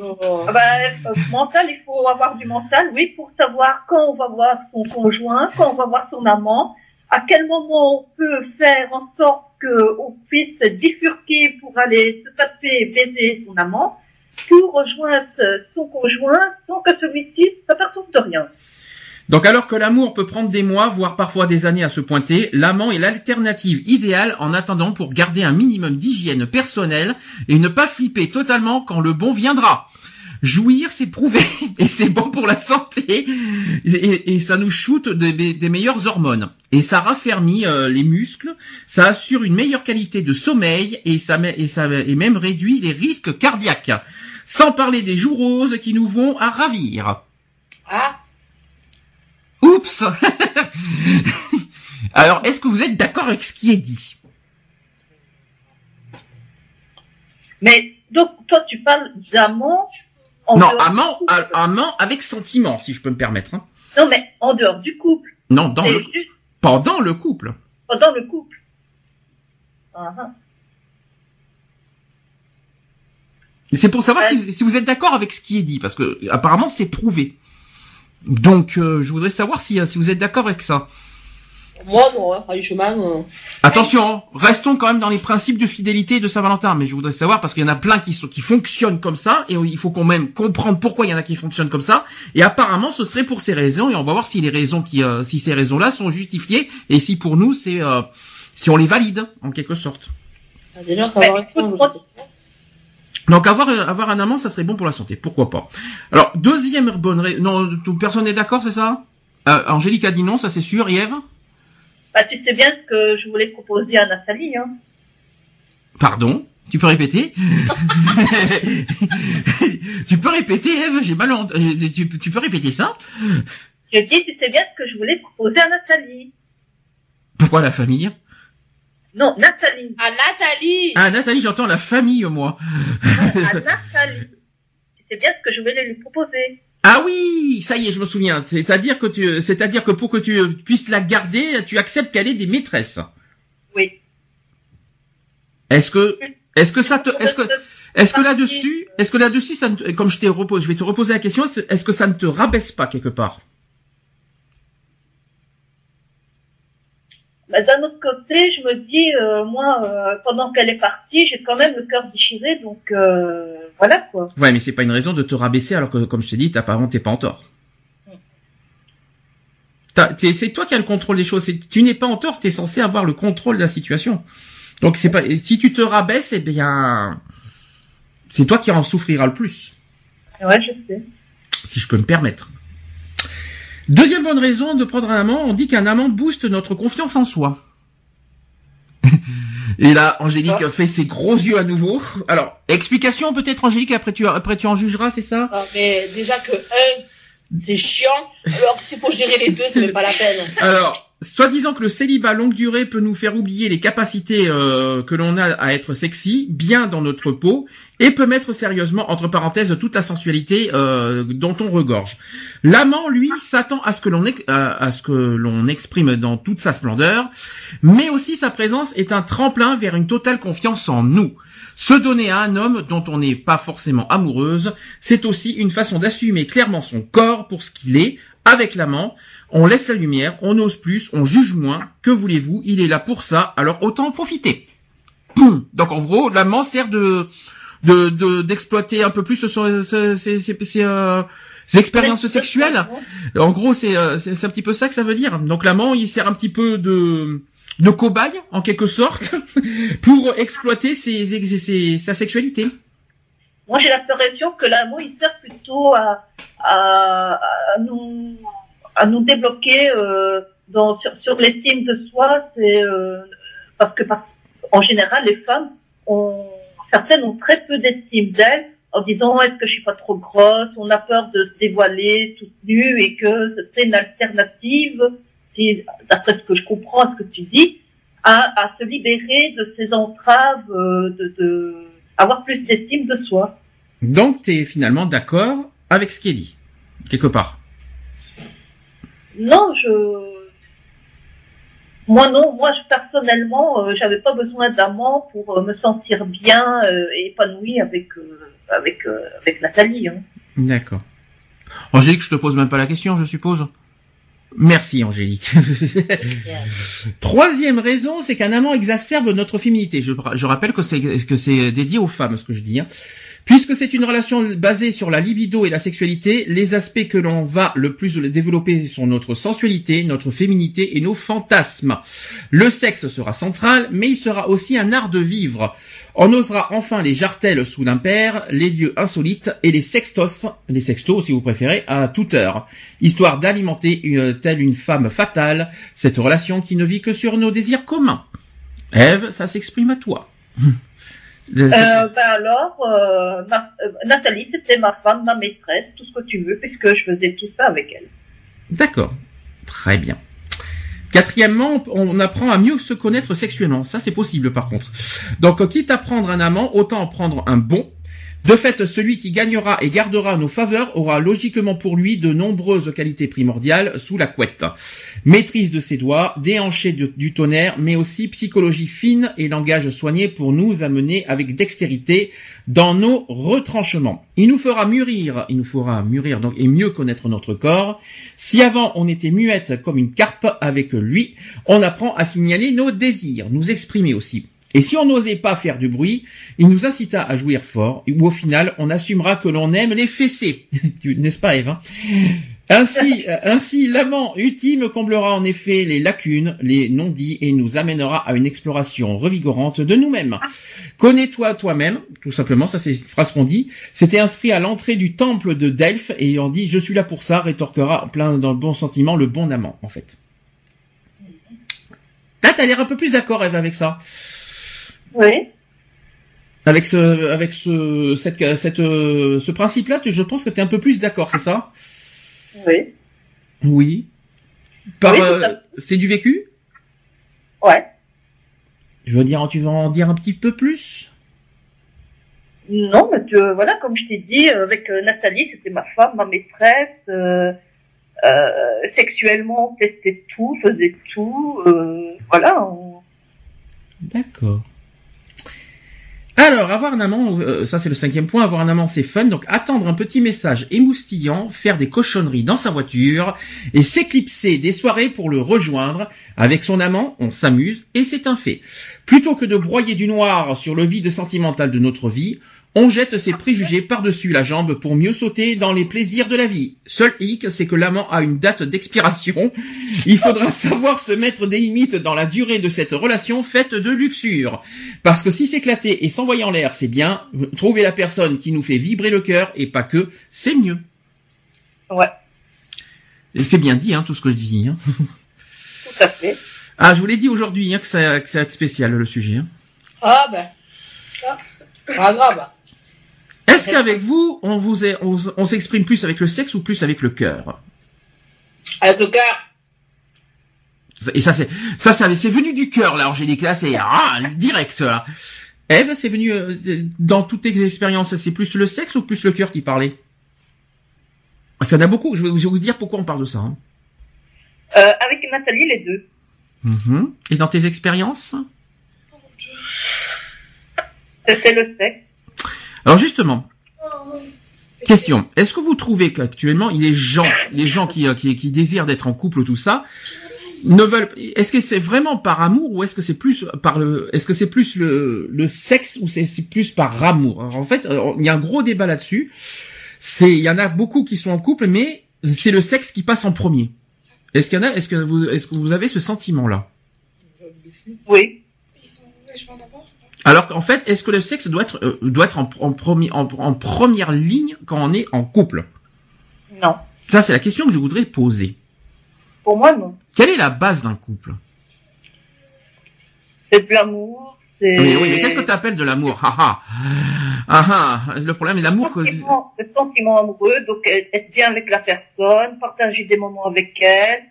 Oh. Ah bah, euh, mental, il faut avoir du mental, oui, pour savoir quand on va voir son conjoint, quand on va voir son amant, à quel moment on peut faire en sorte qu'on puisse bifurquer pour aller se taper, baiser son amant, pour rejoindre son conjoint sans que celui-ci s'aperçoive de rien. Donc alors que l'amour peut prendre des mois, voire parfois des années à se pointer, l'amant est l'alternative idéale en attendant pour garder un minimum d'hygiène personnelle et ne pas flipper totalement quand le bon viendra. Jouir, c'est prouvé <laughs> et c'est bon pour la santé et, ça nous shoot des, meilleures hormones et ça raffermit euh, les muscles, ça assure une meilleure qualité de sommeil et ça, et et même réduit les risques cardiaques. Sans parler des joues roses qui nous vont à ravir. Ah, Oups <laughs> Alors, est-ce que vous êtes d'accord avec ce qui est dit? Mais donc, toi, tu parles d'amant en Non, dehors amant, couple. amant avec sentiment, si je peux me permettre. hein. Non, mais en dehors du couple. Non, dans le, juste pendant le couple. pendant le couple. C'est pour savoir Ouais. si, si vous êtes d'accord avec ce qui est dit, parce que apparemment c'est prouvé. Donc, euh, je voudrais savoir si, euh, si vous êtes d'accord avec ça. moi non, hein, franchement. euh. Attention, hein, restons quand même dans les principes de fidélité de Saint-Valentin, mais je voudrais savoir parce qu'il y en a plein qui sont, qui fonctionnent comme ça et il faut quand même comprendre pourquoi il y en a qui fonctionnent comme ça. Et apparemment, ce serait pour ces raisons et on va voir si les raisons qui, euh, si ces raisons-là sont justifiées et si pour nous c'est, euh, si on les valide en quelque sorte. Ah, Déjà, écoute, moi-. Donc avoir euh, avoir un amant, ça serait bon pour la santé, pourquoi pas? Alors deuxième bonne raison, non, tout- personne n'est d'accord, c'est ça? Euh, Angélique a dit non, ça c'est sûr. Et Ève Bah, tu sais bien ce que je voulais proposer à Nathalie, hein. Pardon? Tu peux répéter? <laughs> Tu peux répéter, Ève J'ai mal entendu. Tu, tu peux répéter ça? Je dis, tu sais bien ce que je voulais proposer à Nathalie. Pourquoi la famille? Non, Nathalie. Ah, Nathalie Ah Nathalie, j'entends la famille moi. Non, à Nathalie. Sais bien ce que je voulais lui proposer. Ah oui, ça y est, je me souviens. C'est-à-dire que tu, c'est-à-dire que pour que tu puisses la garder, tu acceptes qu'elle ait des maîtresses. Oui. Est-ce que, est-ce que ça te, est-ce que, est-ce que là-dessus, est-ce que là-dessus, ça ne te- comme je t'ai repose, je vais te reposer la question, est-ce que ça ne te rabaisse pas quelque part? Bah, D'un autre côté, je me dis, euh, moi, euh, pendant qu'elle est partie, j'ai quand même le cœur déchiré, donc euh, voilà quoi. Ouais, mais c'est pas une raison de te rabaisser alors que, comme je t'ai dit, t'as pas, t'es pas en tort. T'es- C'est toi qui as le contrôle des choses. Tu n'es pas en tort, t'es censé avoir le contrôle de la situation. Donc c'est pas, si tu te rabaisses, eh bien, c'est toi qui en souffriras le plus. Ouais, je sais. si je peux me permettre. Deuxième bonne raison de prendre un amant, on dit qu'un amant booste notre confiance en soi. <laughs> Et là, Angélique fait ses gros yeux à nouveau. Alors, explication peut-être Angélique, après tu, après tu en jugeras, c'est ça? Ah, Mais déjà que un, c'est chiant, alors que s'il faut gérer les deux, c'est même pas la peine. Alors, soi-disant que le célibat longue durée peut nous faire oublier les capacités euh, que l'on a à être sexy, bien dans notre peau, et peut mettre sérieusement, entre parenthèses, toute la sensualité euh, dont on regorge. L'amant, lui, s'attend à ce que l'on ex- à, à ce que l'on exprime dans toute sa splendeur, mais aussi sa présence est un tremplin vers une totale confiance en nous. Se donner à un homme dont on n'est pas forcément amoureuse, c'est aussi une façon d'assumer clairement son corps pour ce qu'il est, avec l'amant, on laisse la lumière, on ose plus, on juge moins. Que voulez-vous? Il est là pour ça, alors autant en profiter. <clears throat> Donc en gros, l'amant sert de de de- d'exploiter un peu plus ses, euh, expériences sexuelles. En gros, c'est euh, c'est c'est un petit peu ça que ça veut dire. Donc l'amant, il sert un petit peu de de cobaye en quelque sorte <laughs> pour exploiter ses, ses- ses- sa sexualité. Moi, j'ai l'impression que l'amour, il sert plutôt à, à, nous, à nous débloquer euh, sur, l'estime de soi. C'est euh, parce que, en général, les femmes, ont, certaines ont très peu d'estime d'elles en disant est-ce que je suis pas trop grosse? On a peur de se dévoiler toute nue et que ce serait une alternative, d'après ce que je comprends, ce que tu dis, à, se libérer de ces entraves, euh, de avoir plus d'estime de soi. Donc tu es finalement d'accord avec ce qui est dit quelque part. Non, je. Moi non, moi je, personnellement, euh, j'avais pas besoin d'amant pour euh, me sentir bien euh, et épanouie avec avec avec Nathalie. Hein. D'accord. Angélique, je te pose même pas la question, je suppose. Merci Angélique. <laughs> Troisième raison, c'est qu'un amant exacerbe notre féminité. Je, je rappelle que c'est que c'est dédié aux femmes, ce que je dis. hein. Puisque c'est une relation basée sur la libido et la sexualité, les aspects que l'on va le plus développer sont notre sensualité, notre féminité et nos fantasmes. Le sexe sera central, mais il sera aussi un art de vivre. On osera enfin les jartelles sous l'impair, les lieux insolites et les sextos, les sextos si vous préférez, à toute heure, histoire d'alimenter une, telle une femme fatale cette relation qui ne vit que sur nos désirs communs. Ève, ça s'exprime à toi. <laughs> Euh, ben alors, euh, ma- euh, Nathalie, c'était ma femme, ma maîtresse, tout ce que tu veux, puisque je faisais tout ça avec elle. D'accord. Très bien. Quatrièmement, on apprend à mieux se connaître sexuellement. Ça, c'est possible, par contre. Donc, quitte à prendre un amant, autant en prendre un bon. De fait, celui qui gagnera et gardera nos faveurs aura logiquement pour lui de nombreuses qualités primordiales sous la couette. Maîtrise de ses doigts, déhanché du tonnerre, mais aussi psychologie fine et langage soigné pour nous amener avec dextérité dans nos retranchements. Il nous fera mûrir, il nous fera mûrir donc et mieux connaître notre corps. Si avant on était muette comme une carpe avec lui, on apprend à signaler nos désirs, nous exprimer aussi. Et si on n'osait pas faire du bruit, il nous incita à jouir fort, ou au final, on assumera que l'on aime les fessées. <laughs> N'est-ce pas, Eve hein? Ainsi, <laughs> euh, ainsi, l'amant ultime comblera en effet les lacunes, les non-dits et nous amènera à une exploration revigorante de nous-mêmes. Connais-toi toi-même, tout simplement, ça c'est une phrase qu'on dit. C'était inscrit à l'entrée du temple de Delphes et on dit je suis là pour ça, rétorquera plein dans le bon sentiment le bon amant, en fait. Là, t'as l'air un peu plus d'accord, Eve, avec ça. Oui. Avec ce, avec ce, cette, cette, euh, ce principe-là, tu- je pense que t'es un peu plus d'accord, c'est ça? Oui. Oui. Par, Oui, euh, c'est du vécu? Ouais. Tu veux dire, tu veux en dire un petit peu plus? Non, mais tu, voilà, comme je t'ai dit, euh, avec euh, Nathalie, c'était ma femme, ma maîtresse. Euh, euh, sexuellement, on testait tout, faisait tout. Euh, voilà. on- D'accord. Alors, avoir un amant, euh, ça c'est le cinquième point, avoir un amant c'est fun, donc attendre un petit message émoustillant, faire des cochonneries dans sa voiture et s'éclipser des soirées pour le rejoindre. Avec son amant, on s'amuse et c'est un fait. Plutôt que de broyer du noir sur le vide sentimental de notre vie, on jette ses préjugés par-dessus la jambe pour mieux sauter dans les plaisirs de la vie. Seul hic, c'est que l'amant a une date d'expiration. Il faudra savoir se mettre des limites dans la durée de cette relation faite de luxure. Parce que si s'éclater et s'envoyer en l'air, c'est bien, trouver la personne qui nous fait vibrer le cœur et pas que, c'est mieux. Ouais, c'est bien dit, hein, tout ce que je dis. Hein. tout à fait. Ah, je vous l'ai dit aujourd'hui hein, que ça, que ça va être spécial le sujet. hein. Ah ben, ça, pas grave. Est-ce qu'avec vous, on vous est, on, on s'exprime plus avec le sexe ou plus avec le cœur? Avec le cœur. Et ça, c'est, ça, ça, c'est venu du cœur là, Angélique. Là, c'est ah, direct. Là. Eve, c'est venu euh, dans toutes tes expériences, c'est plus le sexe ou plus le cœur qui parlait? Parce qu'il y en a beaucoup. Je vais, vous dire pourquoi on parle de ça. hein. Euh, avec Nathalie, les deux. Mhm. Et dans tes expériences? C'était le sexe. Alors justement, question. Est-ce que vous trouvez qu'actuellement, les gens, les gens qui, euh, qui, qui désirent d'être en couple, tout ça, ne veulent, est-ce que c'est vraiment par amour ou est-ce que c'est plus par le, est-ce que c'est plus le, le sexe ou c'est, plus par amour? Alors, en fait, euh, il y a un gros débat là-dessus. C'est, il y en a beaucoup qui sont en couple, mais c'est le sexe qui passe en premier. Est-ce qu'il y en a, est-ce que vous, est-ce que vous avez ce sentiment-là? Oui. Alors qu'en fait, est-ce que le sexe doit être, euh, doit être en, en, premier, en, en première ligne quand on est en couple? Non. Ça, c'est la question que je voudrais poser. Pour moi, non. Quelle est la base d'un couple? C'est de l'amour. Oui, oui, mais qu'est-ce que tu appelles de l'amour? Ah ah. Ah ah. Le problème est l'amour que... Sentiment, le sentiment amoureux, donc être être bien avec la personne, partager des moments avec elle,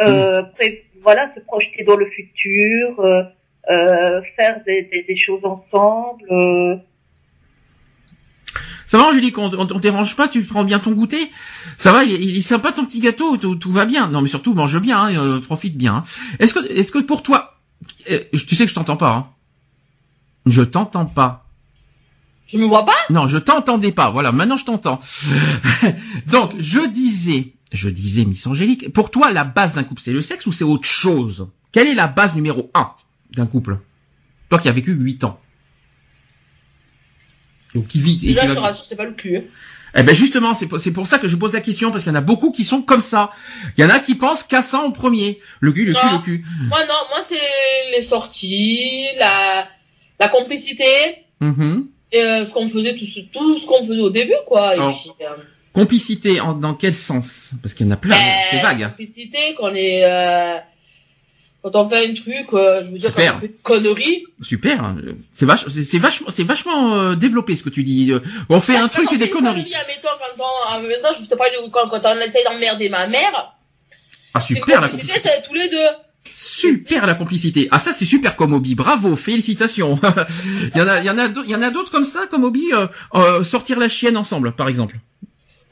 euh, Mm. après, voilà, se projeter dans le futur, euh, euh, faire des, des, des choses ensemble. euh, Ça va, Angélique, on, on, on dérange pas, tu prends bien ton goûter Ça va, il, il est sympa ton petit gâteau, tout, tout va bien. Non, mais surtout, mange bien, hein, euh, profite bien. hein. Est-ce que, est-ce que pour toi, euh, tu sais que je t'entends pas, hein Je t'entends pas. Je me vois pas? Non, je t'entendais pas. Voilà, maintenant je t'entends. <laughs> Donc, je disais, je disais, Miss Angélique, pour toi, la base d'un couple, c'est le sexe ou c'est autre chose? Quelle est la base numéro un? D'un couple Toi qui as vécu 8 ans. Donc, qui vit et Déjà, qui je te rassure, c'est pas le cul. hein. Eh ben justement, c'est pour, c'est pour ça que je pose la question parce qu'il y en a beaucoup qui sont comme ça. Il y en a qui pensent qu'à ça en premier. Le cul, le cul, le cul. Moi, non, moi, c'est les sorties, la, la complicité, et, euh, ce qu'on faisait, tout ce, tout ce qu'on faisait au début, quoi. Et Alors, puis, euh, Complicité, en, dans quel sens? Parce qu'il y en a plein. c'est euh, vague. Complicité, quand on est, euh, quand on fait un truc, euh, je veux dire, Super. quand on fait une connerie. Super. C'est c'est vachement, c'est vachement euh, développé ce que tu dis. Euh, On fait un truc et des conneries. Admettons, quand on, en même temps, je te parlais de- quand, quand on essaye d'emmerder ma mère. Ah super la complicité, tous les deux. Super la complicité. Ah ça c'est super comme hobby. Bravo, félicitations. <laughs> il y en a, il y en a, d'autres- il y en a d'autres comme ça comme hobby. euh, euh, sortir la chienne ensemble, par exemple.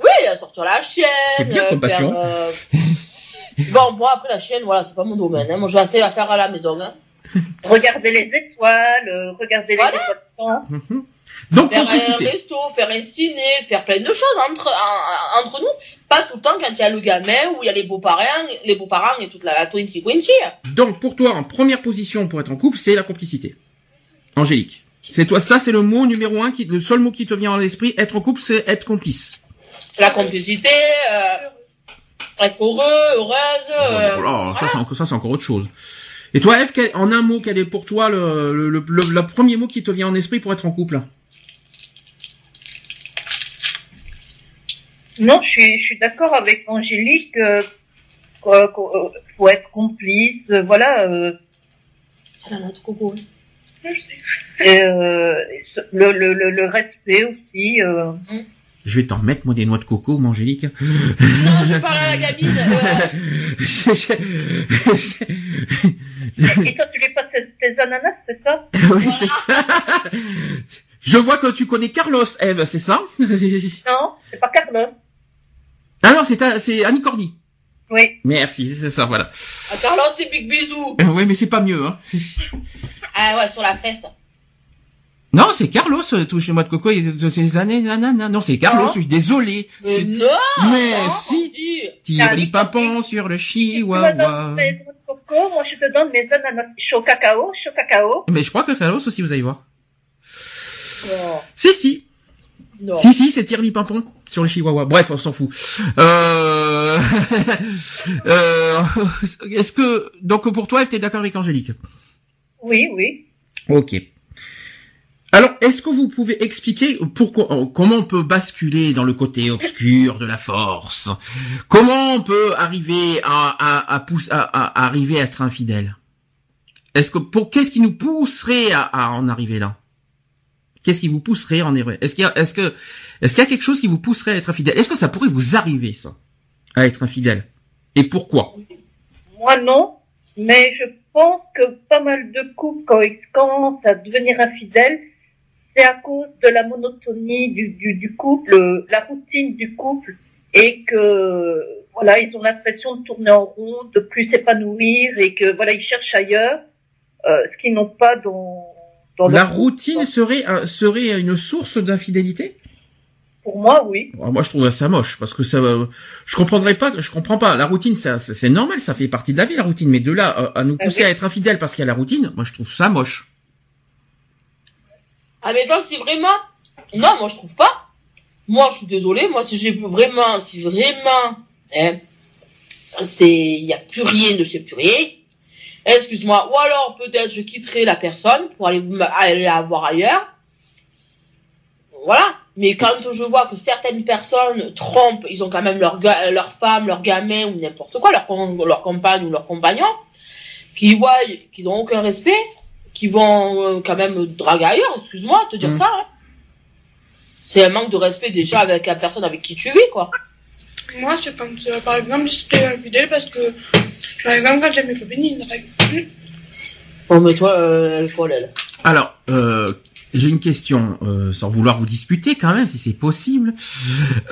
Oui, sortir la chienne. C'est bien comme faire, passion. <laughs> bon, moi, après la chienne, voilà, c'est pas mon domaine. Hein. Moi, je vais assez à faire à la maison. Hein. Regarder les étoiles, euh, regarder Voilà. les étoiles. Mhm. Donc Faire un resto, faire un ciné, faire plein de choses entre, en- en- entre nous. Pas tout le temps quand il y a le gamin ou il y a les beaux-parents, les beaux-parents et toute la, la twinty quinty. Donc pour toi, en première position pour être en couple, c'est la complicité. Angélique. C'est toi, ça c'est le mot numéro un, qui, le seul mot qui te vient à l'esprit. Être en couple, c'est être complice. La complicité, euh, être heureux, heureuse. euh, Oh là, ça, voilà. c'est encore, ça, c'est encore autre chose. Et toi, Eve, quel- en un mot, quel est pour toi le, le, le, le- le premier mot qui te vient en esprit pour être en couple Non, je suis, je suis d'accord avec Angélique. Euh, quoi, quoi, euh, faut être complice. euh, voilà. Euh, noix de coco. et, euh, le, le, le, le respect aussi. Euh, Je vais t'en mettre, moi, des noix de coco, moi, Angélique. <laughs> Non, je parle à la gamine. euh, <laughs> et toi, tu lui passes tes, tes ananas, c'est ça? Oui, c'est ça. Je vois que tu connais Carlos, Eve, c'est ça? Non, c'est pas Carlos. Ah non, c'est ta- c'est Annie Cordy. Oui. Merci, c'est ça, voilà. à Carlos, c'est big bisous. Euh, Oui, mais c'est pas mieux, hein. Ah ouais, sur la fesse. Non, c'est Carlos, euh, tout chez moi de coco, il ces années, nanana. Non, c'est Carlos, Non. je suis désolé. Mais non Mais non, si. dis. Tiri papon sur le chihuahua. moi je te donne mes ananas chaud cacao, chaud cacao. Mais je crois que Carlos aussi, vous allez voir. Non. Si, si. Non. Si, si, c'est Tiri Pimpon sur le chihuahua. Bref, on s'en fout. Euh... <laughs> euh... <laughs> Est-ce que... Donc pour toi, tu es d'accord avec Angélique? Oui, oui. Ok. Alors, est-ce que vous pouvez expliquer pourquoi, euh, comment on peut basculer dans le côté obscur de la force? Comment on peut arriver à, arriver à être infidèle? Est-ce que pour qu'est-ce qui nous pousserait à, en arriver là? Qu'est-ce qui vous pousserait en arriver? Est-ce qu'il y a, que, est-ce qu'il y a quelque chose qui vous pousserait à être infidèle? Est-ce que ça pourrait vous arriver ça, à être infidèle? Et pourquoi? Moi non, mais je pense que pas mal de couples, quand ils commencent à devenir infidèles, c'est à cause de la monotonie du, du, du couple, la routine du couple, et que voilà, ils ont l'impression de tourner en rond, de plus s'épanouir, et que voilà, ils cherchent ailleurs, euh, ce qu'ils n'ont pas dans, dans La routine serait un- serait une source d'infidélité? Pour moi, oui. Alors, Moi, je trouve ça moche parce que ça, euh, je comprendrais pas, je comprends pas. La routine, ça, c'est normal, ça fait partie de la vie, la routine. Mais de là euh, à nous Ah pousser oui. à être infidèle parce qu'il y a la routine, moi, je trouve ça moche. Ah mais attends, si vraiment... Non, moi je trouve pas. Moi je suis désolée, moi si j'ai vraiment, si vraiment, hein, c'est, il y a plus rien de chez plus rien. Excuse-moi. Ou alors peut-être je quitterai la personne pour aller, aller la voir ailleurs. Voilà. Mais quand je vois que certaines personnes trompent, ils ont quand même leur, leur femme, leur gamin ou n'importe quoi, leur, leur compagne ou leur compagnon, qui voient qu'ils ont aucun respect, qui vont euh, quand même draguer ailleurs, excuse-moi, te dire Mhm. ça. Hein. C'est un manque de respect déjà avec la personne avec qui tu vis, quoi. Moi, c'est quand, euh, par exemple, j'étais infidèle parce que, par exemple, quand j'ai mes copines, ils draguent. Oh, mais toi, euh, elle est folle, elle. Alors, euh, j'ai une question, euh, sans vouloir vous disputer quand même, si c'est possible.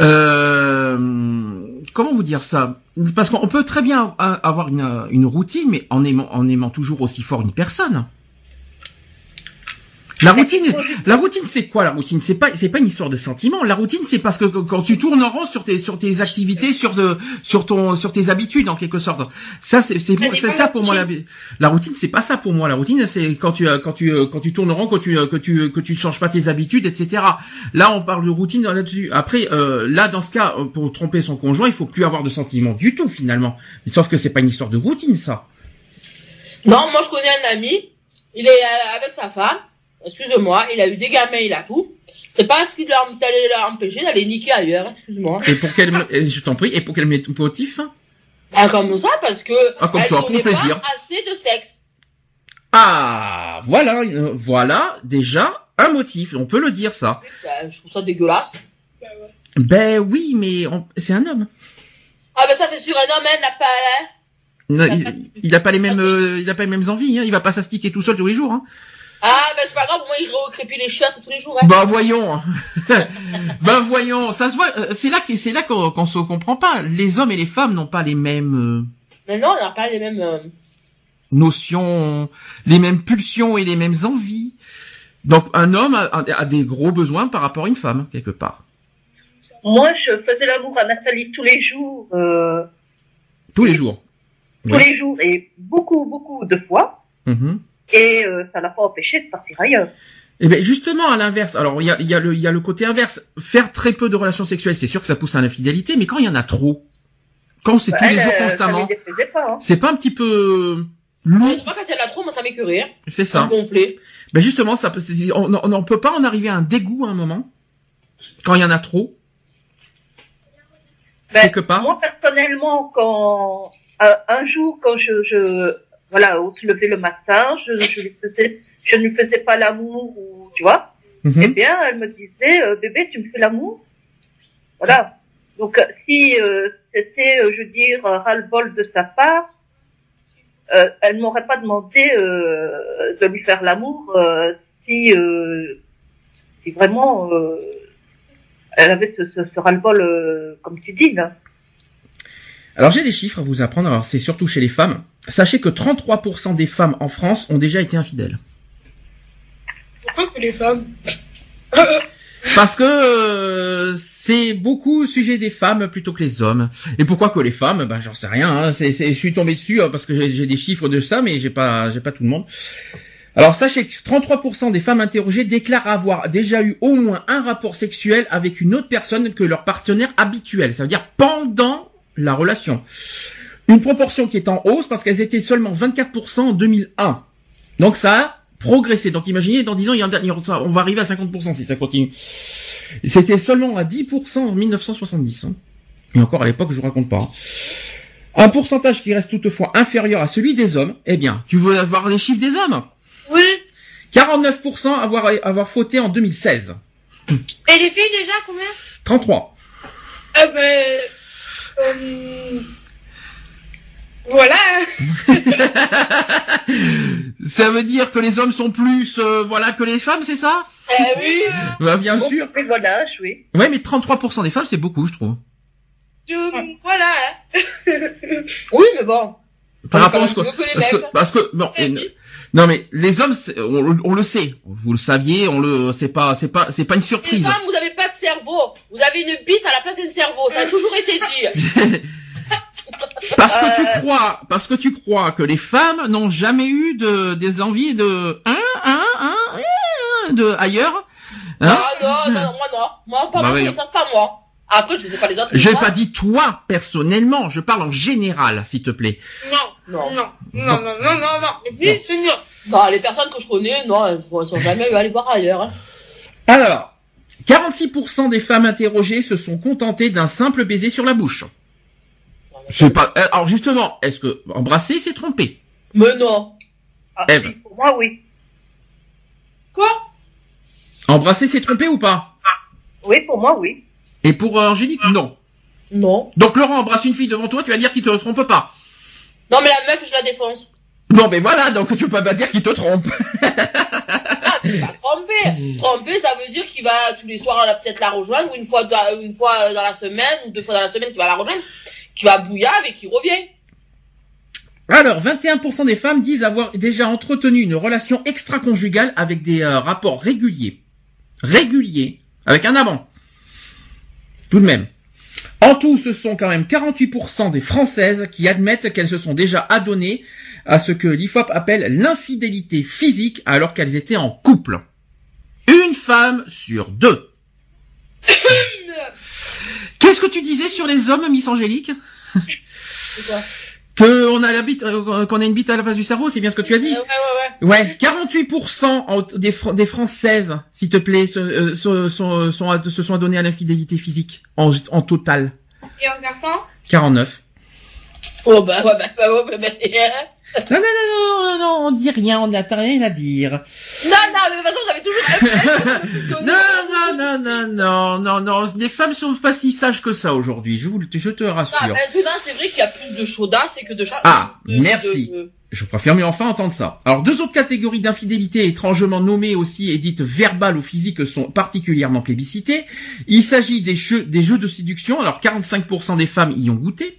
Euh, comment vous dire ça? Parce qu'on peut très bien avoir une, une routine, mais en aimant, en aimant toujours aussi fort une personne. La routine, la routine, c'est quoi la routine? C'est pas, c'est pas une histoire de sentiment. La routine, c'est parce que quand tu tournes en rond sur tes, sur tes activités, sur de, sur ton, sur tes habitudes en quelque sorte. Ça, c'est, c'est, Ça c'est pour moi la, la routine, c'est pas ça pour moi. La routine, c'est quand tu, quand tu, quand tu tournes en rond, quand tu, que tu, que tu ne changes pas tes habitudes, etc. Là, on parle de routine là-dessus. Après, euh, là, dans ce cas, euh, pour tromper son conjoint, il faut plus avoir de sentiments du tout finalement. Mais sauf que c'est pas une histoire de routine, ça. Non, moi je connais un ami, il est euh, avec sa femme, excuse-moi, il a eu des gamins, il a tout. C'est pas ce qui l'a empêché d'aller niquer ailleurs, excuse-moi. Et pour quel, je t'en prie, et pour quel motif? Ah, comme ça, parce que Ah, comme elle ça, pour plaisir. pas assez de sexe. Ah, voilà, voilà déjà un motif. On peut le dire ça. Ben, je trouve ça dégueulasse. Ben oui, mais on- c'est un homme. Ah ben ça c'est sûr, un homme, elle n'a pas hein. Non, il, pas- il a pas les mêmes, euh, il a pas les mêmes envies. Hein. Il va pas s'astiquer tout seul tous les jours. Hein. Ah ben c'est pas grave, moi il recrépit les chiottes tous les jours. Hein. Ben voyons, <laughs> ben voyons, ça se voit. euh, C'est là que c'est là qu'on qu'on se comprend pas. Les hommes et les femmes n'ont pas les mêmes Mais non, on n'a pas les mêmes... euh, euh, notions, les mêmes pulsions et les mêmes envies. Donc un homme a, des gros besoins par rapport à une femme quelque part. Moi, je faisais l'amour à Nathalie tous les jours, euh, Tous les jours. tous les jours et beaucoup, beaucoup de fois. Mhm. Et euh, ça l'a pas empêché de partir ailleurs. Eh ben justement à l'inverse. Alors il y a, il y a le il y a le côté inverse. Faire très peu de relations sexuelles, c'est sûr que ça pousse à l'infidélité, mais quand il y en a trop, quand c'est tous Elle, les jours euh, constamment, ne. Hein. c'est pas un petit peu Mais lourd, moi quand il y en a trop, moi ça m'écœurait. Hein. c'est Ça gonflait. Ben justement, ça on on- on peut pas en arriver à un dégoût à un moment quand il y en a trop Ben, quelque part. Moi, personnellement, quand euh, un jour, quand je, je voilà, on se levait le matin, je, je lui faisais, je ne lui faisais pas l'amour ou tu vois. Mhm. Eh bien, elle me disait, euh, bébé, tu me fais l'amour Voilà. Donc, euh, si euh, c'était, je veux dire, ras-le-bol de sa part, euh, elle m'aurait pas demandé euh, de lui faire l'amour euh, si, euh, si vraiment euh, elle avait ce, ce, ce ras-le-bol, euh, comme tu dis, là. Alors j'ai des chiffres à vous apprendre. Alors c'est surtout chez les femmes. Sachez que 33% des femmes en France ont déjà été infidèles. Pourquoi que les femmes Parce que euh, c'est beaucoup sujet des femmes plutôt que les hommes. Et pourquoi que les femmes? Ben j'en sais rien. Hein. C'est, c'est- je suis tombé dessus hein, parce que j'ai, j'ai des chiffres de ça, mais j'ai pas, j'ai pas tout le monde. Alors sachez que 33% des femmes interrogées déclarent avoir déjà eu au moins un rapport sexuel avec une autre personne que leur partenaire habituel. Ça veut dire pendant la relation. Une proportion qui est en hausse parce qu'elles étaient seulement 24% en 2001. Donc ça a progressé. Donc imaginez, dans 10 ans, il y a- on va arriver à 50% si ça continue. C'était seulement à 10% en 1970. hein. Et encore à l'époque, je vous raconte pas. hein. Un pourcentage qui reste toutefois inférieur à celui des hommes. Eh bien, tu veux avoir les chiffres des hommes? Oui. 49% avoir, avoir fauté en 2016. Et les filles déjà combien? 33. Eh ben... euh, Voilà. <laughs> Ça veut dire que les hommes sont plus, euh, voilà, que les femmes, c'est ça? Eh oui. Bah, Bien sûr. Mais voilà, oui. Ouais, mais 33% des femmes, c'est beaucoup, je trouve. Je- Voilà. hein. <laughs> Oui, mais bon. Par On rapport à ce que, parce que, mecs. parce que, non, Eh euh, oui. non mais les hommes, on, on le sait, vous le saviez, on le, c'est pas, c'est pas, c'est pas une Les surprise. femmes, vous avez pas de cerveau. Vous avez une bite à la place d'un cerveau. Ça a toujours été dit. <laughs> Parce que Euh, tu crois, parce que tu crois que les femmes n'ont jamais eu de, des envies de, hein, hein, hein, hein, de ailleurs. Hein? Ah non, non, moi non. Moi, pas Bah ma oui. connaissance, pas moi. Après, je sais pas les autres. J'ai moi. pas dit toi personnellement, je parle en général, s'il te plaît. Non. Non. Non. Non, non, non, non, non. Non. Non, les personnes que je connais, non, elles elles sont jamais allées voir ailleurs. hein. Alors, 46% des femmes interrogées se sont contentées d'un simple baiser sur la bouche. Je sais pas. euh, Alors justement, est-ce que embrasser, c'est tromper? Mais non. Ah, Ève. pour moi, oui. Quoi? Embrasser, c'est tromper ou pas? Oui, pour moi, oui. Et pour euh, Angélique, non. Non. Donc Laurent embrasse une fille devant toi, tu vas dire qu'il te trompe pas. Non, mais la meuf, je la défonce. Non, mais voilà, donc tu peux pas dire qu'il te trompe. Ah, tu pas tromper. Tromper, ça veut dire qu'il va tous les soirs peut-être la rejoindre, ou une fois, dans- une fois dans la semaine, ou deux fois dans la semaine qu'il va la rejoindre, qu'il va bouillave et qu'il revient. Alors, 21% des femmes disent avoir déjà entretenu une relation extra-conjugale avec des euh, rapports réguliers. Réguliers. Avec un avant. Tout de même. En tout, ce sont quand même 48% des Françaises qui admettent qu'elles se sont déjà adonnées à ce que l'IFOP appelle l'infidélité physique alors qu'elles étaient en couple. Une femme sur deux. Qu'est-ce que tu disais sur les hommes, Miss Angélique? Que on a la bite, euh, qu'on a une bite à la place du cerveau, c'est bien ce que tu as dit. Euh, Ouais, ouais, ouais. Ouais, 48% en- des, des Françaises, s'il te plaît, se, euh, se- sont, sont ad- se sont adonnées à l'infidélité physique en, en total. Et en garçon? 49. Oh bah, ouais, bah, bah, ouais, bah, bah, euh, Non, non, non, non, non, on dit rien, on n'a rien à dire. Non, non, mais de toute façon, j'avais toujours <laughs> Non, non, non, non, non, non, non, les femmes sont pas si sages que ça aujourd'hui, je, vous, le- je te Non, rassure. maintenant, c'est vrai qu'il y a plus de chaudasse et que de chat. Ah, de- merci. de- de- Je préfère mieux enfin entendre ça. Alors, deux autres catégories d'infidélité étrangement nommées aussi et dites verbales ou physiques sont particulièrement plébiscitées. Il s'agit des jeux, des jeux de séduction. Alors, 45% des femmes y ont goûté.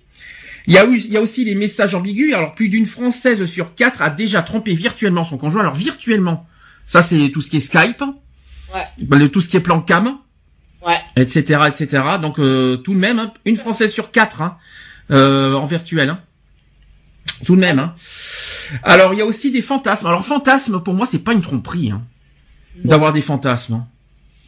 Il y a eu, il y a aussi les messages ambigus. Alors, plus d'une Française sur quatre a déjà trompé virtuellement son conjoint. Alors, virtuellement. Ça, c'est tout ce qui est Skype. Ouais. Ben, le- tout ce qui est plan cam. Ouais. Etc., etc. Donc, euh, tout de même, hein, une Française sur quatre, hein, euh, en virtuel, hein. Tout de même, hein. Alors, il y a aussi des fantasmes. Alors, fantasme, pour moi, c'est pas une tromperie, hein, d'avoir des fantasmes.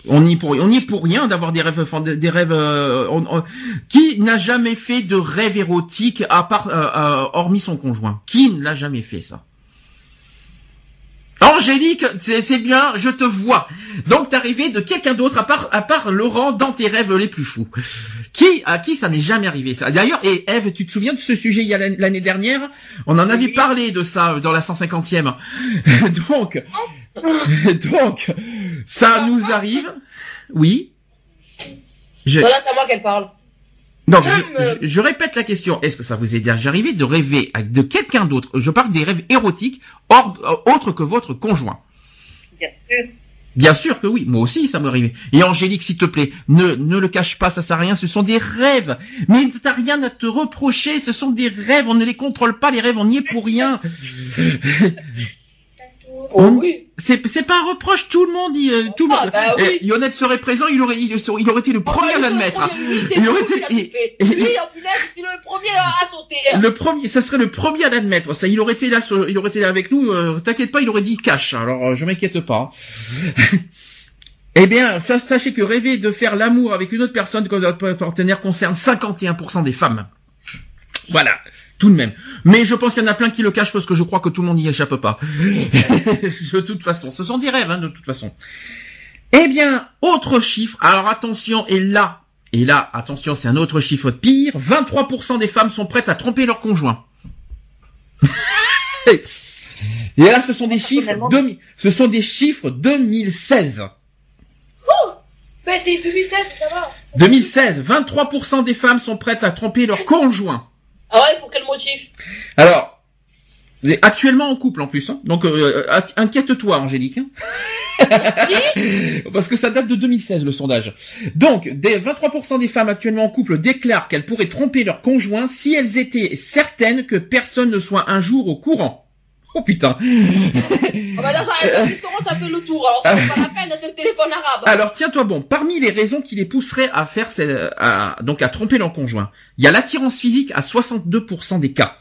On y est pour, on y est pour rien d'avoir des rêves, des rêves. euh, on- on- qui n'a jamais fait de rêve érotique à part, euh, euh, hormis son conjoint Qui ne l'a jamais fait ça? Angélique, c'est bien, je te vois. Donc t'es arrivé de quelqu'un d'autre à part, à part Laurent dans tes rêves les plus fous. Qui, à qui ça n'est jamais arrivé ça? D'ailleurs, et Eve, tu te souviens de ce sujet il y a l'an- l'année dernière? On en avait parlé de ça dans la 150e. <laughs> donc, <laughs> donc, ça nous arrive. Oui. Je, Voilà, c'est à moi qu'elle parle. donc, je, je- je répète la question. Est-ce que ça vous est déjà arrivé de rêver de quelqu'un d'autre? Je parle des rêves érotiques, hors, euh, autres que votre conjoint. Bien sûr. Bien sûr que oui, moi aussi ça m'est arrivé. Et Angélique, s'il te plaît, ne ne le cache pas, ça sert à rien, ce sont des rêves. Mais t'as rien à te reprocher, ce sont des rêves, on ne les contrôle pas, les rêves, on n'y est pour rien. Oh oui. C'est c'est pas un reproche, tout le monde dit, euh, tout le Ah, monde. bah oui. Et Yonette serait présent, il aurait il, il aurait été le premier à Oh, bah, l'admettre. hein. lui, c'est Il aurait été- Lui, en c'est le premier à à sauter. hein. Le premier, ça serait le premier à l'admettre. Ça, il aurait été là, sur- il aurait été là avec nous. euh, T'inquiète pas, il aurait dit cash. Alors, euh, je m'inquiète pas. <laughs> eh bien, sachez que rêver de faire l'amour avec une autre personne que notre partenaire concerne 51% des femmes. Voilà, tout de même. Mais je pense qu'il y en a plein qui le cachent parce que je crois que tout le monde n'y échappe pas. <laughs> de toute façon, ce sont des rêves, hein, de toute façon. Eh bien, autre chiffre. Alors attention, et là, et là, attention, c'est un autre chiffre de pire. 23% des femmes sont prêtes à tromper leur conjoint. <laughs> et là, ce sont des chiffres, demi- ce sont des chiffres 2016. Mais c'est 2016, ça va. 2016, 23% des femmes sont prêtes à tromper leur conjoint. Ah ouais, pour quel motif? Alors, vous êtes actuellement en couple en plus, hein. donc euh, euh, inquiète-toi, Angélique. hein. <laughs> Parce que ça date de 2016 le sondage. Donc, des 23% des femmes actuellement en couple déclarent qu'elles pourraient tromper leur conjoint si elles étaient certaines que personne ne soit un jour au courant. Oh putain. Ah bah dans ça, justement, ça fait le tour. Alors, c'est pas la peine, c'est le téléphone arabe. Alors tiens-toi bon, parmi les raisons qui les pousseraient à faire ces- à, donc à tromper leur conjoint, il y a l'attirance physique à 62% des cas.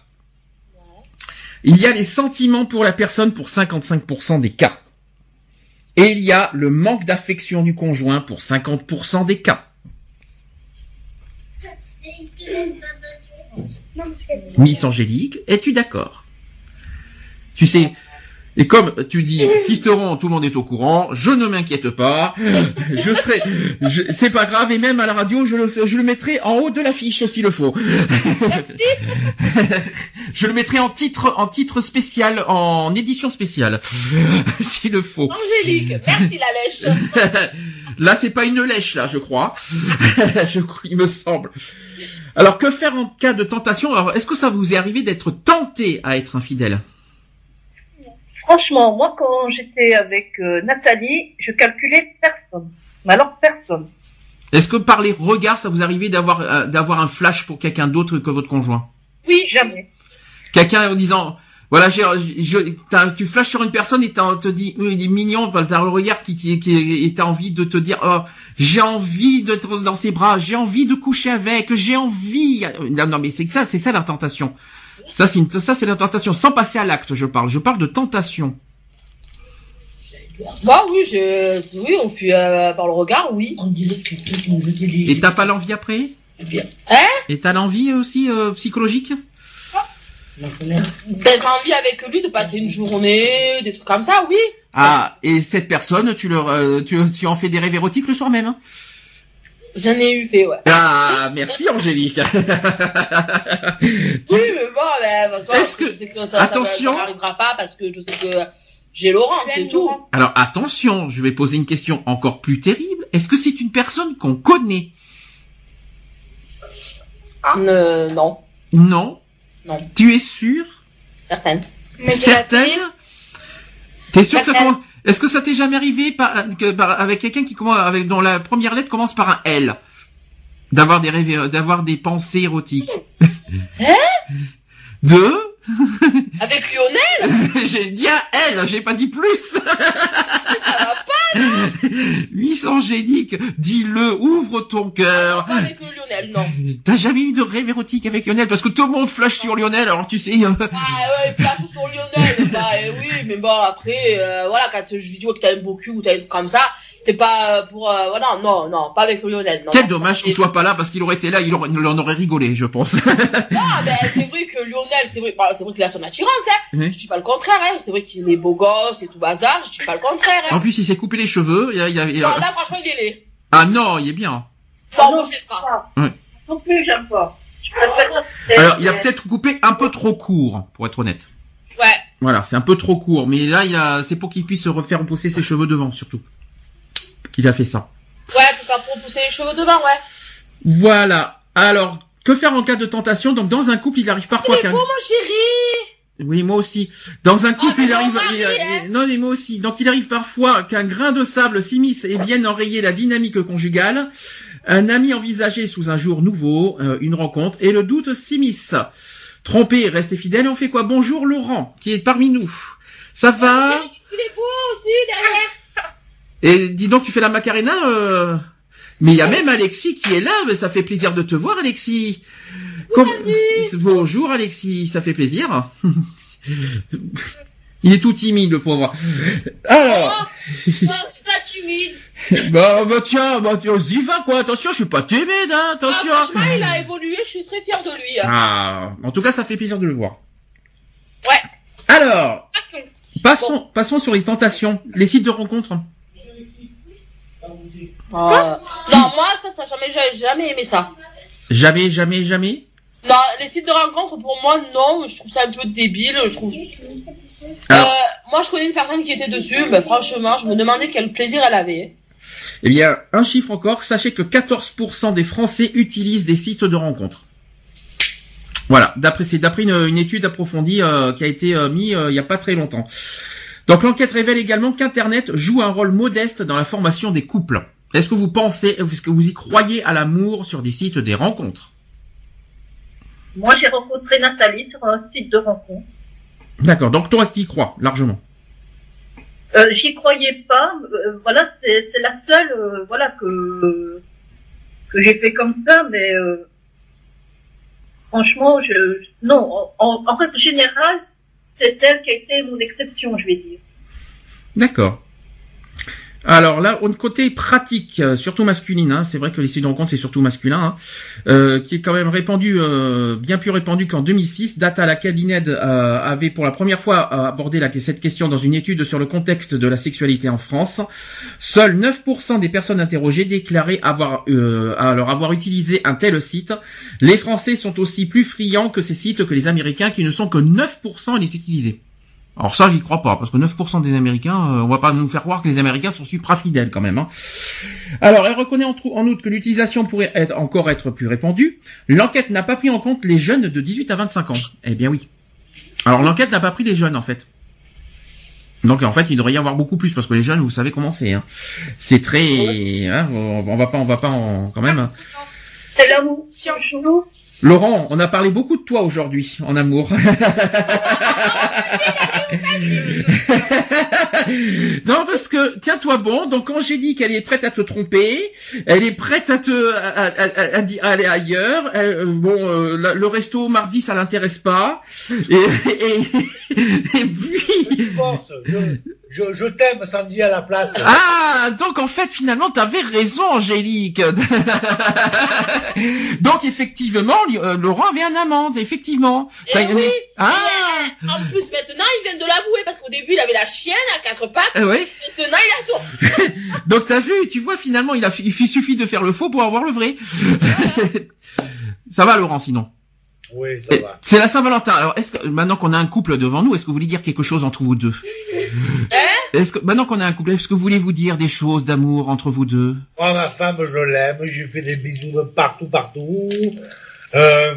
Il y a les sentiments pour la personne pour 55% des cas. Et il y a le manque d'affection du conjoint pour 50% des cas. Miss Angélique, es-tu d'accord? Tu sais, et comme tu dis, Sisteron, tout le monde est au courant, je ne m'inquiète pas, je serai, c'est pas grave, et même à la radio, je le, je le mettrai en haut de l'affiche s'il le faut. <laughs> je le mettrai en titre, en titre spécial, en édition spéciale, <laughs> s'il le faut. Angélique, merci la lèche. <laughs> Là, c'est pas une lèche, là, je crois. je, crois- il me semble. Alors, que faire en cas de tentation? Alors, est-ce que ça vous est arrivé d'être tenté à être infidèle? Franchement, moi, quand j'étais avec euh, Nathalie, je calculais personne. Mais alors personne. Est-ce que par les regards, ça vous arrivait d'avoir euh, d'avoir un flash pour quelqu'un d'autre que votre conjoint? Oui, jamais. Quelqu'un en disant, voilà, je, tu flashes sur une personne et t'as- te dit, euh, il est mignon, t'as le regard qui, qui, qui et t'as envie de te dire, oh, j'ai envie d'être dans ses bras, j'ai envie de coucher avec, j'ai envie. Non, non, mais c'est que ça, c'est ça la tentation. Ça, c'est une, ça, c'est la tentation. Sans passer à l'acte, je parle. Je parle de tentation. Bah oui, je, oui, on fuit euh, par le regard, oui. On dirait que toi, tu nous des... Et t'as pas l'envie après? Hein? Et t'as l'envie aussi euh, psychologique? D'être en vie avec lui, de passer une journée, des trucs comme ça, oui. Ah, et cette personne, tu leur, euh, tu, tu en fais des rêves érotiques le soir même. J'en ai eu fait, ouais. ah, merci Angélique. <laughs> Oui, mais bon, ben, bah, Est-ce que- sais ça, Attention. ça pas parce que je sais que j'ai Laurent, c'est tout. Alors attention, je vais poser une question encore plus terrible. Est-ce que c'est une personne qu'on connaît? Euh, non, Non. Non. Tu es sûr certaine. Mais Certaine? T'es sûr que ça commence Est-ce que ça t'est jamais arrivé par, que, par- avec quelqu'un qui commence avec dont la première lettre commence par un L D'avoir des rêves, d'avoir des pensées érotiques. <laughs> De? Avec Lionel, <laughs> J'ai dit un L, j'ai pas dit plus. ça va pas, <laughs> Miss Angélique, dis-le, ouvre ton cœur. pas avec Lionel, non. T'as jamais eu de rêve érotique avec Lionel? Parce que tout le monde flash sur Lionel, alors tu sais... euh, Ah ouais, flash sur Lionel, bah <laughs> euh, oui, mais bon après, euh, voilà, quand je dis que t'as un beau cul ou t'as comme ça, c'est pas euh, pour, euh, voilà, non, non, pas avec Lionel. Non, Quel non, dommage qu'il soit pas là, parce qu'il aurait été là, il, aurait, il en aurait rigolé, je pense. <laughs> Ah, ben c'est vrai que Lionel, c'est vrai, bah, c'est vrai qu'il a son attirance, hein. Oui. Je dis pas le contraire, hein. C'est vrai qu'il est beau gosse et tout bazar, je dis pas le contraire, hein. en plus, il s'est coupé les cheveux. Il a- il a- il a- Non, là, franchement, il est laid. Ah non, il est bien. Non, je. Non plus, j'aime pas. Alors, il a peut-être coupé un peu trop court, pour être honnête. Ouais. Voilà, c'est un peu trop court. Mais là, il a, c'est pour qu'il puisse se refaire repousser ses cheveux devant, surtout. Qu'il a fait ça. Ouais, pour pousser les cheveux devant, ouais. Voilà. Alors, que faire en cas de tentation? Donc, dans un couple, il arrive parfois C'est qu'un... mon chéri. Oui, moi aussi. Dans un couple, mais il arrive. il- hein. il- non, mais moi aussi. Donc, il arrive parfois qu'un grain de sable s'immisce et vienne enrayer la dynamique conjugale. Un ami envisagé sous un jour nouveau, euh, une rencontre, et le doute s'immisce. Trompé resté fidèle, on fait quoi? Bonjour Laurent, qui est parmi nous. Ça va? Il est beau aussi, derrière. Et dis donc, tu fais la Macarena euh... Mais il y a même Alexis qui est là, mais ça fait plaisir de te voir, Alexis. Com- Bonjour, Alexis, ça fait plaisir. il est tout timide, le pauvre. Alors, Non, c'est pas timide. <laughs> bah, bah tiens, bah tu y va quoi. Attention, je suis pas timide, hein. Ah, Attention. franchement, il a évolué, je suis très fière de lui. hein. Ah, en tout cas, ça fait plaisir de le voir. Ouais. Alors, Passons. passons, passons sur les tentations, les sites de rencontres. Euh, non, moi, ça, ça, jamais, jamais aimé ça. Jamais, jamais, jamais? Non, les sites de rencontres, pour moi, non, je trouve ça un peu débile, je trouve. Alors- Euh, moi, je connais une personne qui était dessus, ben, franchement, je me demandais quel plaisir elle avait. Eh bien, un chiffre encore, sachez que 14% des Français utilisent des sites de rencontres. Voilà, d'après c'est d'après une, une étude approfondie euh, qui a été euh, mise euh, il y a pas très longtemps. Donc l'enquête révèle également qu'Internet joue un rôle modeste dans la formation des couples. Est-ce que vous pensez, est-ce que vous y croyez à l'amour sur des sites des rencontres? Moi, j'ai rencontré Nathalie sur un site de rencontre. D'accord, donc toi tu y crois largement. Euh, J'y croyais pas. euh, voilà, c'est la seule, euh, voilà que que j'ai fait comme ça, mais euh, franchement, je non. En, en, en règle générale, c'est elle qui a été mon exception, je vais dire. D'accord. Alors là, au côté pratique, euh, surtout masculine, hein, c'est vrai que les sites de c'est surtout masculin, hein, euh, qui est quand même répandu, euh, bien plus répandu qu'en 2006, date à laquelle l'INED avait pour la première fois abordé cette question dans une étude sur le contexte de la sexualité en France. Seuls 9% des personnes interrogées déclaraient avoir, alors avoir utilisé un tel site. Les Français sont aussi plus friands que ces sites que les Américains, qui ne sont que 9% à les utiliser. Alors ça, j'y crois pas, parce que 9% des Américains, euh, on va pas nous faire croire que les Américains sont supra fidèles quand même. hein. Alors, elle reconnaît en, outre que l'utilisation pourrait être, encore être plus répandue. L'enquête n'a pas pris en compte les jeunes de 18 à 25 ans. Eh bien oui. Alors l'enquête n'a pas pris les jeunes en fait. Donc en fait, il devrait y avoir beaucoup plus parce que les jeunes, vous savez comment c'est. Hein. C'est très, hein, on va pas, on va pas en, quand même. hein. C'est. Laurent, on a parlé beaucoup de toi aujourd'hui en amour. <laughs> non parce que tiens-toi bon. Donc Angélique, elle est prête à te tromper. Elle est prête à te à, aller ailleurs. Euh, bon, euh, le resto mardi, ça l'intéresse pas. Et puis Je, je, je t'aime, Sandy, à la place. ah, donc en fait finalement t'avais raison Angélique. <laughs> donc effectivement euh, Laurent avait un amant, effectivement. Eh une- oui. Ah, Et, euh, en plus, maintenant, il vient de l'avouer parce qu'au début, il avait la chienne à quatre pattes. euh, oui. Maintenant, il a tout. <laughs> Donc t'as vu, tu vois finalement il a il suffit de faire le faux pour avoir le vrai. <laughs> Ça va Laurent sinon? Oui, ça va. C'est la Saint-Valentin. Alors est-ce que maintenant qu'on a un couple devant nous, est-ce que vous voulez dire quelque chose entre vous deux <laughs> Est-ce que maintenant qu'on a un couple, est-ce que vous voulez vous dire des choses d'amour entre vous deux? Moi, ma femme, je l'aime, je lui fais des bisous de partout, partout. Euh,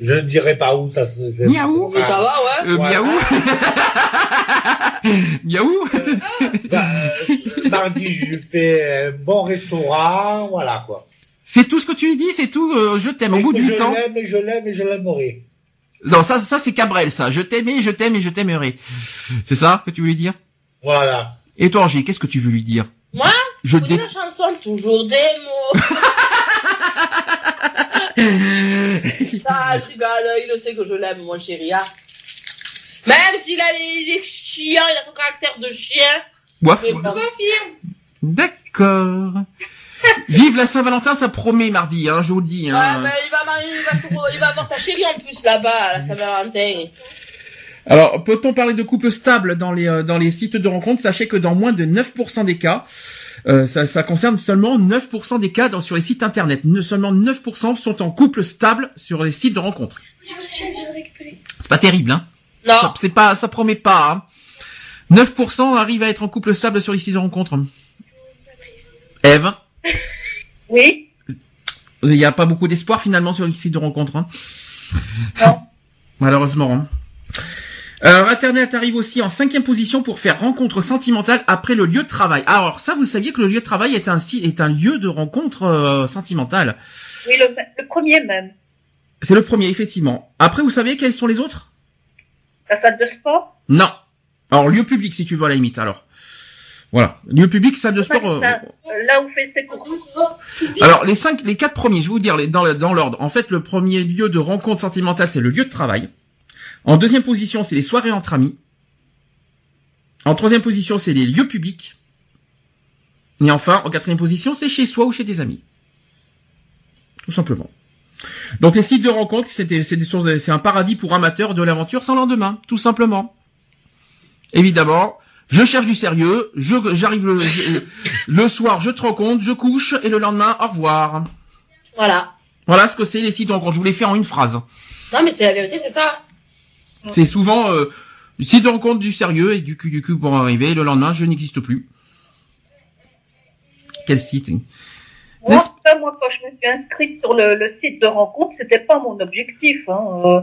je ne dirai pas où, ça c'est... c'est- Miaou. ça va, ouais. euh, Voilà. Miaou <laughs> Miaou Bah, euh, mardi, je lui fais un bon restaurant, voilà, quoi. C'est tout ce que tu lui dis, c'est tout. euh, je t'aime. Au bout du je temps. l'aime et je l'aime et je l'aimerai. Non, ça, ça c'est Cabrel, ça. Je t'aimais, je t'aime et je t'aimerai. C'est ça que tu veux lui dire? Voilà. Et toi, Angélique, qu'est-ce que tu veux lui dire? Moi, Je dé... la chanson, toujours des mots. <laughs> ah, je rigole, il le sait que je l'aime, mon chéri. hein. Même s'il a les, les chiens, il a son caractère de chien. Ouaf. Mais ça confirme. D'accord. Vive la Saint-Valentin, ça promet mardi, hein, je vous le dis. Ouais, Hein. mais il va, il, va se- il va avoir sa chérie en plus là-bas, à la Saint-Valentin. Alors, peut-on parler de couple stable dans les euh, dans les sites de rencontres? Sachez que dans moins de 9% des cas, euh, ça, ça concerne seulement 9% des cas dans, sur les sites internet. Ne, seulement 9% sont en couple stable sur les sites de rencontres. C'est pas terrible, hein Non. Ça- C'est pas, ça promet pas. Hein 9% arrivent à être en couple stable sur les sites de rencontres. Eve, Oui. il n'y a pas beaucoup d'espoir finalement sur les sites de rencontres. Hein Non. <laughs> Malheureusement. Hein. Alors, Internet arrive aussi en cinquième position pour faire rencontre sentimentale après le lieu de travail. Alors, ça, vous saviez que le lieu de travail est un, est un lieu de rencontre euh, sentimentale? Oui, le, le premier même. C'est le premier, effectivement. Après, vous savez quels sont les autres? La salle de sport? Non. Alors, lieu public, si tu veux, à la limite, alors. Voilà. Lieu public, salle de sport... euh, euh, là où courses. Alors les cinq, les quatre premiers, je vais vous dire dans, l'ordre. En fait, le premier lieu de rencontre sentimentale, c'est le lieu de travail. En deuxième position, c'est les soirées entre amis. En troisième position, c'est les lieux publics. Et enfin, en quatrième position, c'est chez soi ou chez des amis. Tout simplement. Donc les sites de rencontre, c'est un paradis pour amateurs de l'aventure sans lendemain, tout simplement. Évidemment, je cherche du sérieux, je, j'arrive le, je- le soir, je te rencontre, je couche, et le lendemain, au revoir. Voilà. Voilà ce que c'est les sites de rencontre. Je vous les fais en une phrase. Non, mais c'est la vérité, c'est ça. C'est souvent euh, site de rencontre du sérieux et du cul du cul pour arriver. et Le lendemain, je n'existe plus. Quel site hein Moi, moi, quand je me suis inscrite sur le, le site de rencontre, c'était pas mon objectif. Hein. euh.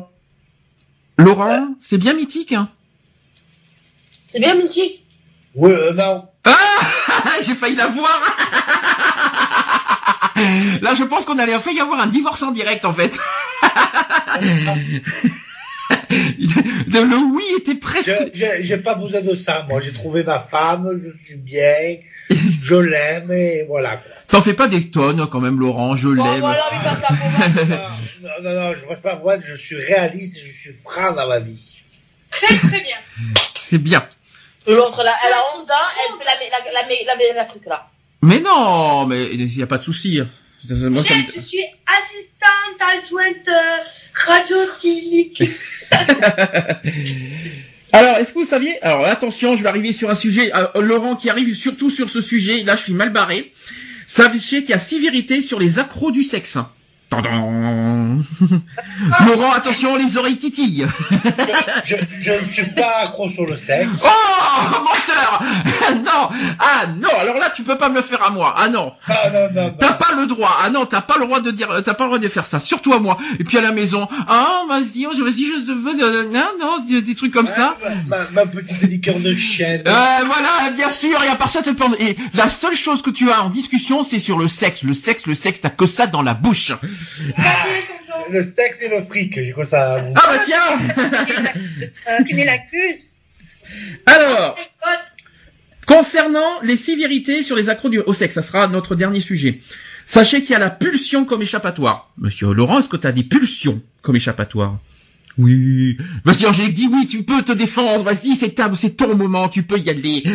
Laurent, c'est bien mythique. Hein C'est bien mythique. Oui, euh, non. Ah, <laughs> j'ai failli la voir. <laughs> Là, je pense qu'on allait failli y avoir un divorce en direct, en fait. Le <laughs> le oui était presque. Je- J'ai pas besoin de ça, moi. J'ai trouvé ma femme, je suis bien, je l'aime et voilà. T'en fais pas des tonnes, quand même, Laurent. Je Bon, l'aime. voilà, il passe la pommade. Non, non, non, je passe pas moi, je suis réaliste et je suis franc dans ma vie. Très très bien. C'est bien. L'autre, là, elle a 11 ans, elle fait la, la, la, la, la, la truc là. Mais non, mais il y a pas de souci. Moi, ça me- Je suis assistante adjointe euh, radio-télé. <laughs> Alors, est-ce que vous saviez Alors, attention, je vais arriver sur un sujet. euh, Laurent qui arrive surtout sur ce sujet. Là, je suis mal barré. Sachez qu'il y a six vérités sur les accros du sexe. Laurent, attention, les oreilles titillent. Je, je, je ne suis pas accro sur le sexe. Oh, menteur Non Ah non, alors là, tu peux pas me le faire à moi. Ah non. Ah, non, non, non. T'as pas le droit. Ah non, t'as pas le droit de dire, t'as pas le droit de faire ça. Surtout à moi. Et puis à la maison. Ah, vas-y, je vas-y, je te veux, non, non, des trucs comme ça. Ouais, ma, ma petite liqueur de chêne. Euh, voilà, bien sûr, et à part ça, pas- et la seule chose que tu as en discussion, c'est sur le sexe. Le sexe, le sexe, t'as que ça dans la bouche. Le sexe et le fric, j'ai quoi ça Ah bah tiens <laughs> Cunnilingus. Alors, concernant les sévérités sur les accros du- au sexe, ça sera notre dernier sujet. Sachez qu'il y a la pulsion comme échappatoire. Monsieur Laurent, est-ce que tu as des pulsions comme échappatoire Oui. Monsieur Angélique dit oui, tu peux te défendre. Vas-y, c'est ta, c'est ton moment, tu peux y aller. <laughs>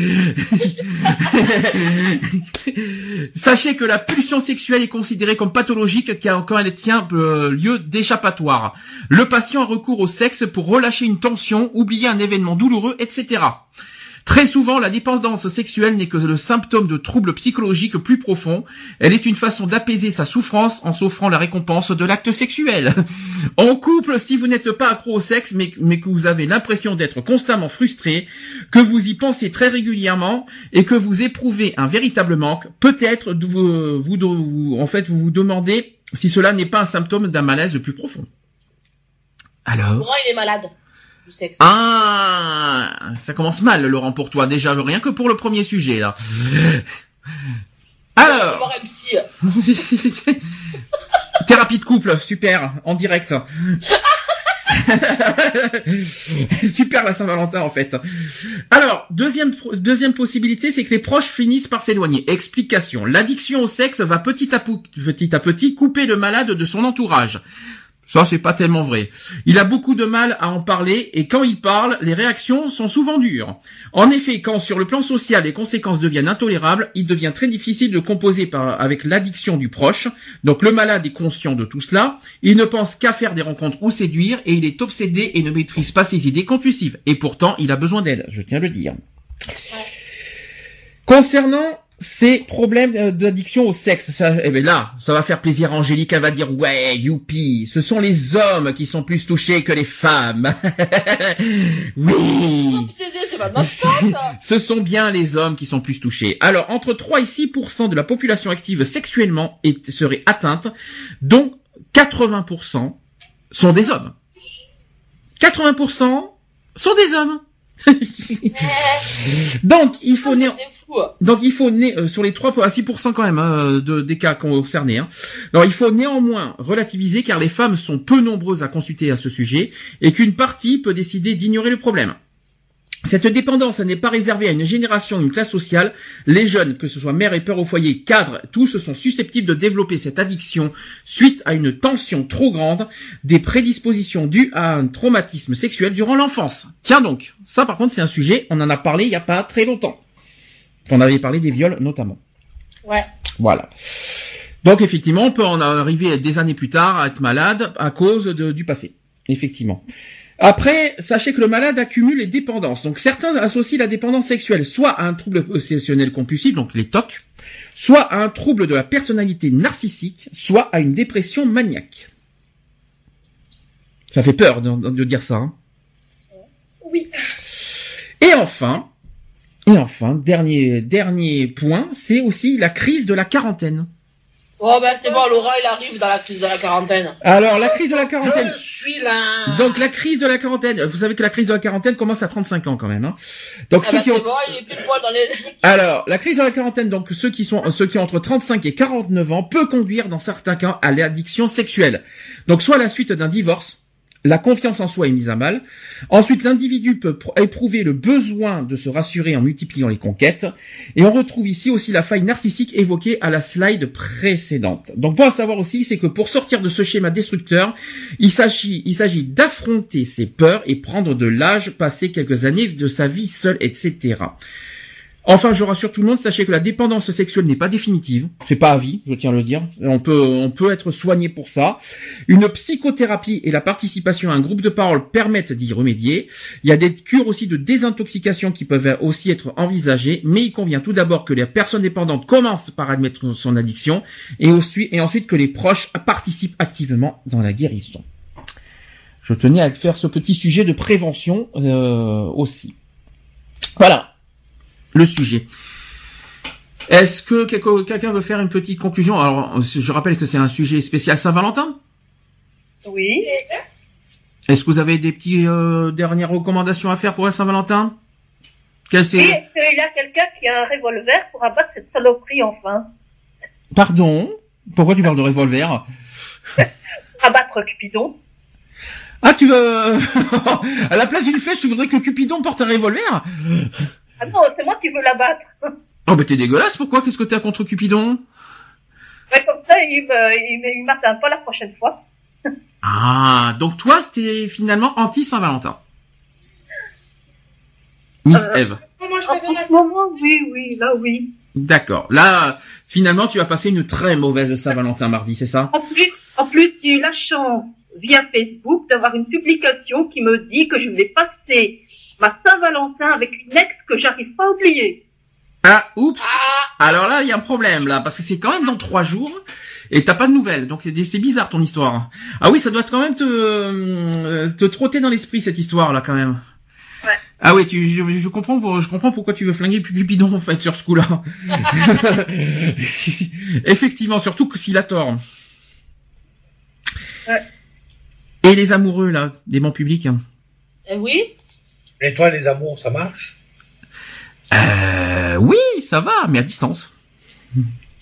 Sachez que la pulsion sexuelle est considérée comme pathologique car quand elle tient euh, lieu d'échappatoire. Le patient a recours au sexe pour relâcher une tension, oublier un événement douloureux, etc. Très souvent, la dépendance sexuelle n'est que le symptôme de troubles psychologiques plus profonds. Elle est une façon d'apaiser sa souffrance en s'offrant la récompense de l'acte sexuel. <laughs> En couple, si vous n'êtes pas accro au sexe, mais, mais que vous avez l'impression d'être constamment frustré, que vous y pensez très régulièrement et que vous éprouvez un véritable manque, peut-être vous, vous, vous- en fait, vous vous demandez si cela n'est pas un symptôme d'un malaise plus profond. Alors? Laurent, il est malade. Du sexe. ah, ça commence mal, Laurent, pour toi, déjà, rien que pour le premier sujet, là. Alors, <laughs> thérapie de couple, super, en direct. <laughs> super la Saint-Valentin, en fait. Alors, deuxième, deuxième possibilité, c'est que les proches finissent par s'éloigner. Explication. L'addiction au sexe va petit à, petit à petit couper le malade de son entourage. Ça, c'est pas tellement vrai. Il a beaucoup de mal à en parler et quand il parle, les réactions sont souvent dures. En effet, quand sur le plan social les conséquences deviennent intolérables, il devient très difficile de composer par- avec l'addiction du proche. Donc le malade est conscient de tout cela. Il ne pense qu'à faire des rencontres ou séduire et il est obsédé et ne maîtrise pas ses idées compulsives. Et pourtant, il a besoin d'aide, je tiens à le dire. Concernant ces problèmes euh, d'addiction au sexe, ça, eh ben là, ça va faire plaisir à Angélique, elle va dire ouais, youpi, ce sont les hommes qui sont plus touchés que les femmes. <laughs> oui. C'est notre faute. <laughs> Ce sont bien les hommes qui sont plus touchés. Alors, entre 3 et 6% de la population active sexuellement est, serait atteinte, dont 80% sont des hommes. 80% sont des hommes. <laughs> Donc, il faut né- donc il faut né- euh, sur les 3 à 6% quand même hein, de, des cas concernés. Hein. Alors il faut néanmoins relativiser car les femmes sont peu nombreuses à consulter à ce sujet et qu'une partie peut décider d'ignorer le problème. Cette dépendance n'est pas réservée à une génération, une classe sociale. Les jeunes, que ce soit mère et père au foyer, cadres, tous sont susceptibles de développer cette addiction suite à une tension trop grande, des prédispositions dues à un traumatisme sexuel durant l'enfance. Tiens donc, ça par contre c'est un sujet, on en a parlé il y a pas très longtemps. On avait parlé des viols notamment. Ouais. Voilà. Donc effectivement, on peut en arriver des années plus tard à être malade à cause de- du passé. Effectivement. Après, sachez que le malade accumule les dépendances. Donc certains associent la dépendance sexuelle soit à un trouble obsessionnel compulsif, donc les TOC, soit à un trouble de la personnalité narcissique, soit à une dépression maniaque. Ça fait peur de, de dire ça. hein. Oui. Et enfin, et enfin, dernier dernier point, c'est aussi la crise de la quarantaine. Oh ben c'est bon, Laura il arrive dans la crise de la quarantaine. Alors la crise de la quarantaine. Je suis là. Donc la crise de la quarantaine, vous savez que la crise de la quarantaine commence à 35 ans quand même. Hein. Donc Ah ceux bah qui ont... bon, il est poil dans les... <laughs> Alors la crise de la quarantaine, donc ceux qui sont ceux qui ont entre 35 et 49 ans, peut conduire dans certains cas à l'addiction sexuelle. Donc soit à la suite d'un divorce, la confiance en soi est mise à mal. Ensuite, l'individu peut pr- éprouver le besoin de se rassurer en multipliant les conquêtes. Et on retrouve ici aussi la faille narcissique évoquée à la slide précédente. Donc, bon à savoir aussi, c'est que pour sortir de ce schéma destructeur, il s'agit, il s'agit d'affronter ses peurs et prendre de l'âge, passer quelques années de sa vie seule, etc. Enfin, je rassure tout le monde, sachez que la dépendance sexuelle n'est pas définitive, c'est pas à vie, je tiens à le dire. On peut, on peut être soigné pour ça. Une psychothérapie et la participation à un groupe de parole permettent d'y remédier. Il y a des cures aussi de désintoxication qui peuvent aussi être envisagées, mais il convient tout d'abord que les personnes dépendantes commencent par admettre son addiction et ensuite, que les proches participent activement dans la guérison. Je tenais à faire ce petit sujet de prévention euh, aussi. Voilà le sujet. Est-ce que quelqu'un veut faire une petite conclusion? Alors, je rappelle que c'est un sujet spécial Saint-Valentin. Oui. Est-ce que vous avez des petits euh, dernières recommandations à faire pour la Saint-Valentin? C'est? Est-ce qu'il y a quelqu'un qui a un revolver pour abattre cette saloperie enfin. Pardon? Pourquoi tu parles de revolver? Abattre Cupidon. Ah, tu veux <laughs> à la place d'une flèche, tu voudrais que Cupidon porte un revolver? Ah non, c'est moi qui veux l'abattre. Oh, bah t'es dégueulasse. Pourquoi? Qu'est-ce que t'as contre Cupidon? Mais comme ça, il m'atteint pas la prochaine fois. <laughs> Ah, donc toi, t'es finalement anti Saint-Valentin. Miss Euh, Eve. Moi, je En, la ce moment, oui, oui, là, oui. D'accord. Là, finalement, tu vas passer une très mauvaise Saint-Valentin mardi, c'est ça? En plus, en plus, j'ai eu la chance via Facebook d'avoir une publication qui me dit que je vais passer ma Saint-Valentin avec une ex que j'arrive pas à oublier. Ah, oups. Ah, Alors là, il y a un problème là, parce que c'est quand même dans trois jours et t'as pas de nouvelles, donc c'est c'est bizarre ton histoire. Ah oui, ça doit quand même te euh, te trotter dans l'esprit cette histoire là quand même. Ouais. Ah oui, tu, je, je comprends, pour- je comprends pourquoi tu veux flinguer plus Cupidon en fait sur ce coup-là. <laughs> <laughs> Effectivement, surtout que s'il a tort. Ouais. Et les amoureux là, des bancs publics. eh oui. Et toi, les amours, ça marche? Euh, oui, ça va, mais à distance.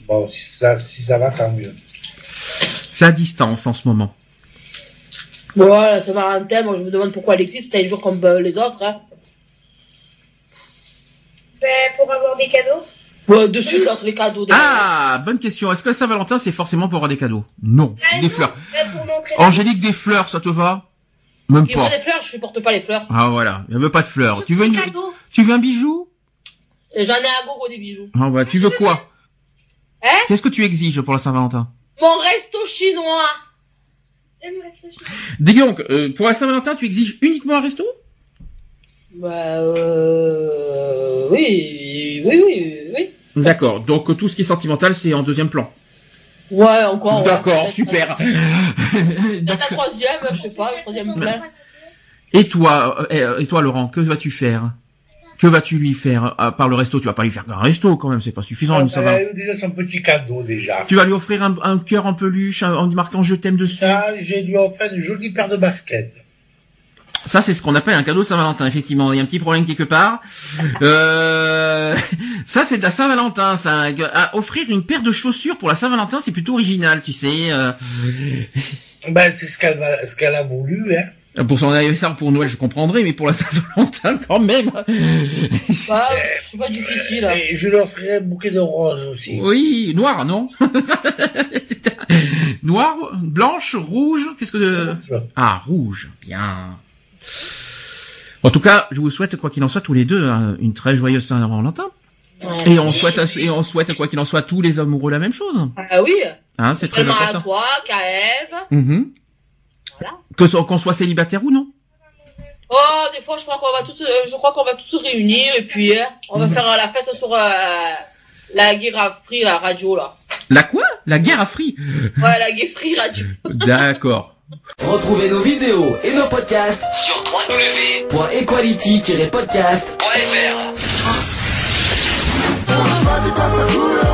Bon, si ça, si ça va, tant mieux. C'est à distance en ce moment. Voilà, ça va un thème. Moi, je me demande pourquoi elle existe. C'est un jour comme euh, les autres. Hein. Ben, pour avoir des cadeaux. Entre les cadeaux. Ah, bonne question. Est-ce que la Saint-Valentin, c'est forcément pour avoir des cadeaux? Non, Ah, des non, fleurs. Angélique, des fleurs, ça te va? Même Qui pas. des fleurs, je supporte pas les fleurs. Ah voilà, elle veut pas de fleurs. Tu veux une... cadeaux. tu veux un bijou? J'en ai à gogo des bijoux. Ah bah, tu veux quoi? Hein? Qu'est-ce que tu exiges pour la Saint-Valentin? Mon resto chinois. Dis donc, euh, pour la Saint-Valentin, tu exiges uniquement un resto? Bah, euh... Oui, oui, oui, oui. D'accord, donc tout ce qui est sentimental, c'est en deuxième plan. Ouais, encore. ouais. D'accord, Peut-être- super. La <laughs> troisième, je sais pas, troisième plein. Et toi, euh, et toi, Laurent, que vas-tu faire? Que vas-tu lui faire à part le resto? Tu vas pas lui faire un resto quand même, c'est pas suffisant une Elle Saint-Valentin. a eu déjà son petit cadeau, déjà. Tu vas lui offrir un, un cœur en peluche en marquant je t'aime dessus. Ça, j'ai lui offert une jolie paire de baskets. Ça, c'est ce qu'on appelle un cadeau Saint-Valentin, effectivement. Il y a un petit problème quelque part. Euh, <laughs> ça, c'est de la Saint-Valentin. Ça. À offrir une paire de chaussures pour la Saint-Valentin, c'est plutôt original, tu sais. euh. Ben, c'est ce qu'elle va- ce qu'elle a voulu, hein. Pour son anniversaire, pour Noël, je comprendrais, mais pour la <laughs> Saint-Valentin, quand même. Bah, c'est pas difficile. hein. Et je lui offrirai un bouquet de roses aussi. Oui, noir, non? <laughs> Noir, blanche, rouge, qu'est-ce que... Ça. Ah, rouge, bien. En tout cas, je vous souhaite, quoi qu'il en soit, tous les deux, hein, une très joyeuse Saint-Valentin. Et on souhaite, à- et on souhaite, quoi qu'il en soit, tous les amoureux la même chose. Ah oui. Hein, c'est très Seulement à important. toi, qu'à Eve. Mhm. Voilà. Que qu'on soit célibataire ou non. Oh, des fois, je crois qu'on va tous, euh, je crois qu'on va tous se réunir et puis hein, on va faire euh, la fête sur euh, la guerre free, la radio là. La quoi? La guerre à Free? Ouais, la guerre free radio. D'accord. Retrouvez nos vidéos et nos podcasts sur www.equality-podcast.fr.